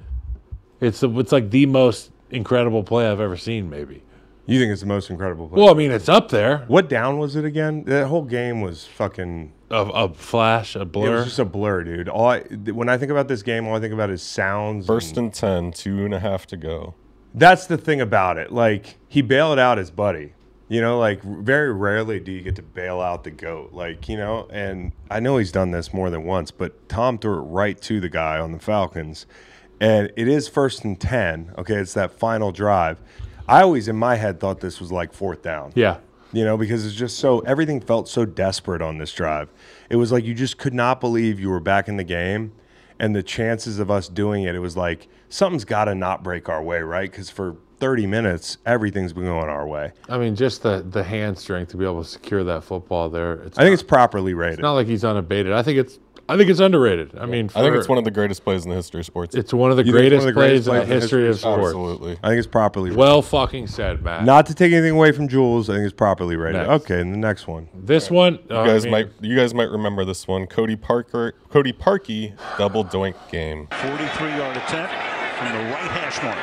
it's it's like the most incredible play I've ever seen. Maybe. You think it's the most incredible play? Well, I mean, it's up there. what down was it again? That whole game was fucking. A, a flash, a It blur. was just a blur, dude. All I, when I think about this game, all I think about is sounds. First and- and 10, two and a half to go. That's the thing about it. Like he bailed out his buddy. You know, like very rarely do you get to bail out the goat. Like you know, and I know he's done this more than once, but Tom threw it right to the guy on the Falcons, and it is first and ten. Okay, it's that final drive. I always in my head thought this was like fourth down. yeah. You know, because it's just so everything felt so desperate on this drive. It was like you just could not believe you were back in the game and the chances of us doing it, it was like something's got to not break our way, right? Because for 30 minutes, everything's been going our way. I mean, just the the hand strength to be able to secure that football there. It's I think not, it's properly rated. it's not like he's unabated. I think it's I think it's underrated. I mean, I think it's one of the greatest plays in the history of sports. it's one of the You think it's greatest one of the greatest plays in the plays in the history of history sports. Absolutely. I think it's properly rated. Well, fucking said, Matt. Not to take anything away from Jules, I think it's properly rated. Next. Okay, and the next one. this one, uh, You guys I mean, might you guys might remember this one. Cody Parker Cody Parkey double doink game. 43 yard attempt from the right hash mark.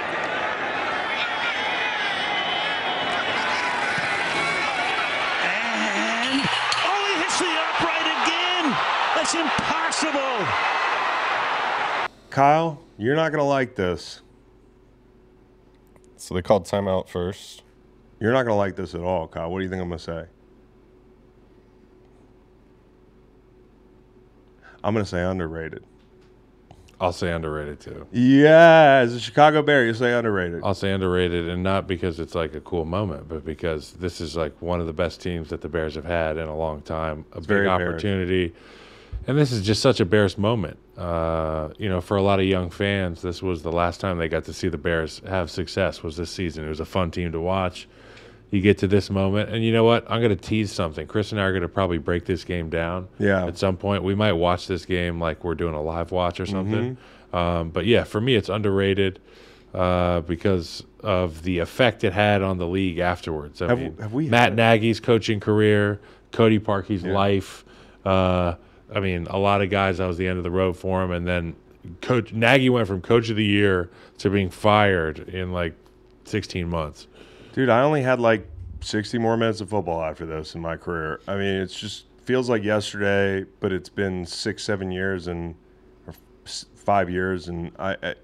And oh, he hits the upright again. That's impossible. Kyle, you're not going to like this. So they called timeout first. You're not going to like this at all, Kyle. What do you think I'm going to say? I'm going to say underrated. I'll say underrated too. Yeah, as a Chicago Bear, you say underrated. I'll say underrated, and not because it's like a cool moment, but because this is like one of the best teams that the Bears have had in a long time. A big very Bears. And this is just such a Bears moment. Uh, you know, for a lot of young fans, this was the last time they got to see the Bears have success. Was this season? It was a fun team to watch. You get to this moment, and you know what? I'm going to tease something. Chris and I are going to probably break this game down. Yeah. At some point, we might watch this game like we're doing a live watch or something. Um, but yeah, for me, it's underrated uh, because of the effect it had on the league afterwards. I Have- mean, have we Matt Nagy's coaching career, Cody Parkey's life. Uh, I mean, a lot of guys. That was the end of the road for him, and then Coach Nagy went from Coach of the Year to being fired in like 16 months. Dude, I only had like 60 more minutes of football after this in my career. I mean, it's just feels like yesterday, but it's been six, seven years and or five years. And I, I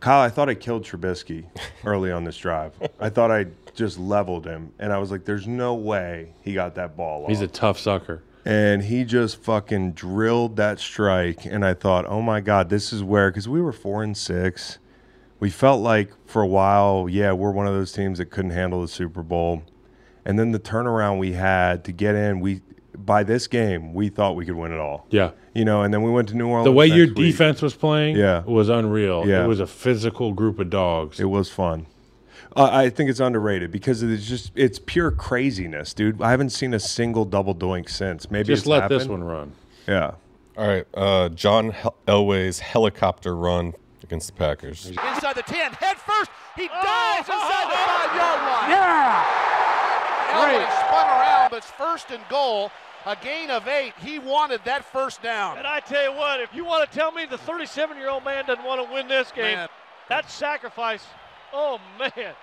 Kyle, I thought I killed Trubisky early on this drive. I thought I just leveled him, and I was like, "There's no way he got that ball off." He's a tough sucker. And he just fucking drilled that strike and i thought oh my god this is where because we were four and six we felt like for a while yeah we're one of those teams that couldn't handle the super bowl and then the turnaround we had to get in we by this game, we thought we could win it all. Yeah. You know, and then we went to New Orleans. The way your week. defense was playing Yeah. was unreal. Yeah. It was a physical group of dogs. It was fun. Uh, I think it's underrated because it's just it's pure craziness, dude. I haven't seen a single double doink since. Maybe Just it's let this one run. Yeah. All right, uh, John Hel- Elway's helicopter run against the Packers. Inside the 10, head first. He dives inside the five yard line. Yeah. Elway spun around. It's first and goal. A gain of eight. He wanted that first down. And I tell you what, if you want to tell me the 37 year old man doesn't want to win this game, Man. that sacrifice, oh man.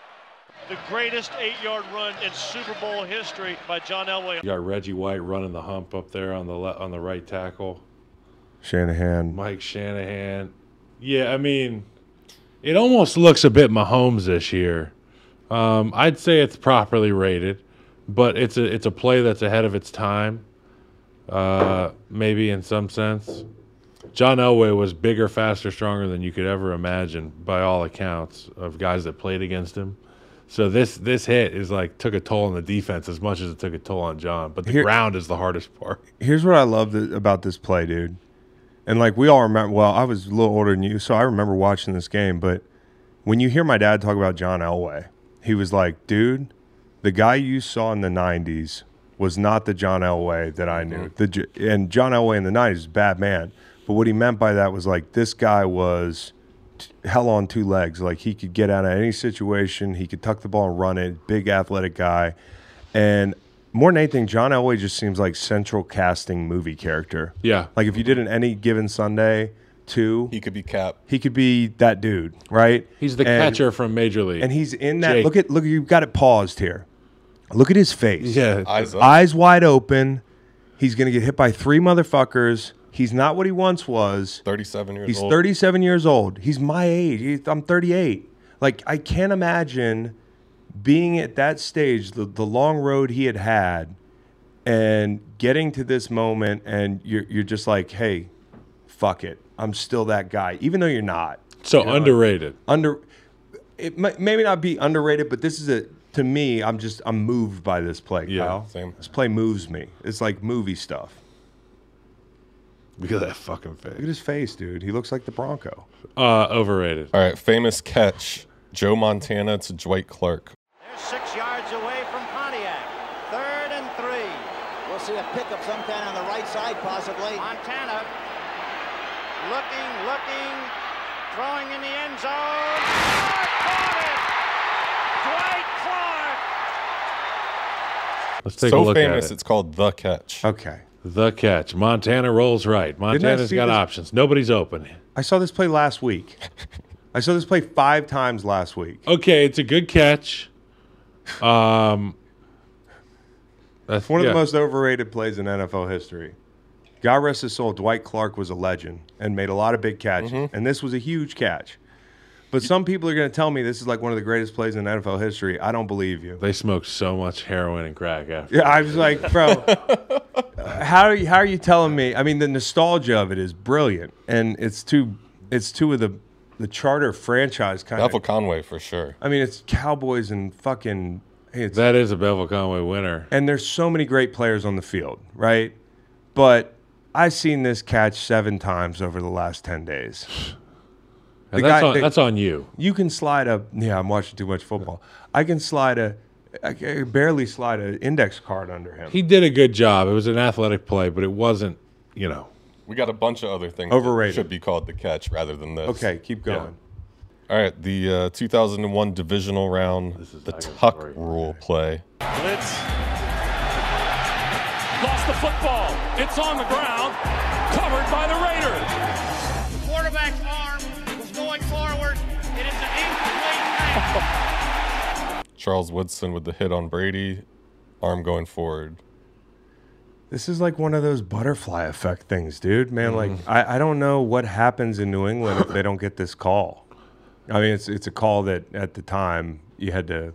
The greatest eight yard run in Super Bowl history by John Elway. You got Reggie White running the hump up there on the le- on the right tackle. Shanahan. Mike Shanahan. Yeah, I mean, it almost looks a bit Mahomes this year. Um, I'd say it's properly rated, but it's a it's a play that's ahead of its time. Uh, maybe in some sense, John Elway was bigger, faster, stronger than you could ever imagine by all accounts of guys that played against him. So this this hit is like took a toll on the defense as much as it took a toll on John. But the Here- ground is the hardest part. Here's what I love th- about this play, dude. And like we all remember, well, I was a little older than you, so I remember watching this game. But when you hear my dad talk about John Elway, he was like, dude, the guy you saw in the 90s was not the John Elway that I knew. Mm-hmm. The And John Elway in the 90s is a bad man. But what he meant by that was like, this guy was hell on two legs. Like he could get out of any situation, he could tuck the ball and run it, big athletic guy. And more than anything, John Elway just seems like central casting movie character. Yeah. Like if you did an any given Sunday two, He could be Cap. he could be that dude, right? He's the And- catcher from Major League. and he's in that. Jake. Look at look. You've got it paused here. Look at his face. yeah, Eyes up. eyes wide open. He's gonna get hit by three motherfuckers. He's not what he once was. 37 years old. He's old. 37 years old. He's my age. He- I'm 38. Like I can't imagine being at that stage, the, the long road he had had, and getting to this moment, and you're you're just like, hey, fuck it, I'm still that guy, even though you're not so you know, like- underrated. under. It may, maybe not be underrated, but this is a to me. I'm just I'm moved by this play. Yeah, Kyle. same. This play moves me. It's like movie stuff. Look at that fucking face. Look at his face, dude. He looks like the Bronco. Uh, overrated. All right, famous catch Joe Montana to Dwight Clark. They're six yards away from Pontiac. Third and three. We'll see a pick pickup sometime on the right side, possibly. Montana looking, looking, throwing in the end zone. Clark caught it. Dwight Clark. Let's take a look famous, at it. it's called The Catch. Okay. The catch. Montana rolls right. Montana's got this- options. Nobody's open. I saw this play last week. I saw this play five times last week. Okay, it's a good catch. Um, that's One of yeah. the most overrated plays in NFL history. God rest his soul, Dwight Clark was a legend and made a lot of big catches. And this was a huge catch. But some people are going to tell me this is like one of the greatest plays in NFL history. I don't believe you. They smoked so much heroin and crack after. Yeah, I was like, bro, how are you, how are you telling me? I mean, the nostalgia of it is brilliant, and it's two it's two of the the charter franchise kind Bevel of. Conway for sure. I mean, it's Cowboys and fucking. It's, That is a Bevel Conway winner. and there's so many great players on the field, right? But I've seen this catch seven times over the last ten days. And The that's, guy- on, the- that's on you. You can slide a. Yeah, I'm watching too much football. I can slide a. I can barely slide an index card under him. He did a good job. It was an athletic play, but it wasn't, you know. We got a bunch of other things that Overrated. should be called The Catch rather than this. Okay, keep going. All right, the uh, 2001 divisional round, is the tuck story. rule play. Blitz. Lost the football. It's on the ground. Covered by the Raiders. Charles Woodson with the hit on Brady, arm going forward. This is like one of those butterfly effect things, dude. Man, like Mm-hmm. I, I don't know what happens in New England if they don't get this call. I mean, it's it's a call that at the time you had to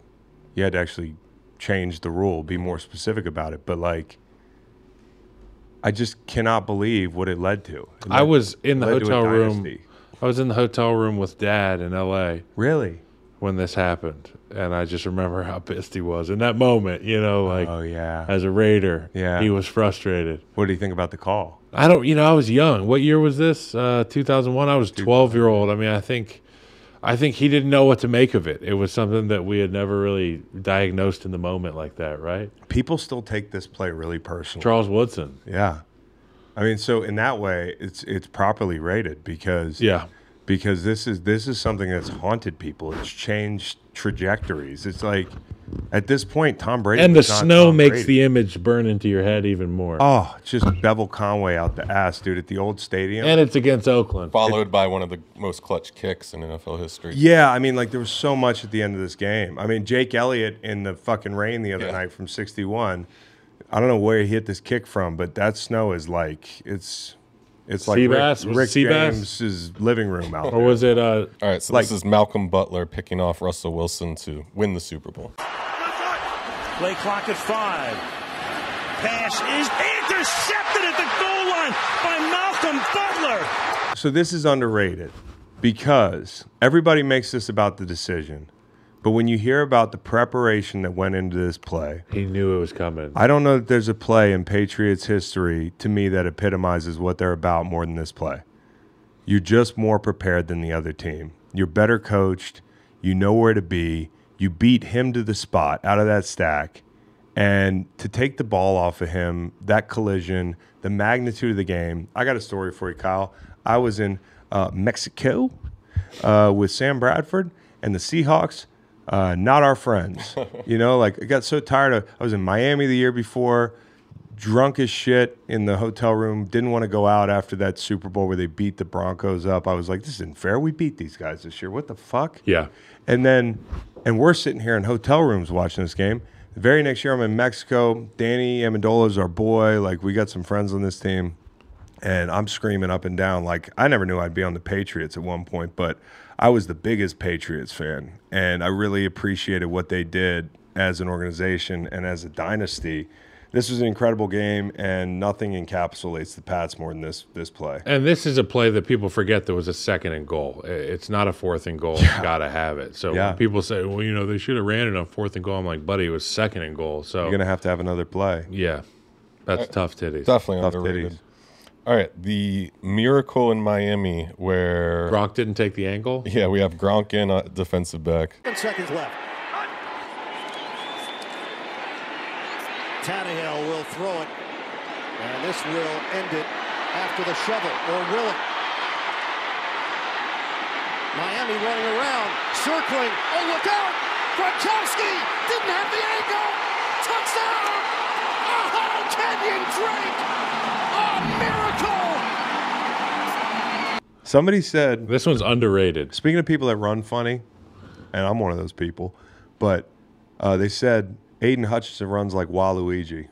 you had to actually change the rule, be more specific about it. But like, I just cannot believe what it led to. It I was in the led to a hotel room. I was in the hotel room with dad in L.A. Really? When this happened, and I just remember how pissed he was in that moment. You know, like Oh yeah. as a Raider, Yeah. he was frustrated. What do you think about the call? I don't, you know, I was young. What year was this? Uh, 2001. I was 12 year old. I mean, I think, I think he didn't know what to make of it. It was something that we had never really diagnosed in the moment like that, right? People still take this play really personally. Charles Woodson. Yeah. I mean, so in that way, it's it's properly rated because Yeah. Because this is this is something that's haunted people. It's changed trajectories. It's like at this point, Tom Brady And the not snow Tom makes Brady. the image burn into your head even more. oh, it's just Bevel Conway out the ass, dude, at the old stadium. and it's against Oakland. Followed by one of the most clutch kicks in NFL history. yeah, I mean, like there was so much at the end of this game. I mean, Jake Elliott in the fucking rain the other Yeah. night from 61. I don't know where he hit this kick from, but that snow is like it's it's like Rick, Seabass? Was it Rick Seabass? James's living room out there. Or was it, uh, All right, so Like- this is Malcolm Butler picking off Russell Wilson to win the Super Bowl. Play clock at five. Pass is intercepted at the goal line by Malcolm Butler. So this is underrated because everybody makes this about the decision. But when you hear about the preparation that went into this play, he knew it was coming. I don't know that there's a play in Patriots history to me that epitomizes what they're about more than this play. You're just more prepared than the other team. You're better coached. You know where to be. You beat him to the spot out of that stack. And to take the ball off of him, that collision, the magnitude of the game. I got a story for you, Kyle. I was in uh, Mexico uh, with Sam Bradford and the Seahawks. Uh, not our friends. you know, like I got so tired of. I was in Miami the year before, drunk as shit in the hotel room. Didn't want to go out after that Super Bowl where they beat the Broncos up. I was like, this isn't fair. We beat these guys this year. What the fuck? Yeah. And then, and we're sitting here in hotel rooms watching this game. The very next year, I'm in Mexico. Danny Amendola's our boy. Like, we got some friends on this team. And I'm screaming up and down. Like, I never knew I'd be on the Patriots at one point, but I was the biggest Patriots fan. And I really appreciated what they did as an organization and as a dynasty. This was an incredible game, and nothing encapsulates the Pats more than this this play. And this is a play that people forget there was a second and goal. It's not a fourth and goal. You got to have it. So Yeah. people say, well, you know, they should have ran it on fourth and goal, I'm like, buddy, it was second and goal. So, You're gonna have to have another play. yeah, that's uh, tough titties. Definitely Tough underrated. titties. All right, the miracle in Miami where Gronk didn't take the angle. yeah, we have Gronk in uh, defensive back. Ten seconds left. Tannehill will throw it, and this will end it after the shovel, or will it? Miami running around, circling. Oh, look out! Gronkowski didn't have the angle. Touchdown! Oh, Kenyon Drake! A miracle! Somebody said This one's underrated. Speaking of people that run funny, and I'm one of those people, but uh, they said Aidan Hutchinson runs like Waluigi.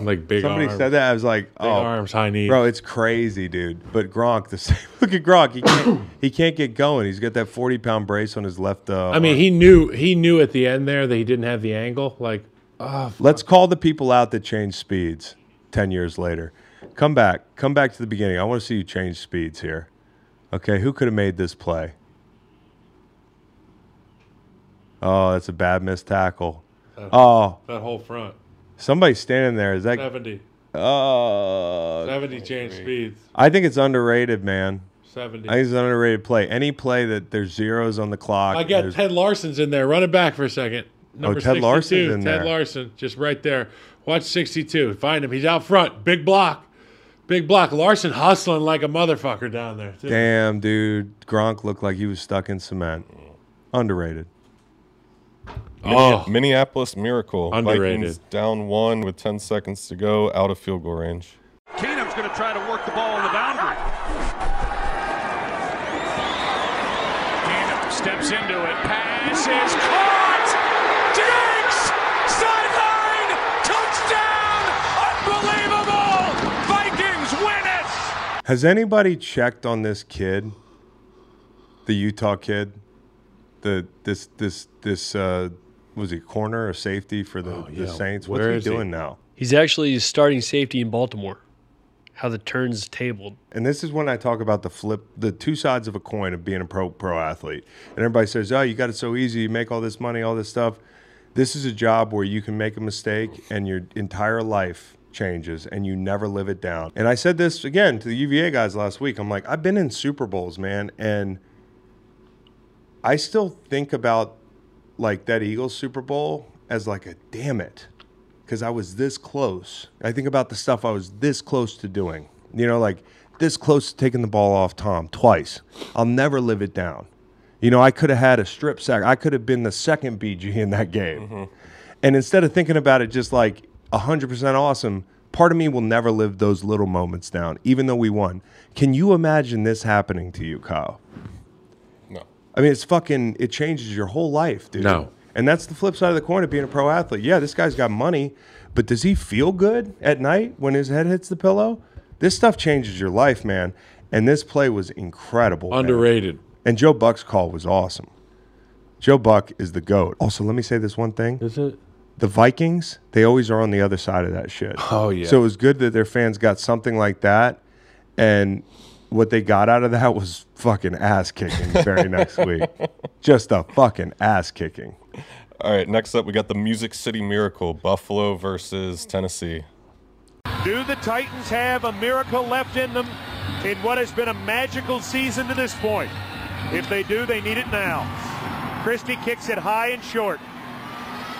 Like big Somebody arms. said that. I was like, Big oh, arms, high knees. bro, it's crazy, dude. But Gronk, the same. Look at Gronk. He can't, he can't get going. He's got that 40 pound brace on his left. Uh, I mean, arm. he knew he knew at the end there that he didn't have the angle. Like, oh, Let's call the people out that changed speeds 10 years later. Come back. Come back to the beginning. I want to see you change speeds here. Okay, who could have made this play? Oh, that's a bad missed tackle. Oh, that whole front. somebody standing there. Is that? 70. Uh, 70 change speeds. I think it's underrated, man. 70. I think it's an underrated play. Any play that there's zeros on the clock. I got Ted Larsen's in there. Run it back for a second. Number Oh, Ted 62, Larsen's in Ted there. Larsen, just right there. Watch 62. Find him. He's out front. Big block. Big block. Larsen hustling like a motherfucker down there. too. Damn, dude. Gronk looked like he was stuck in cement. Underrated. Oh, Minneapolis Miracle. Underrated. Vikings down one with 10 seconds to go, out of field goal range. Keenum's going to try to work the ball on the boundary. Keenum steps into it. Pass is caught. Has anybody checked on this kid? The Utah kid? The this this this uh was he corner or safety for the, Oh, the. Saints? What's Where he is he? doing now? He's actually starting safety in Baltimore. how the turns tabled. And this is when I talk about the flip, the two sides of a coin of being a pro pro athlete. And everybody says, "Oh, you got it so easy. You make all this money, all this stuff." This is a job where you can make a mistake and your entire life changes and you never live it down. And I said this again to the UVA guys last week. I'm like, I've been in Super Bowls, man, and I still think about like that Eagles Super Bowl as like a damn it because I was this close. I think about the stuff I was this close to doing. You know, like this close to taking the ball off Tom twice. I'll never live it down. You know, I could have had a strip sack. I could have been the second BG in that game. Mm-hmm. And instead of thinking about it just like 100% awesome, part of me will never live those little moments down, even though we won. Can you imagine this happening to you, Kyle? No. I mean, it's fucking, it changes your whole life, dude. No. And that's the flip side of the coin of being a pro athlete. Yeah, this guy's got money, but does he feel good at night when his head hits the pillow? This stuff changes your life, man. And this play was incredible. man. Underrated. And Joe Buck's call was awesome. Joe Buck is the GOAT. Also, let me say this one thing. Is it? The Vikings, they always are on the other side of that shit. Oh, yeah. So it was good that their fans got something like that. And what they got out of that was fucking ass kicking the very next week. Just a fucking ass kicking. All right, next up we got the Music City Miracle, Buffalo versus Tennessee. Do the Titans have a miracle left in them in what has been a magical season to this point? If they do, they need it now. Christie kicks it high and short.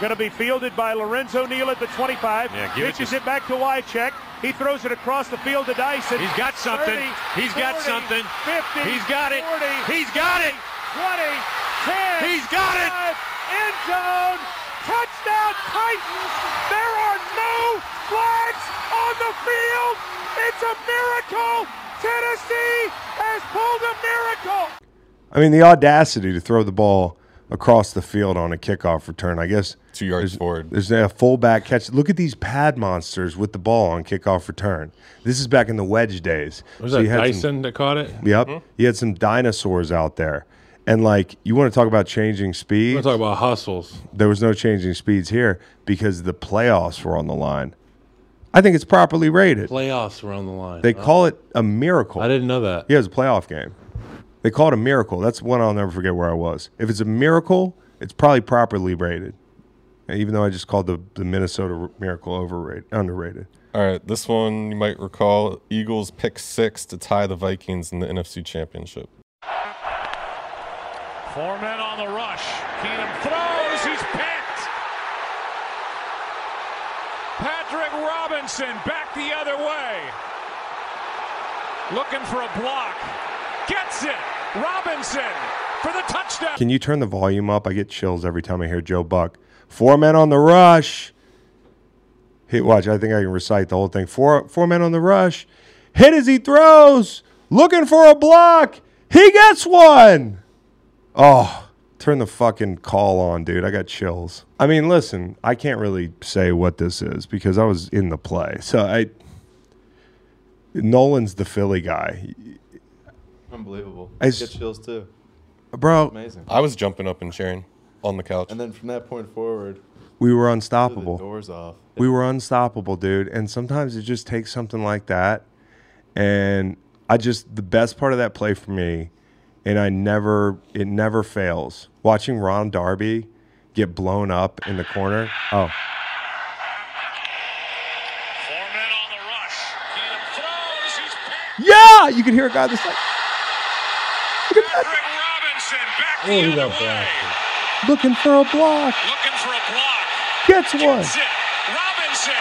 Going to be fielded by Lorenzo Neal at the 25. Yeah, give it Pitches to- it, back to Wycheck. He throws it across the field to Dyson. He's got something. 30, He's got something. 50. He's got it. 40, He's got it. 20, 10. He's got it. End zone. Touchdown Titans. There are no flags on the field. It's a miracle. Tennessee has pulled a miracle. I mean, the audacity to throw the ball across the field on a kickoff return. I guess Two yards there's, forward. There's a fullback catch. Look at these pad monsters with the ball on kickoff return. This is back in the wedge days. Was So that you had some- Dyson that caught it? Yep. Mm-hmm. You had some dinosaurs out there. And like you want to talk about changing We're speeds? talking about hustles. There was no changing speeds here because the playoffs were on the line. I think it's properly rated. Playoffs were on the line. They Oh, call it a miracle. I didn't know that. Yeah, it was a playoff game. They call it a miracle. That's one I'll never forget where I was. If it's a miracle, it's probably properly rated. Even though I just called the, the Minnesota Miracle overrated, underrated. All right, this one you might recall Eagles pick six to tie the Vikings in the NFC Championship. Four men on the rush. Keenum throws. He's picked. Patrick Robinson back the other way. Looking for a block. Gets it. Robinson for the touchdown. Can you turn the volume up? I get chills every time I hear Joe Buck. Four men on the rush. Hit watch, I think I can recite the whole thing. Four four men on the rush. Hit as he throws. Looking for a block. He gets one. Oh, turn the fucking call on, dude. I got chills. I mean, listen, I can't really say what this is because I was in the play. So I Nolan's the Philly guy. Unbelievable. I get chills too. Bro, Amazing. I was jumping up and cheering on the couch. And then from that point forward, we were blew the unstoppable. doors off. we were unstoppable, dude. And sometimes it just takes something like that. And I just the best part of that play for me, and I never it never fails. Watching Ron Darby get blown up in the corner. Oh, Four men on the rush. Keenum throws. He's picked. yeah! You can hear a guy that's like Look at that. Patrick Robinson back Oh, he got way. blasted. looking for a block. Looking for a block. Gets one. It. Robinson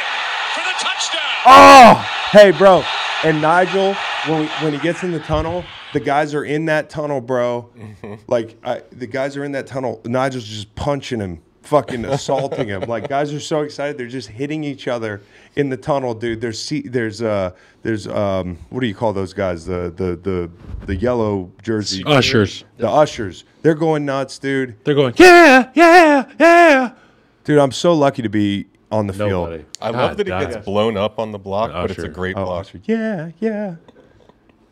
for the touchdown. Oh, hey, bro. And Nigel, when we, when he gets in the tunnel, the guys are in that tunnel, bro. Like I, the guys are in that tunnel. Nigel's just punching him, fucking assaulting him. Like guys are so excited, they're just hitting each other in the tunnel, dude. There's se- there's uh there's um what do you call those guys? The the the the yellow jersey Ushers. The ushers. They're going nuts, dude. They're going, yeah, yeah, yeah. Dude, I'm so lucky to be on the Nobody. field. I God love that he damn. gets blown up on the block, The but it's a great Oh, block. usher. Yeah, yeah.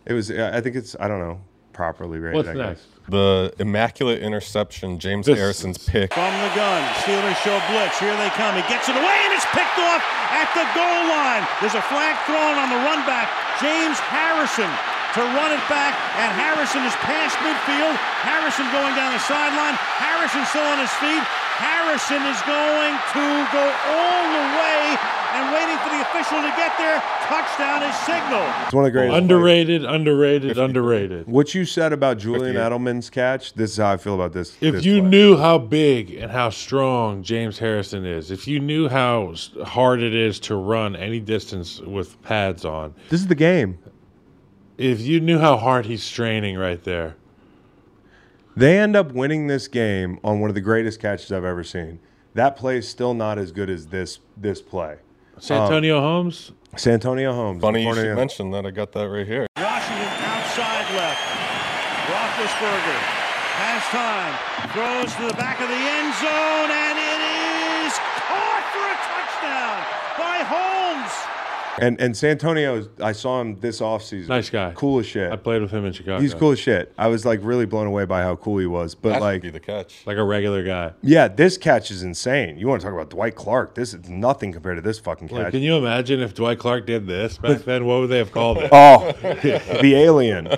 It was. I think it's. I don't know. Properly rated. What's I next? guess. The immaculate interception, James This- Harrison's pick. From the gun, Steelers show blitz. Here they come. He gets it away and it's picked off at the goal line. There's a flag thrown on the run back. James Harrison to run it back, and Harrison is past midfield. Harrison going down the sideline. Harrison still on his feet. Harrison is going to go all the way and waiting for the official to get there. Touchdown is signal. It's one of the greatest. Underrated, underrated, underrated. What you said about Julian 58. Edelman's catch, this is how I feel about this. If this you play. knew how big and how strong James Harrison is, if you knew how hard it is to run any distance with pads on, this is the game. if you knew how hard he's straining right there, They end up winning this game on one of the greatest catches I've ever seen. That play is still not as good as this this play. Santonio um, Holmes, Santonio Holmes. Funny you according should mention that. I got that right here. Washington outside left. Roethlisberger has time. Throws to the back of the end zone, and it is caught for a touchdown by Holmes. And and Santonio, I saw him this offseason. Nice guy. Cool as shit. I played with him in Chicago. He's cool as shit. I was like really blown away by how cool he was. But That like be the catch. like a regular guy. Yeah, this catch is insane. You want to talk about Dwight Clark? This is nothing compared to this fucking Like, catch. can you imagine if Dwight Clark did this back then? What would they have called it? oh, the alien,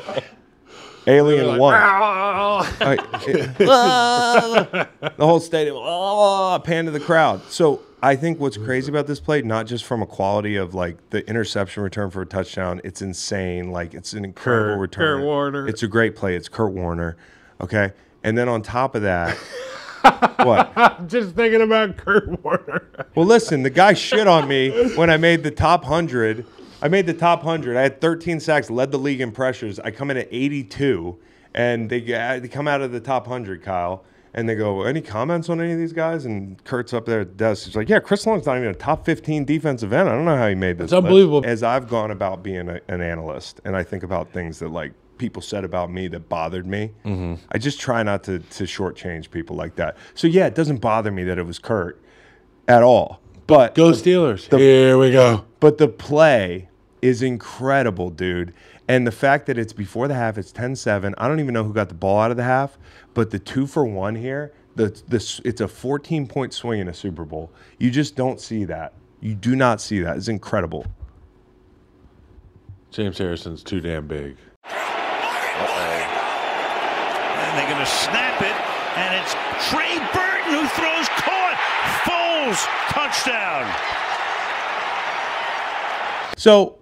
alien Like, one. "Ah." The whole stadium, oh, pan to the crowd. So I think what's crazy about this play, not just from a quality of like the interception return for a touchdown, it's insane. Like it's an incredible Kurt- return. Kurt Warner. It's a great play. It's Kurt Warner. Okay, and then on top of that, what? I'm just thinking about Kurt Warner. Well, listen, the guy shit on me when I made the top 100. I made the top 100. I had 13 sacks, led the league in pressures. I come in at 82, and they, uh, they come out of the top 100, Kyle, and they go, Any comments on any of these guys? And Kurt's up there at the desk. He's like, Yeah, Chris Long's not even a top 15 defensive end. I don't know how he made this. It's unbelievable. list." As I've gone about being a, an analyst, and I think about things that, like, people said about me that bothered me. Mm-hmm. I just try not to, to shortchange people like that. So, yeah, it doesn't bother me that it was Kurt at all. But Go Steelers. Here we go. but the play is incredible, dude. And the fact that it's before the half, it's 10-7. I don't even know who got the ball out of the half, but the two for one here, the this it's a 14 point swing in a Super Bowl. You just don't see that. You do not see that. It's incredible. James Harrison's too damn big. And they're going to snap it, and it's Trey Burton who throws caught. Foles touchdown. So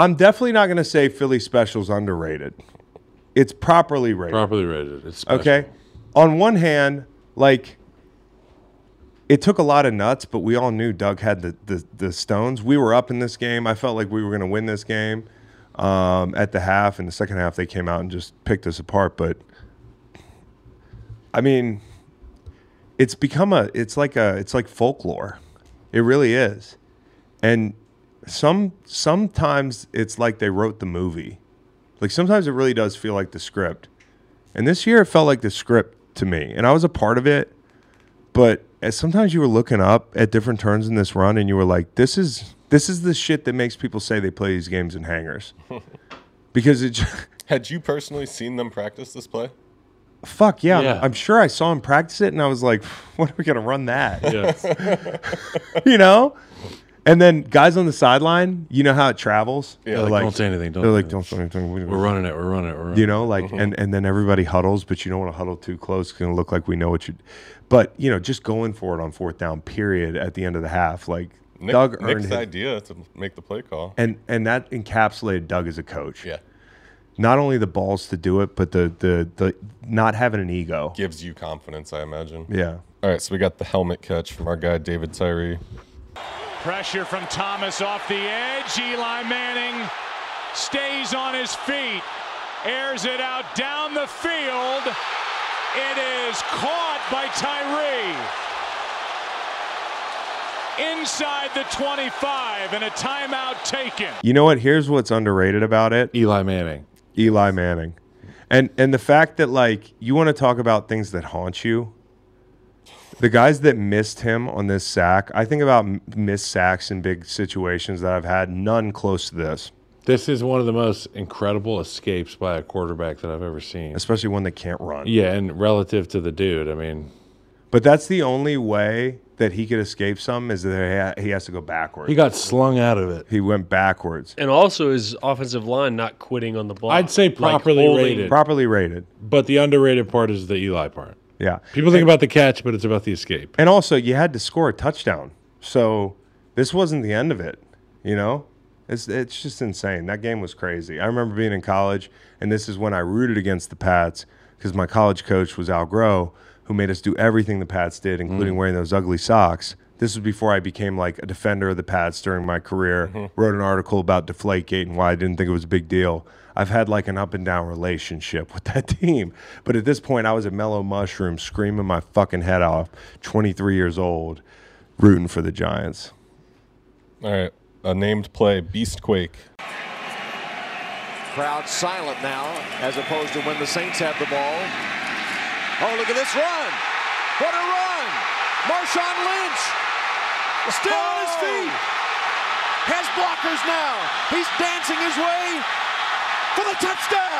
I'm definitely not going to say Philly Special's underrated. It's properly rated. Properly rated. It's special. Okay. On one hand, like it took a lot of nuts, but we all knew Doug had the the, the stones. We were up in this game. I felt like we were going to win this game um, at the half. In the second half, they came out and just picked us apart. But I mean, it's become a. It's like a. It's like folklore. It really is. And some sometimes it's like they wrote the movie. Like sometimes it really does feel like the script. And this year it felt like the script to me. And I was a part of it. But as sometimes you were looking up at different turns in this run and you were like, this is this is the shit that makes people say they play these games in hangars. because it j- Had you personally seen them practice this play? fuck yeah, Yeah. I'm sure I saw him practice it and I was like, when are we gonna run that? Yeah. you know? And then guys on the sideline, you know how it travels? Yeah, They're like, don't say anything, don't they're like, don't say anything. We're running it. We're running it. We're running you know like and mm-hmm. and then everybody huddles but you don't want to huddle too close it's going to look like we know what you but you know just going for it on fourth down period at the end of the half like Nick, doug earned Nick's his, idea to make the play call. and and that encapsulated doug as a coach Yeah. not only the balls to do it but the the the not having an ego Gives you confidence, I imagine. yeah All right, so we got the helmet catch from our guy David Tyree. Pressure from Thomas off the edge. Eli Manning stays on his feet, airs it out down the field. It is caught by Tyree. Inside the 25 and a timeout taken. you know what here's what's underrated about it Eli Manning. eli manning and and the fact that like you want to talk about things that haunt you the guys that missed him on this sack, I think about missed sacks in big situations that I've had, none close to this. This is one of the most incredible escapes by a quarterback that I've ever seen. especially one that can't run. Yeah, and relative to the dude, I mean, But that's the only way that he could escape some is that he has to go backwards. he got slung out of it. He went backwards. And also his offensive line not quitting on the block. I'd say properly holding- rated. Properly rated. But the underrated part is the Eli part. Yeah. People think about the catch, but it's about the escape. And also, you had to score a touchdown. So this wasn't the end of it. You know, it's it's just insane. That game was crazy. I remember being in college, and this is when I rooted against the Pats because my college coach was Al Groh, who made us do everything the Pats did, including mm. wearing those ugly socks. This was before I became like a defender of the Pats during my career. Mm-hmm. Wrote an article about Deflategate and why I didn't think it was a big deal. I've had like an up and down relationship with that team. But at this point, I was a mellow mushroom screaming my fucking head off, 23 years old, rooting for the Giants. All right. A named play, Beastquake. Crowd silent now, as opposed to when the Saints have the ball. Oh, look at this run! What a run! Marshawn Lynch still on his oh. feet. Has blockers now. He's dancing his way for the touchdown.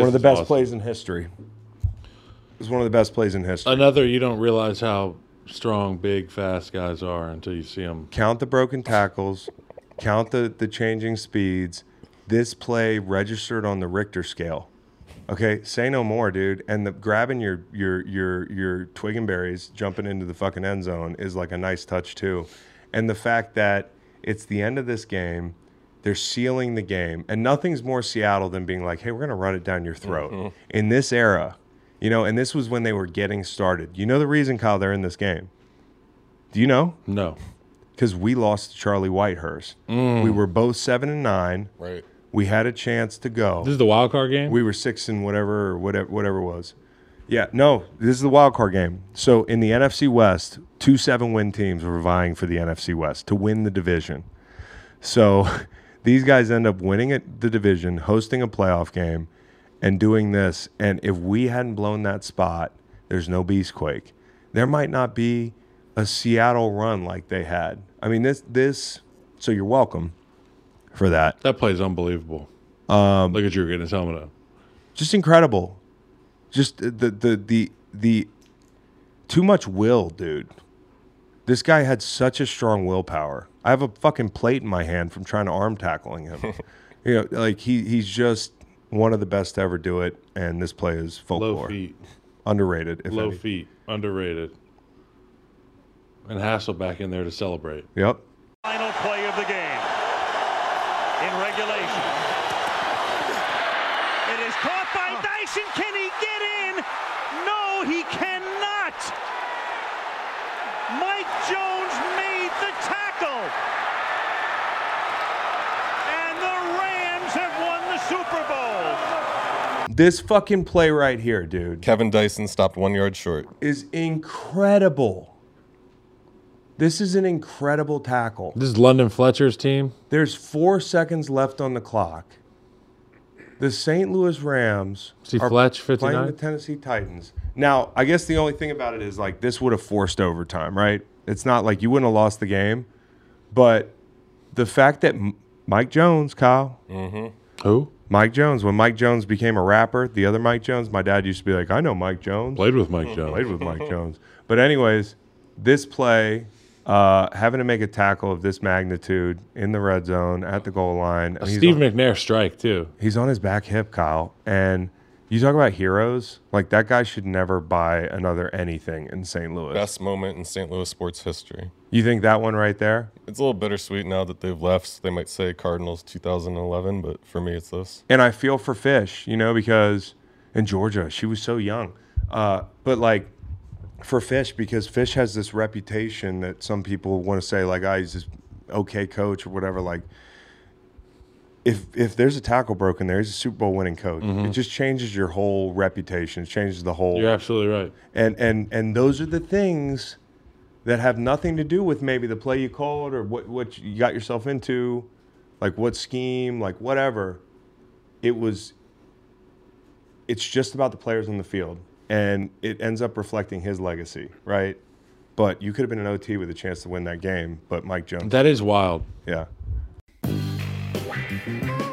one of the best awesome. plays in history. It was one of the best plays in history. Another, you don't realize how strong, big, fast guys are until you see them. count the broken tackles, count the, the changing speeds. This play registered on the Richter scale. Okay, say no more, dude. And the grabbing your your your your twig and berries, jumping into the fucking end zone is like a nice touch too. And the fact that it's the end of this game, they're sealing the game, and nothing's more Seattle than being like, "Hey, we're gonna run it down your throat." In this era, you know, and this was when they were getting started. You know the reason, Kyle, they're in this game. Do you know? No. because we lost to Charlie Whitehurst. Mm. We were both seven and nine. Right. We had a chance to go. This is the wild card game? We were six and whatever, or whatever, whatever it was. Yeah, no, this is the wild card game. So in the NFC West, two seven win teams were vying for the NFC West to win the division. So these guys end up winning it, the division, hosting a playoff game, and doing this. And if we hadn't blown that spot, there's no Beastquake. There might not be a Seattle run like they had. I mean, this this. So you're welcome for that. That play is unbelievable. Um, Look at you getting his helmet up. just incredible. Just the the the the too much will, dude. This guy had such a strong willpower. I have a fucking plate in my hand from trying to arm tackling him. you know, like he he's just one of the best to ever do it, and this play is folklore. Low feet. Underrated, if Low any. feet. Underrated. And Hasselbeck in there to celebrate. Yep. Final play of the game in regulation. It is caught by Dyson. Can he get in? No, he cannot. Mike Jones made the tackle. And the Rams have won the Super Bowl. This fucking play right here, dude, Kevin Dyson stopped one yard short. is incredible. This is an incredible tackle. This is London Fletcher's team. There's four seconds left on the clock. The St. Louis Rams See are Fletch, playing 59? the Tennessee Titans. Now, I guess the only thing about it is like this would have forced overtime, right? It's not like you wouldn't have lost the game, but the fact that M- Mike Jones, Kyle, mm-hmm. Who? Mike Jones, when Mike Jones became a rapper, the other Mike Jones, my dad used to be like, I know Mike Jones. Played with Mike Jones. Played with Mike Jones. But anyways, this play, uh, having to make a tackle of this magnitude in the red zone at the goal line. A Steve on- McNair strike, too. He's on his back hip, Kyle. And you talk about heroes. Like that guy should never buy another anything in St. Louis. Best moment in St. Louis sports history. You think that one right there? It's a little bittersweet now that they've left. So they might say Cardinals 2011, but for me, it's this. And I feel for Fish, you know, because in Georgia, she was so young. Uh, but like for Fish, because Fish has this reputation that some people want to say, like, ah, he's this okay coach or whatever. Like, if if there's a tackle broken there, he's a Super Bowl winning coach. It just changes your whole reputation. It changes the whole. You're absolutely right. And and and those are the things that have nothing to do with maybe the play you called or what what you got yourself into, like what scheme, like whatever. It was. It's just about the players on the field, and it ends up reflecting his legacy, right? But you could have been an OT with a chance to win that game, but Mike Jones. That is wild. yeah. Yeah,